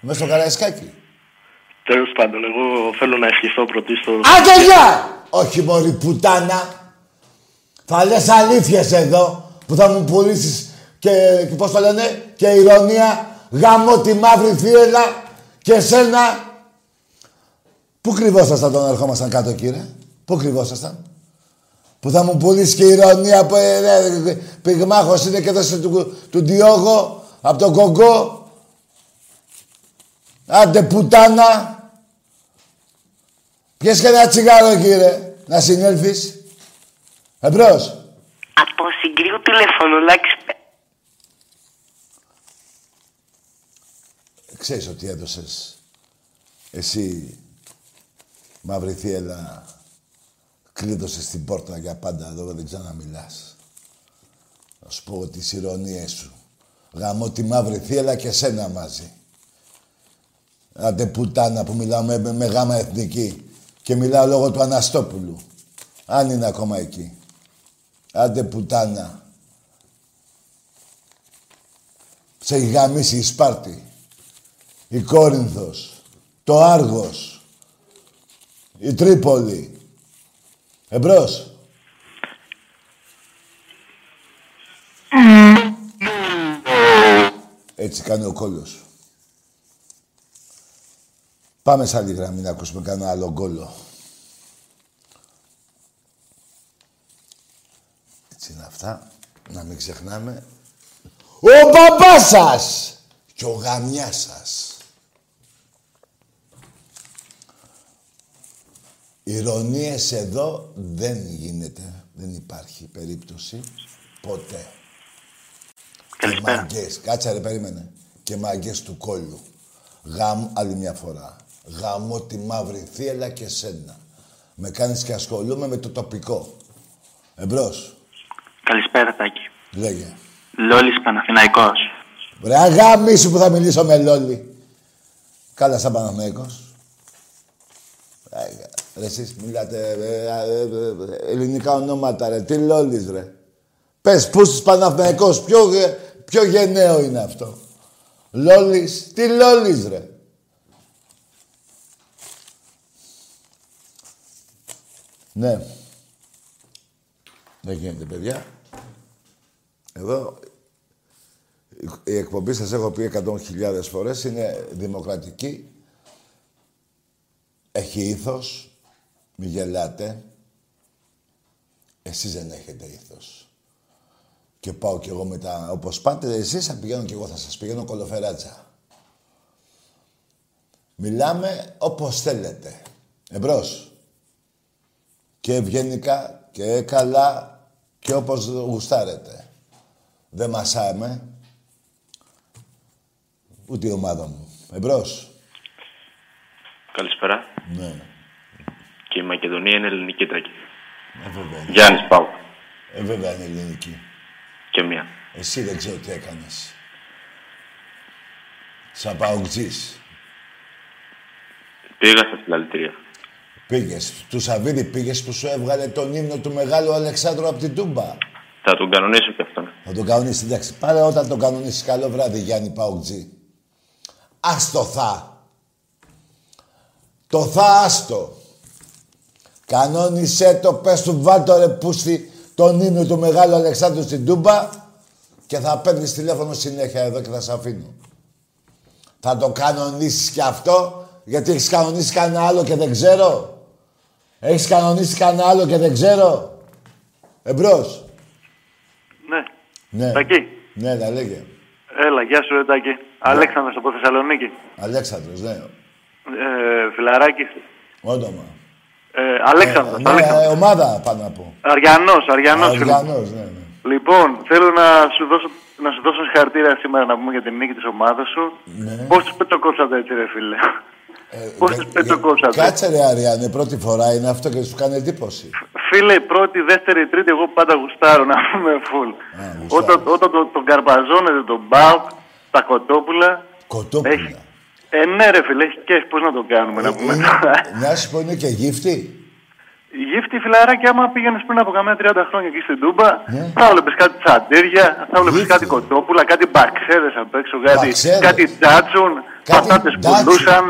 Μέσα στο Καραϊσκάκι. Τέλος πάντων, εγώ θέλω να ευχηθώ πρωτίστω. Άντε γεια! Όχι μωρή πουτάνα. Θα λες αλήθειες εδώ που θα μου πουλήσεις και, και πώς το λένε και ηρωνία γαμώ τη μαύρη θύελα και εσένα. Πού κρυβόσασταν όταν ερχόμασταν κάτω κύριε; Πού κρυβόσασταν; Που θα μου πουλήσει και ηρωνία που ε, ε, πυγμάχος είναι και δώσε του, του Διόγο από τον Κογκό. Άντε πουτάνα. Πιες και ένα τσιγάρο, κύριε, να συνέλθεις. Εμπρός. Από συγκρίου τηλεφώνου, Λάκης Πέ- Ξέρεις ότι έδωσες εσύ, μαύρη θύελα, κ- κλείδωσε την πόρτα για πάντα εδώ, δεν ξαναμιλάς. Να σου πω τις ηρωνίες σου. Γαμώ τη μαύρη θύελα και σένα μαζί. Άντε πουτάνα που μιλάω με, με γάμα εθνική και μιλάω λόγω του Αναστόπουλου. Αν είναι ακόμα εκεί. Άντε πουτάνα. Σε έχει γαμίσει η Σπάρτη. Η Κόρινθος. Το Άργος. Η Τρίπολη. Εμπρός. Έτσι κάνει ο κόλλος σου. Πάμε σε άλλη γραμμή να ακούσουμε κανένα άλλο γκόλο. Έτσι είναι αυτά. Να μην ξεχνάμε. Ο μπαμπάς σας και ο γαμιάς σας. Ηρωνίες εδώ δεν γίνεται. Δεν υπάρχει περίπτωση. Ποτέ. Καλησπέρα. Και μαγκές. Κάτσε ρε, περίμενε. Και μαγκές του κόλλου. Γαμ, άλλη μια φορά. Γαμώ τη μαύρη θύελα και σένα. Με κάνεις και ασχολούμαι με το τοπικό. Εμπρός. Καλησπέρα, Τάκη. Λέγε. Λόλης Παναθηναϊκός. Ρε αγάμι που θα μιλήσω με Λόλι. Καλά σαν Παναθηναϊκός. Ε, Ρε εσείς μιλάτε ε, ε, ε, ελληνικά ονόματα ρε. Τι Λόλις ρε. Πες πούς Παναθηναϊκός. Ποιο, ε, ποιο γενναίο είναι αυτό. Λόλις. Τι Λόλις ρε. Ναι. Δεν γίνεται, παιδιά. Εδώ η εκπομπή σας έχω πει 100.000 φορές είναι δημοκρατική. Έχει ήθος. Μη γελάτε. Εσείς δεν έχετε ήθος. Και πάω κι εγώ μετά, όπως πάτε εσείς, θα πηγαίνω κι εγώ, θα σας πηγαίνω κολοφεράτσα. Μιλάμε όπως θέλετε. Εμπρός. Και ευγενικά και καλά και όπως γουστάρετε. Δεν μασάμε. Ούτε η ομάδα μου. Εμπρός. Καλησπέρα. Ναι. Και η Μακεδονία είναι ελληνική τάκη. Ε, βέβαια. είναι. Γιάννης Πάου. Ε, βέβαια είναι ελληνική. Και μία. Εσύ δεν ξέρω τι έκανες. Σαν παουτζής. Πήγα στα συλλαλητήρια. Πήγες. Του Σαββίδη πήγες που σου έβγαλε τον ύμνο του Μεγάλου Αλεξάνδρου από την Τούμπα. Θα τον κανονίσω και αυτόν. Θα τον κανονίσεις, εντάξει. Πάρε όταν τον κανονίσεις. Καλό βράδυ, Γιάννη Παουτζή. Άστο θα. Το θα άστο. Κανόνισέ το, πες του βάλτο ρε πούστη τον ύμνο του Μεγάλου Αλεξάνδρου στην Τούμπα και θα παίρνεις τηλέφωνο συνέχεια εδώ και θα σε αφήνω. Θα το κανονίσεις και αυτό, γιατί έχεις κανονίσει κανένα άλλο και δεν ξέρω. Έχεις κανονίσει κανένα άλλο και δεν ξέρω. Εμπρός. Ναι. Ναι. Τακί. Ναι, τα λέγε. Έλα, γεια σου, ρε Τάκη. Αλέξανδρος από Θεσσαλονίκη. Αλέξανδρος, ναι. Ε, φιλαράκι. Όνομα. Ε, Αλέξανδρος, Ναι, Αλέξανδρος. ε, ομάδα πάνω από. Αριανός, Αριανός. φίλε. Αριανός, ναι, ναι. Λοιπόν, θέλω να σου δώσω, να σου δώσω συγχαρητήρια σήμερα να πούμε για την νίκη της ομάδας σου. Ναι. Πώς τους πετοκόψατε έτσι ρε φίλε; Πώς τους πετοκόψατε. Κάτσε ρε Αριάννε, πρώτη φορά είναι αυτό και σου κάνει εντύπωση. Φίλε, πρώτη, δεύτερη, τρίτη, εγώ πάντα γουστάρω να πούμε φουλ. Όταν, όταν το, τον καρπαζώνετε τον Μπάουκ, τα κοτόπουλα. Κοτόπουλα. Έχει... Ε, ναι, ρε φίλε, έχεις και πώς να το κάνουμε, να πούμε. Να σου πω είναι και γύφτη. Η γύφτη φιλαράκι, άμα πήγαινες πριν από καμιά 30 χρόνια εκεί στην Τούμπα, Ναι. θα έβλεπε κάτι τσαντήρια, θα έβλεπε κάτι κοτόπουλα, κάτι μπαξέδες απ' έξω, κάτι, Μπαξέδες. κάτι τζάτσουν, πατάτες τζάτσουν. πουλούσαν.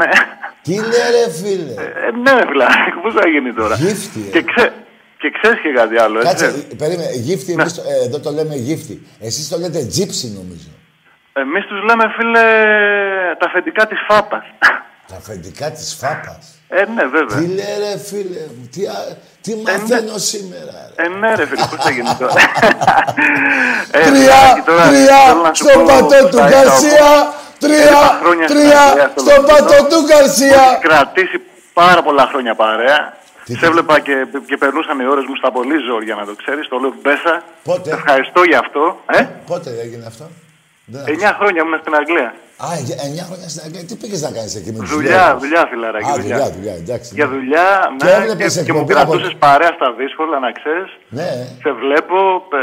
Τι λέει ρε φίλε. Ε, ναι, ρε φιλαράκι, πώς θα γίνει τώρα. Γύφτη, ε. Και, ξέ, και ξέρεις και κάτι άλλο, έτσι. Κάτσε, περίμενε, γύφτη, εμείς το- ε, εδώ το λέμε γύφτη. Εσείς το λέτε τζίψι νομίζω. Εμείς τους λέμε, φίλε, τα αφεντικά της Φάπας. Τα αφεντικά της φάπας. Ε, ναι, βέβαια. Τι λέει ρε φίλε μου, τι, α- τι μαθαίνω σήμερα. ρε. Ε, ναι, ρε φίλε, πώς θα γίνει τώρα. Ε, Τρία, φιλαράκι, τώρα τρία θέλω να σου στον πω πατό του τα Γκαρσία. Τρία, Έβα χρόνια στην τρία Αγγλία, στο στον Λονδίνο. πατό του Γκαρσία. Έχει κρατήσει πάρα πολλά χρόνια παρέα. Σε έβλεπα και, και περνούσαν οι ώρες μου στα πολύ ζόρια, να το ξέρεις. Το λέω μπέσα. Πότε; Σε ευχαριστώ για αυτό. Ε; Πότε έγινε αυτό; Δεν 9 χρόνια ήμουν στην Αγγλία. Α, για 9 χρόνια στην Αγγλία. Τι πήγες να κάνεις εκεί με του Δουλειά, δουλειά, φιλαράκι. Α, δουλειά, δουλειά, εντάξει. Για δουλειά, Και ναι, έβλεπες και, και μου εκπομπή από- κρατούσες παρέα στα δύσκολα, να ξέρεις. Ναι. Σε βλέπω ε,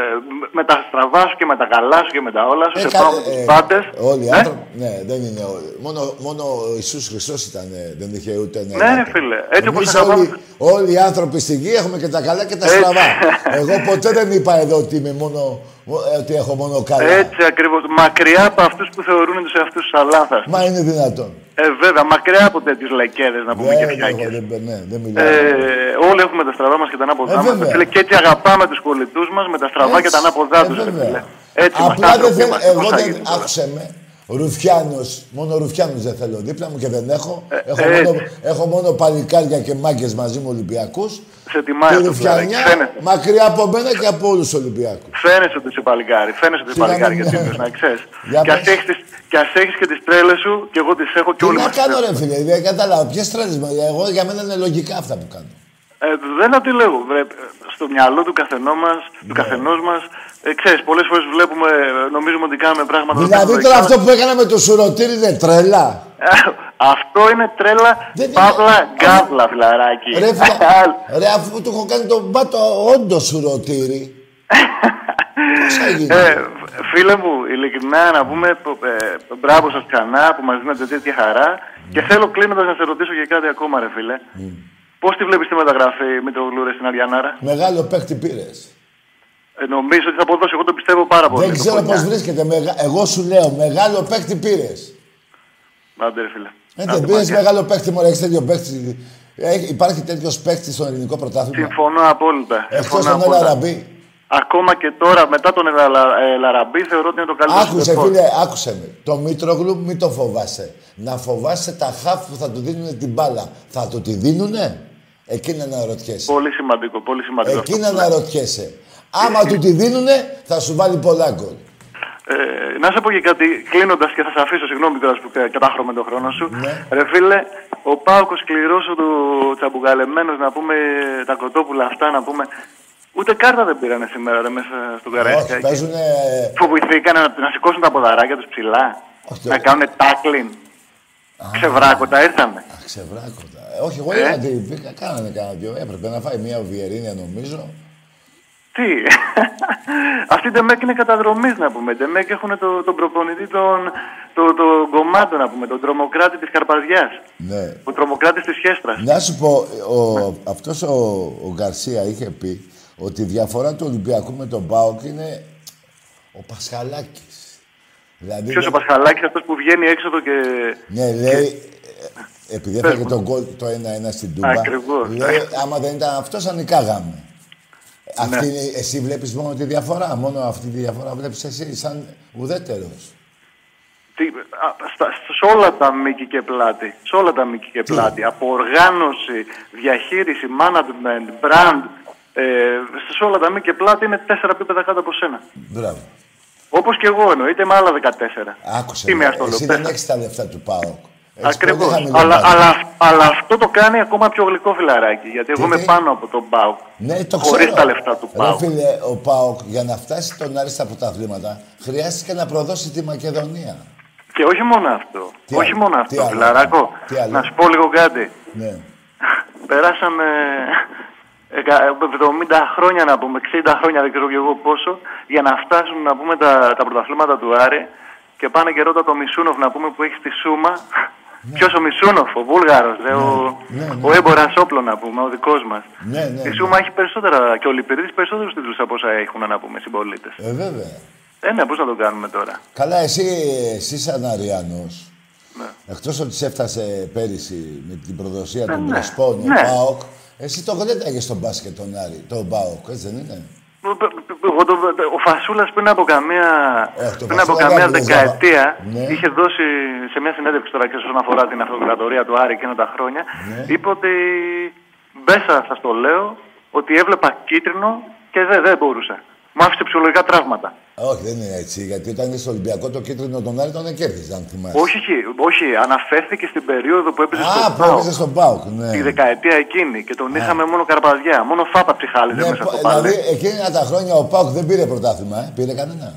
με τα στραβάς σου και με τα καλά σου και με τα όλα σου. Ε, σε κα- πάω με ε, του πάντε. Όλοι οι άνθρωποι. Ναι, δεν είναι όλοι. Μόνο, μόνο ο Ιησούς Χριστός ήταν, ε, δεν είχε ούτε ένα. Ναι, ρε φίλε. Έτσι όπως Εμείς αγαπάμε. όλοι, όλοι οι άνθρωποι στη γη έχουμε και τα καλά και τα Έτσι. στραβά. Εγώ ποτέ δεν είπα εδώ ότι, είμαι μόνο, ε, ότι έχω μόνο καλά. Έτσι ακριβώς. Μακριά από αυτούς που θεωρούν τους εαυτούς τους αλάνθαστου. Μα είναι δυνατόν. Ε, βέβαια, μακριά από τέτοιους λεκέδε να πούμε και Δεν, φιάκε. εγώ δεν, ναι, δεν μιλάω. Ε, όλοι έχουμε τα στραβά μας και τα ανάποδά Ε, μας. βέβαια. Και έτσι αγαπάμε τους κολλητούς μας με τα στραβά και τα ανάποδά ε, τους. βέβαια. Έτσι Απλά είμαστε δεν άνθρωποι, θέλω, είμαστε. εγώ Πώς θα δεν, γίνει τώρα. άκουσε με, Ρουφιάνος, μόνο Ρουφιάνους δεν θέλω δίπλα μου και δεν έχω. έχω, ε, μόνο, έχω μόνο παλικάρια και μάγκες μαζί μου Ολυμπιακούς. Σε τιμάει Και αυτό, Ρουφιανιά φιλαράκι. Φαίνεται. μακριά από μένα και από όλους τους Ολυμπιακούς. Φαίνεσαι ότι είσαι παλικάρι. Φαίνεσαι ότι είσαι Τι να παλικάρι μην- για τύπος, να ξέρεις. Για Και ας πες. έχεις τις- Και ας έχεις και τις τρέλες σου και εγώ τις έχω και Τι όλοι να μας τις κάνω έχουμε. ρε φίλε, δεν κατάλαβα. Ποιες τρέλες, μα, εγώ για μένα είναι λογικά αυτά που κάνω. Ε, δεν αντιλέγω. Βρε, στο μυαλό του καθενός μας, Ναι. του καθενός μας, ε, ξέρεις, πολλές φορές βλέπουμε, ε, νομίζουμε ότι κάνουμε πράγματα... τα Δηλαδή οποία τώρα δεν αυτό που έκανα με το σουρωτήρι είναι τρέλα. Αυτό είναι τρέλα, παύλα, γκάβλα, φιλαράκι. Ρε, φίλε, ρε, αφού του έχω κάνει τον πάτο όντως σουρωτήρι. Πώς θα γίνει; Ε, φίλε μου, ειλικρινά να πούμε ε, μπράβο σας ξανά που μας δίνετε τέτοια χαρά και θέλω κλείνοντας να σε ρωτήσω και κάτι ακόμα ρε φίλε. Πώς τη βλέπεις τη μεταγραφή με το Γλούρε στην Αριανάρα; Μεγάλο παίκτη πήρες. Ε, νομίζω ότι θα αποδώσει, εγώ το πιστεύω πάρα πολύ. Δεν το ξέρω Φωνιά. πώς βρίσκεται. Μεγα- Εγώ σου λέω, μεγάλο παίκτη πήρες. Άντε ρε φίλε. Ε, Άντε, δεν πήρες μακριά. μεγάλο παίκτη, μωρέ, έχεις τέτοιο παίκτη. Έχει- υπάρχει τέτοιος παίκτη στο ελληνικό πρωτάθλημα. Συμφωνώ απόλυτα. Εκτός Συμφωνώ τον απόλυτα. Ελαραμπή. Ακόμα και τώρα, μετά τον Ελα- Ελαραμπή, θεωρώ ότι είναι το καλύτερο Άκουσε, συνδεσμός. φίλε, άκουσε με. Το Μήτρογλου μην το φοβάσαι. Να φοβάσαι τα χαφ που θα του δίνουν την μπάλα. Θα του τη δίνουνε; Εκεί να αναρωτιέσαι. Πολύ σημαντικό, πολύ σημαντικό. Εκεί αυτό. να αναρωτιέσαι. Άμα του τη δίνουνε, θα σου βάλει πολλά γκολ. Ε, να σε πω και κάτι, κλείνοντας και θα σε αφήσω, συγγνώμη τώρα που κα- κατάχρωμαι τον χρόνο σου. Ναι. Ρε φίλε, ο Πάοκο σκληρό του τσαμπουκαλεμένος, να πούμε τα κοτόπουλα αυτά, να πούμε. Ούτε κάρτα δεν πήρανε σήμερα ρε, μέσα στον Όχι, Καραϊσκάκι. παίζουν. Φοβηθήκανε να, να σηκώσουν τα ποδαράκια τους ψηλά. να κάνουν τάκλιν. Ξεβράκοντα ήρθανε. Ξεβράκοντα. Ε, όχι, εγώ Ε; είδα ότι πήγα- κάνανε κανένα δυο. Έπρεπε να φάει μια οβιερίνια νομίζω. Τι; Αυτή η Ντεμέκ είναι καταδρομής να πούμε. Η Ντεμέκ έχουν το, τον προπονητή των το, το κομμάτων να πούμε, τον τρομοκράτη της Καρπαζιάς. Ναι. Ο τρομοκράτης της Χέστρας. Να σου πω, ο, αυτός ο, ο Γκαρσία είχε πει ότι η διαφορά του Ολυμπιακού με τον ΠΑΟΚ είναι ο Πασχαλάκης. Δηλαδή, Ποιος ο Πασχαλάκης, αυτός που βγαίνει έξοδο και. ναι, λέει, ε, επειδή έφαγε τον γκολ το 1-1 στην Τούμπα, Ακριβώς. λέει, άμα δεν ήταν αυτός, θα νικάγαμε. Αυτή Ναι. είναι, εσύ βλέπεις μόνο τη διαφορά, μόνο αυτή τη διαφορά βλέπεις εσύ σαν ουδέτερος. Τι, α, στα, σε όλα τα μήκη και πλάτη. Σε όλα τα μήκη και πλάτη. Από οργάνωση, διαχείριση, management, brand. Ε, σε όλα τα μήκη και πλάτη είναι τέσσερα επίπεδα κάτω από σένα. Μπράβο. Όπως και εγώ εννοείται με άλλα 14. Άκουσε, Τι με με, αυτό λέω, εσύ δεν τέσσερα. έχεις τα λεφτά του ΠΑΟΚ. Έχεις Ακριβώς. πολύ χαμηλό Αλλά, budget. αλλά, αλλά αυτό το κάνει ακόμα πιο γλυκό φιλαράκι. Γιατί εγώ είμαι τι; πάνω από τον Μπάουκ. Ναι, το Χωρίς ξέρω. τα λεφτά του Ρε Πάουκ. φίλε, ο ΠΑΟΚ για να φτάσει τον Άρη στα πρωταθλήματα χρειάστηκε να προδώσει τη Μακεδονία. Και όχι μόνο αυτό. Τι όχι άλλο, μόνο τι αυτό, άλλο, φιλαράκο. τι άλλο; Να σου πω λίγο κάτι. Ναι. Περάσαμε εκα- 70 χρόνια να πούμε, 60 χρόνια δεν ξέρω και εγώ πόσο, για να φτάσουν να πούμε τα, τα πρωταθλήματα του Άρη και πάνε και ρώτα το Μισούνοφ να πούμε που έχει στη Σούμα. Ναι. Ποιος ο Μισούνοφ, ο Βούλγαρος, ρε, ο, ο έμπορας όπλο να πούμε, ο δικός μας. Ναι, ναι. Η Σούμα έχει περισσότερα και ο Λιπηρίδης περισσότερους τίτλους από όσα έχουν να πούμε συμπολίτες. Ε, βέβαια. Ε, ναι, πώς να το κάνουμε τώρα. Καλά, εσύ, εσύ σαν Αριανός, Ναι. εκτός ότι σε έφτασε πέρυσι με την προδοσία Ε, του ναι. Μπρεσπών, ο Ναι. ΠΑΟΚ, εσύ το γλένταγες στον μπάσκετ τον Άρη, τον ΠΑΟΚ, έτσι δεν είναι; Εγώ το, ο Φασούλας πριν από καμία, το πριν από Φασούλα καμία δεν δεκαετία Ναι. είχε δώσει σε μια συνέντευξη τώρα και όσον αφορά την αυτοκρατορία του Άρη εκείνα τα χρόνια Ναι. είπε ότι μπέσα σας το λέω ότι έβλεπα κίτρινο και δεν, δεν μπορούσα. Μου άφησε ψυχολογικά τραύματα. Όχι, δεν είναι έτσι, γιατί όταν είσαι στο Ολυμπιακό το κίτρινο τον Άρη τον κέρδιζε, αν θυμάσαι. Όχι, όχι, όχι, αναφέρθηκε στην περίοδο που έπαιζε Α, στον που ΠΑΟΚ. έπαιζε στον ΠΑΟΚ, ναι. Τη δεκαετία εκείνη και τον είχαμε μόνο καρπαζιά. Μόνο φάπα ψυχάλιζε Ναι, μέσα στο δηλαδή, πάλι. εκείνα τα χρόνια ο ΠΑΟΚ δεν πήρε πρωτάθλημα, ε. πήρε κανένα.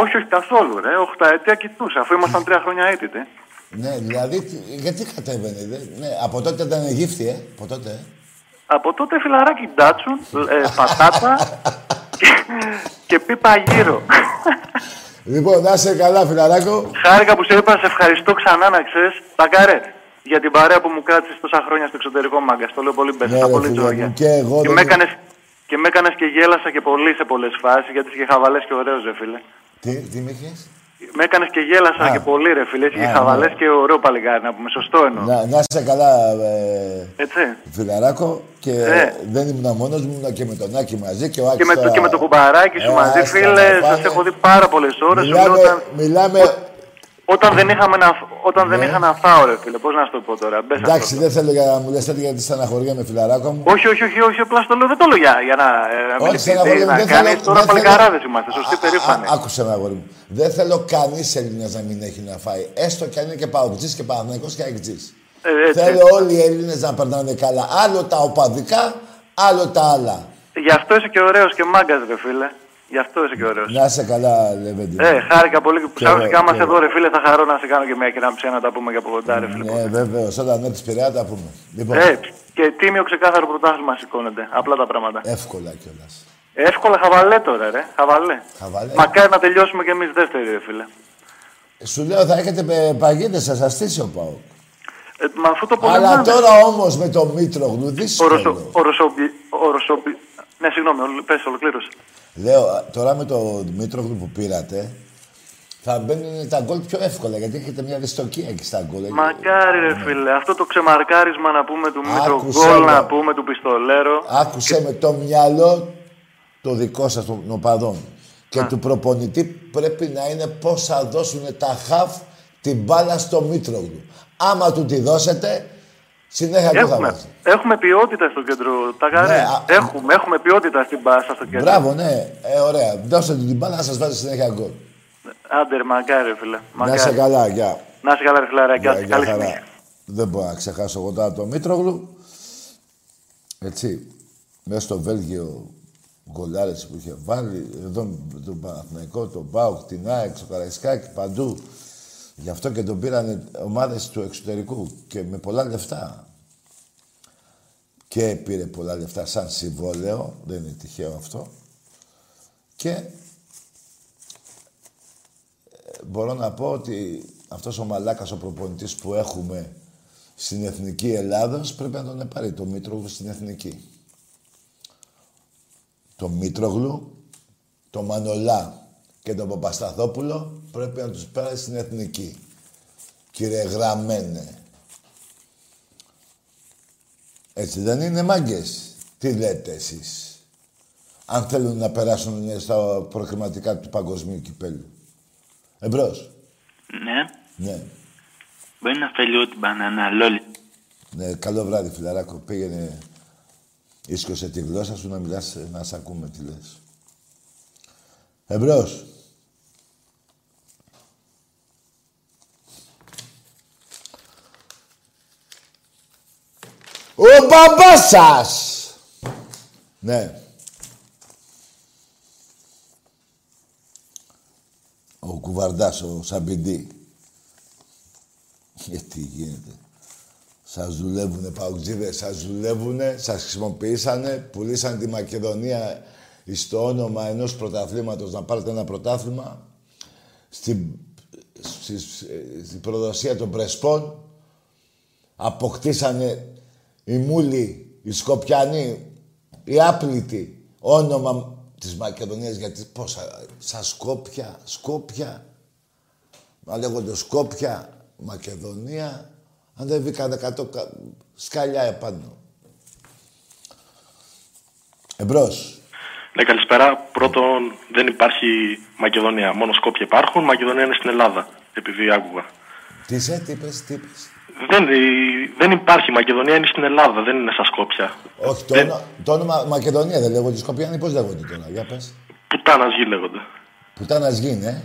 Όχι, όχι καθόλου, ρε. Οχταετία κοιτούσα, αφού ήμασταν τρία χρόνια έτητε. Ναι, δηλαδή, τι- γιατί κατέβαινε, δε. Ναι, από τότε ήταν γύφτη, ε. Από τότε, ε. Από τότε φιλαράκι ντάτσουν, ε, πατάτα και, και πίπα γύρω. Λοιπόν, να είσαι καλά, φιλαράκο. Χάρηκα που σε είπα, σε ευχαριστώ ξανά να ξέρεις. Πακάρε, για την παρέα που μου κράτησες τόσα χρόνια στο εξωτερικό μάγκα. Το λέω πολύ μπέσα, Ναι, ρε, πολύ φίλε τζόγια. μου, και εγώ Και δεν- με έκανες και, με έκανες και γέλασα και πολύ σε πολλές φάσεις, γιατί είσαι και χαβαλές και ωραίος, ρε φίλε. Τι, τι με είχες; Με έκανες και γέλασα Α. και πολύ, ρε φίλε. Είσαι και Α, χαβαλές ναι. και ωραίο παλικάρι, να πούμε. Σωστό εννοώ. Να, να είσαι καλά, ε, Έτσι. φιλαράκο. Και Ε. δεν ήμουν μόνος μου, ήμουν και με τον Άκη μαζί. Και, ο Άκης Και με, το, τώρα- και με το κουμπαράκι σου Ε, μαζί, άστα φίλε, να σας πάνε. έχω δει πάρα πολλές ώρες. Σου λέω Μιλάμε, όταν, μιλάμε... όταν δεν, είχαμε να, όταν δεν Ναι. είχα να φάω, ρε φίλε. Πώς να σου το πω τώρα. Μπες Εντάξει, αυτό. δεν θέλω για να μου λες τέτοια γιατί στεναχωριέμαι, φιλαράκο μου. Όχι, όχι, όχι, όχι, απλά στο λέω, δεν το λέω για, για να, ε, να Όχι, μην στεναχωριέμαι, να δεν κάνεις. θέλω- Τώρα δεν θέλω- παλικαράδες είμαστε, σωστή περήφανη. Άκουσε με, αγόρι μου. Δεν θέλω κανείς Έλληνας να μην έχει να φάει. Έστω κι αν είναι και παουτζή και παναγενικό και αεξή. Ε, έτσι. Θέλω όλοι οι Έλληνες να περνάνε καλά. Άλλο τα οπαδικά, άλλο τα άλλα. Γι' αυτό είσαι και ωραίος και μάγκας, ρε φίλε. Γι' αυτό είσαι και ωραίος. Να είσαι καλά, Λεβέντι. Ε, χάρηκα πολύ που Και σ' εγώ, άκουσα και άμα και σε εγώ. δω, ρε φίλε, θα χαρώ να σε κάνω και μια κεραμψία να τα πούμε και από κοντά, ρε φίλε. Ναι, βέβαιο. Όταν έρθει πειραιά τα πούμε. Λοιπόν, Ε, και τίμιο ξεκάθαρο πρωτάθλημα σηκώνεται. Απλά τα πράγματα. εύκολα κιόλας. Εύκολα χαβαλέ τώρα, ρε. Χαβαλέ. Χαβαλέ. Μακάρι να τελειώσουμε κι εμείς δεύτεροι, ρε φίλε. Σου λέω θα έχετε παγίδες, θα σας στήσει ο Πάο. Ε, μα αφού το Αλλά πολεμάμε. τώρα όμως με το Μήτρογλου Οροσο- δύσκολο. οροσομπι- οροσομπι- Ναι, συγγνώμη, ολο- πες, ολοκλήρωσε. Λέω α, τώρα με το Μήτρογλου που πήρατε θα μπαίνουν τα γκολ πιο εύκολα γιατί έχετε μια δυστοκία εκεί στα γκολ. Μακάρι, ρε φίλε. Αυτό το ξεμαρκάρισμα να πούμε του Μήτρο Άκουσε Γκολ, με. να πούμε του Πιστολέρο. Άκουσε με το μυαλό το δικό σας των οπαδών και του προπονητή πρέπει να είναι πώς θα δώσουν τα χαφ την μπάλα στο Μήτρογλου. Άμα του τη δώσετε, συνέχεια και θα Έχουμε, βάζεις. έχουμε ποιότητα στο κέντρο. Τα Ναι, καρέ. α- έχουμε, έχουμε ποιότητα στην πάσα στο κέντρο. Μπράβο, ναι. Ε, ωραία. Δώστε του την μπάλα να σας βάζει συνέχεια γκολ. Άντε, ρε, μακάρι, ρε, φίλε. Να Μακάρι. είσαι καλά, γεια. Να είσαι καλά, ρε φιλαράκι. Γεια, Άντε, γεια Καλή χαρά. συνέχεια. Δεν μπορώ να ξεχάσω εγώ τώρα το Μήτρογλου. Έτσι. Μέσα στο Βέλγιο γκολάρες που είχε βάλει. Εδώ τον Παναθηναϊκό, τον Μπάουκ, την ΑΕΚ, το Καραϊσκάκι, παντού. Γι' αυτό και τον πήραν ομάδες του εξωτερικού και με πολλά λεφτά. Και πήρε πολλά λεφτά σαν συμβόλαιο, δεν είναι τυχαίο αυτό. Και ε, μπορώ να πω ότι αυτός ο μαλάκας ο προπονητής που έχουμε στην Εθνική Ελλάδος πρέπει να τον πάρει το Μήτρογλου στην Εθνική. Το Μήτρογλου, το Μανολά και τον Παπασταθόπουλο πρέπει να τους πάρει στην Εθνική. Κύριε Γραμμένε. Έτσι δεν είναι μάγκες; Τι λέτε εσείς; Αν θέλουν να περάσουν στα προκριματικά του παγκοσμίου κυπέλου. Εμπρός. Ναι, Ναι. μπορεί να φέρει ό,τι μπανάνα, λόλι. Ναι, καλό βράδυ, φιλαράκο. Πήγαινε, ίσκωσε τη γλώσσα σου να μιλάς, να σε ακούμε τι λες. Εμπρός. Ο μπαμπάς σας! Ναι. Ο κουβαρντάς, ο Σαμπιντή. Γιατί γίνεται. Σας δουλεύουνε παουτζίδες, σας δουλεύουνε, σας χρησιμοποιήσανε, πουλήσαν τη Μακεδονία στο όνομα ενός πρωταθλήματος να πάρετε ένα πρωτάθλημα στην, στη, στην προδοσία των Πρεσπών αποκτήσανε οι Μούλοι, οι Σκοπιανοί, οι Άπλητοι όνομα της Μακεδονίας γιατί πόσα, σαν Σκόπια, Σκόπια, μα λέγονται Σκόπια, Μακεδονία, ανέβηκαν 100 κα- σκαλιά επάνω. Εμπρός. Ναι, καλησπέρα. Πρώτον, δεν υπάρχει Μακεδονία. Μόνο Σκόπια υπάρχουν. Μακεδονία είναι στην Ελλάδα. Επειδή άκουγα. Τι είσαι, τι είπες, τι είπες; Δεν, δεν υπάρχει Μακεδονία, είναι στην Ελλάδα. Δεν είναι στα Σκόπια. Όχι, το, όνομα, το όνομα Μακεδονία δεν λέγονται. Οι Σκοπιάνοι πώς λέγονται τώρα, για πες. Πουτάνας γη λέγονται. Πουτάνας γίνει, ε.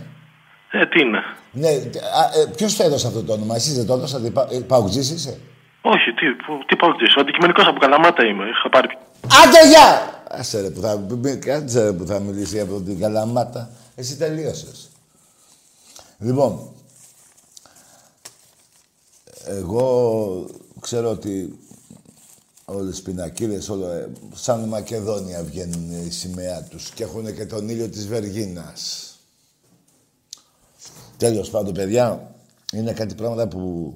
Ε, τι είναι. Ναι, α, ε, ποιος το έδωσε αυτό το όνομα, εσείς δεν το έδωσατε, πα, ε, παουτζής είσαι; Όχι, τι, που- τι πάω Ο αντικειμενικός από Καλαμάτα είμαι. Είχα πάρει. Άντε, γεια! Άσε ρε που θα, μη- κάτσε ρε που θα μιλήσει από την Καλαμάτα. Εσύ τελείωσες. Λοιπόν, εγώ ξέρω ότι όλες οι πινακίδες, όλο, ε, σαν Μακεδόνια βγαίνουν η σημαία τους και έχουν και τον ήλιο της Βεργίνας. Τέλος πάντων, παιδιά, είναι κάτι πράγματα που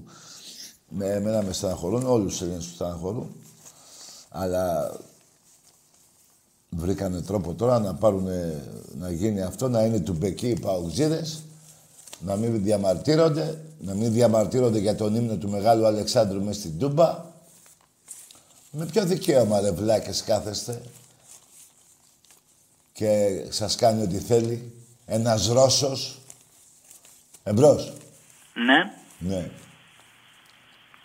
με εμένα με στεναχωρούν, όλους τους Έλληνες που στεναχωρούν. Αλλά βρήκανε τρόπο τώρα να πάρουν, να γίνει αυτό, να είναι του Μπεκί οι παουτζίδες, να μην διαμαρτύρονται, να μην διαμαρτύρονται για τον ύμνο του Μεγάλου Αλεξάνδρου μέσα στην Τούμπα. Με ποιο δικαίωμα, ρε βλάκες, κάθεστε και σας κάνει ό,τι θέλει. Ένας Ρώσος. Εμπρός; Ναι. Ναι.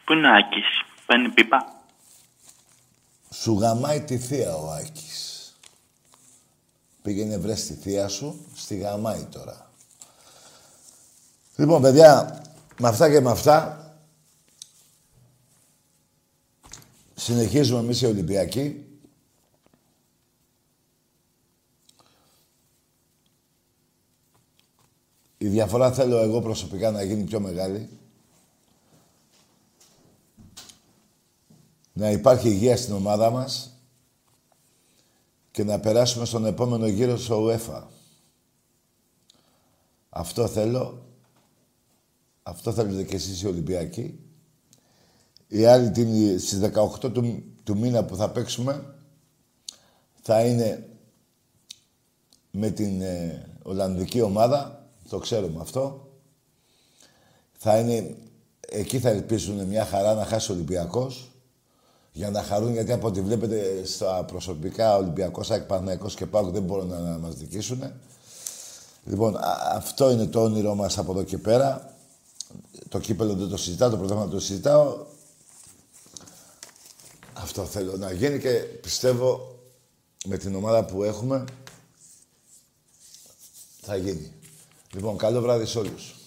Πού είναι ο Άκης; Παίρνει πίπα; Σου γαμάει τη θεία ο Άκης. Πήγαινε βρες τη θεία σου, στη γαμάει τώρα. Λοιπόν, παιδιά, με αυτά και με αυτά, συνεχίζουμε εμείς οι Ολυμπιακοί. Η διαφορά θέλω εγώ προσωπικά να γίνει πιο μεγάλη. Να υπάρχει υγεία στην ομάδα μας και να περάσουμε στον επόμενο γύρο στο UEFA. Αυτό θέλω. Αυτό θέλετε και εσείς οι Ολυμπιακοί. Η άλλη την, στις 18 του, του μήνα που θα παίξουμε θα είναι με την ε, Ολλανδική ομάδα. Το ξέρουμε αυτό. Θα είναι... Εκεί θα ελπίζουν μια χαρά να χάσει ο Ολυμπιακός για να χαρούν, γιατί από ό,τι βλέπετε στα προσωπικά Ολυμπιακός, ΑΕΚ, Παναθηναϊκός και ΠΑΟΚ δεν μπορούν να, να μας δικήσουν. Λοιπόν, α- αυτό είναι το όνειρό μας από εδώ και πέρα. Το κύπελο δεν το συζητάω, το πρωτάθλημα το συζητάω. Αυτό θέλω να γίνει και πιστεύω με την ομάδα που έχουμε θα γίνει. Λοιπόν, καλό βράδυ σε όλους.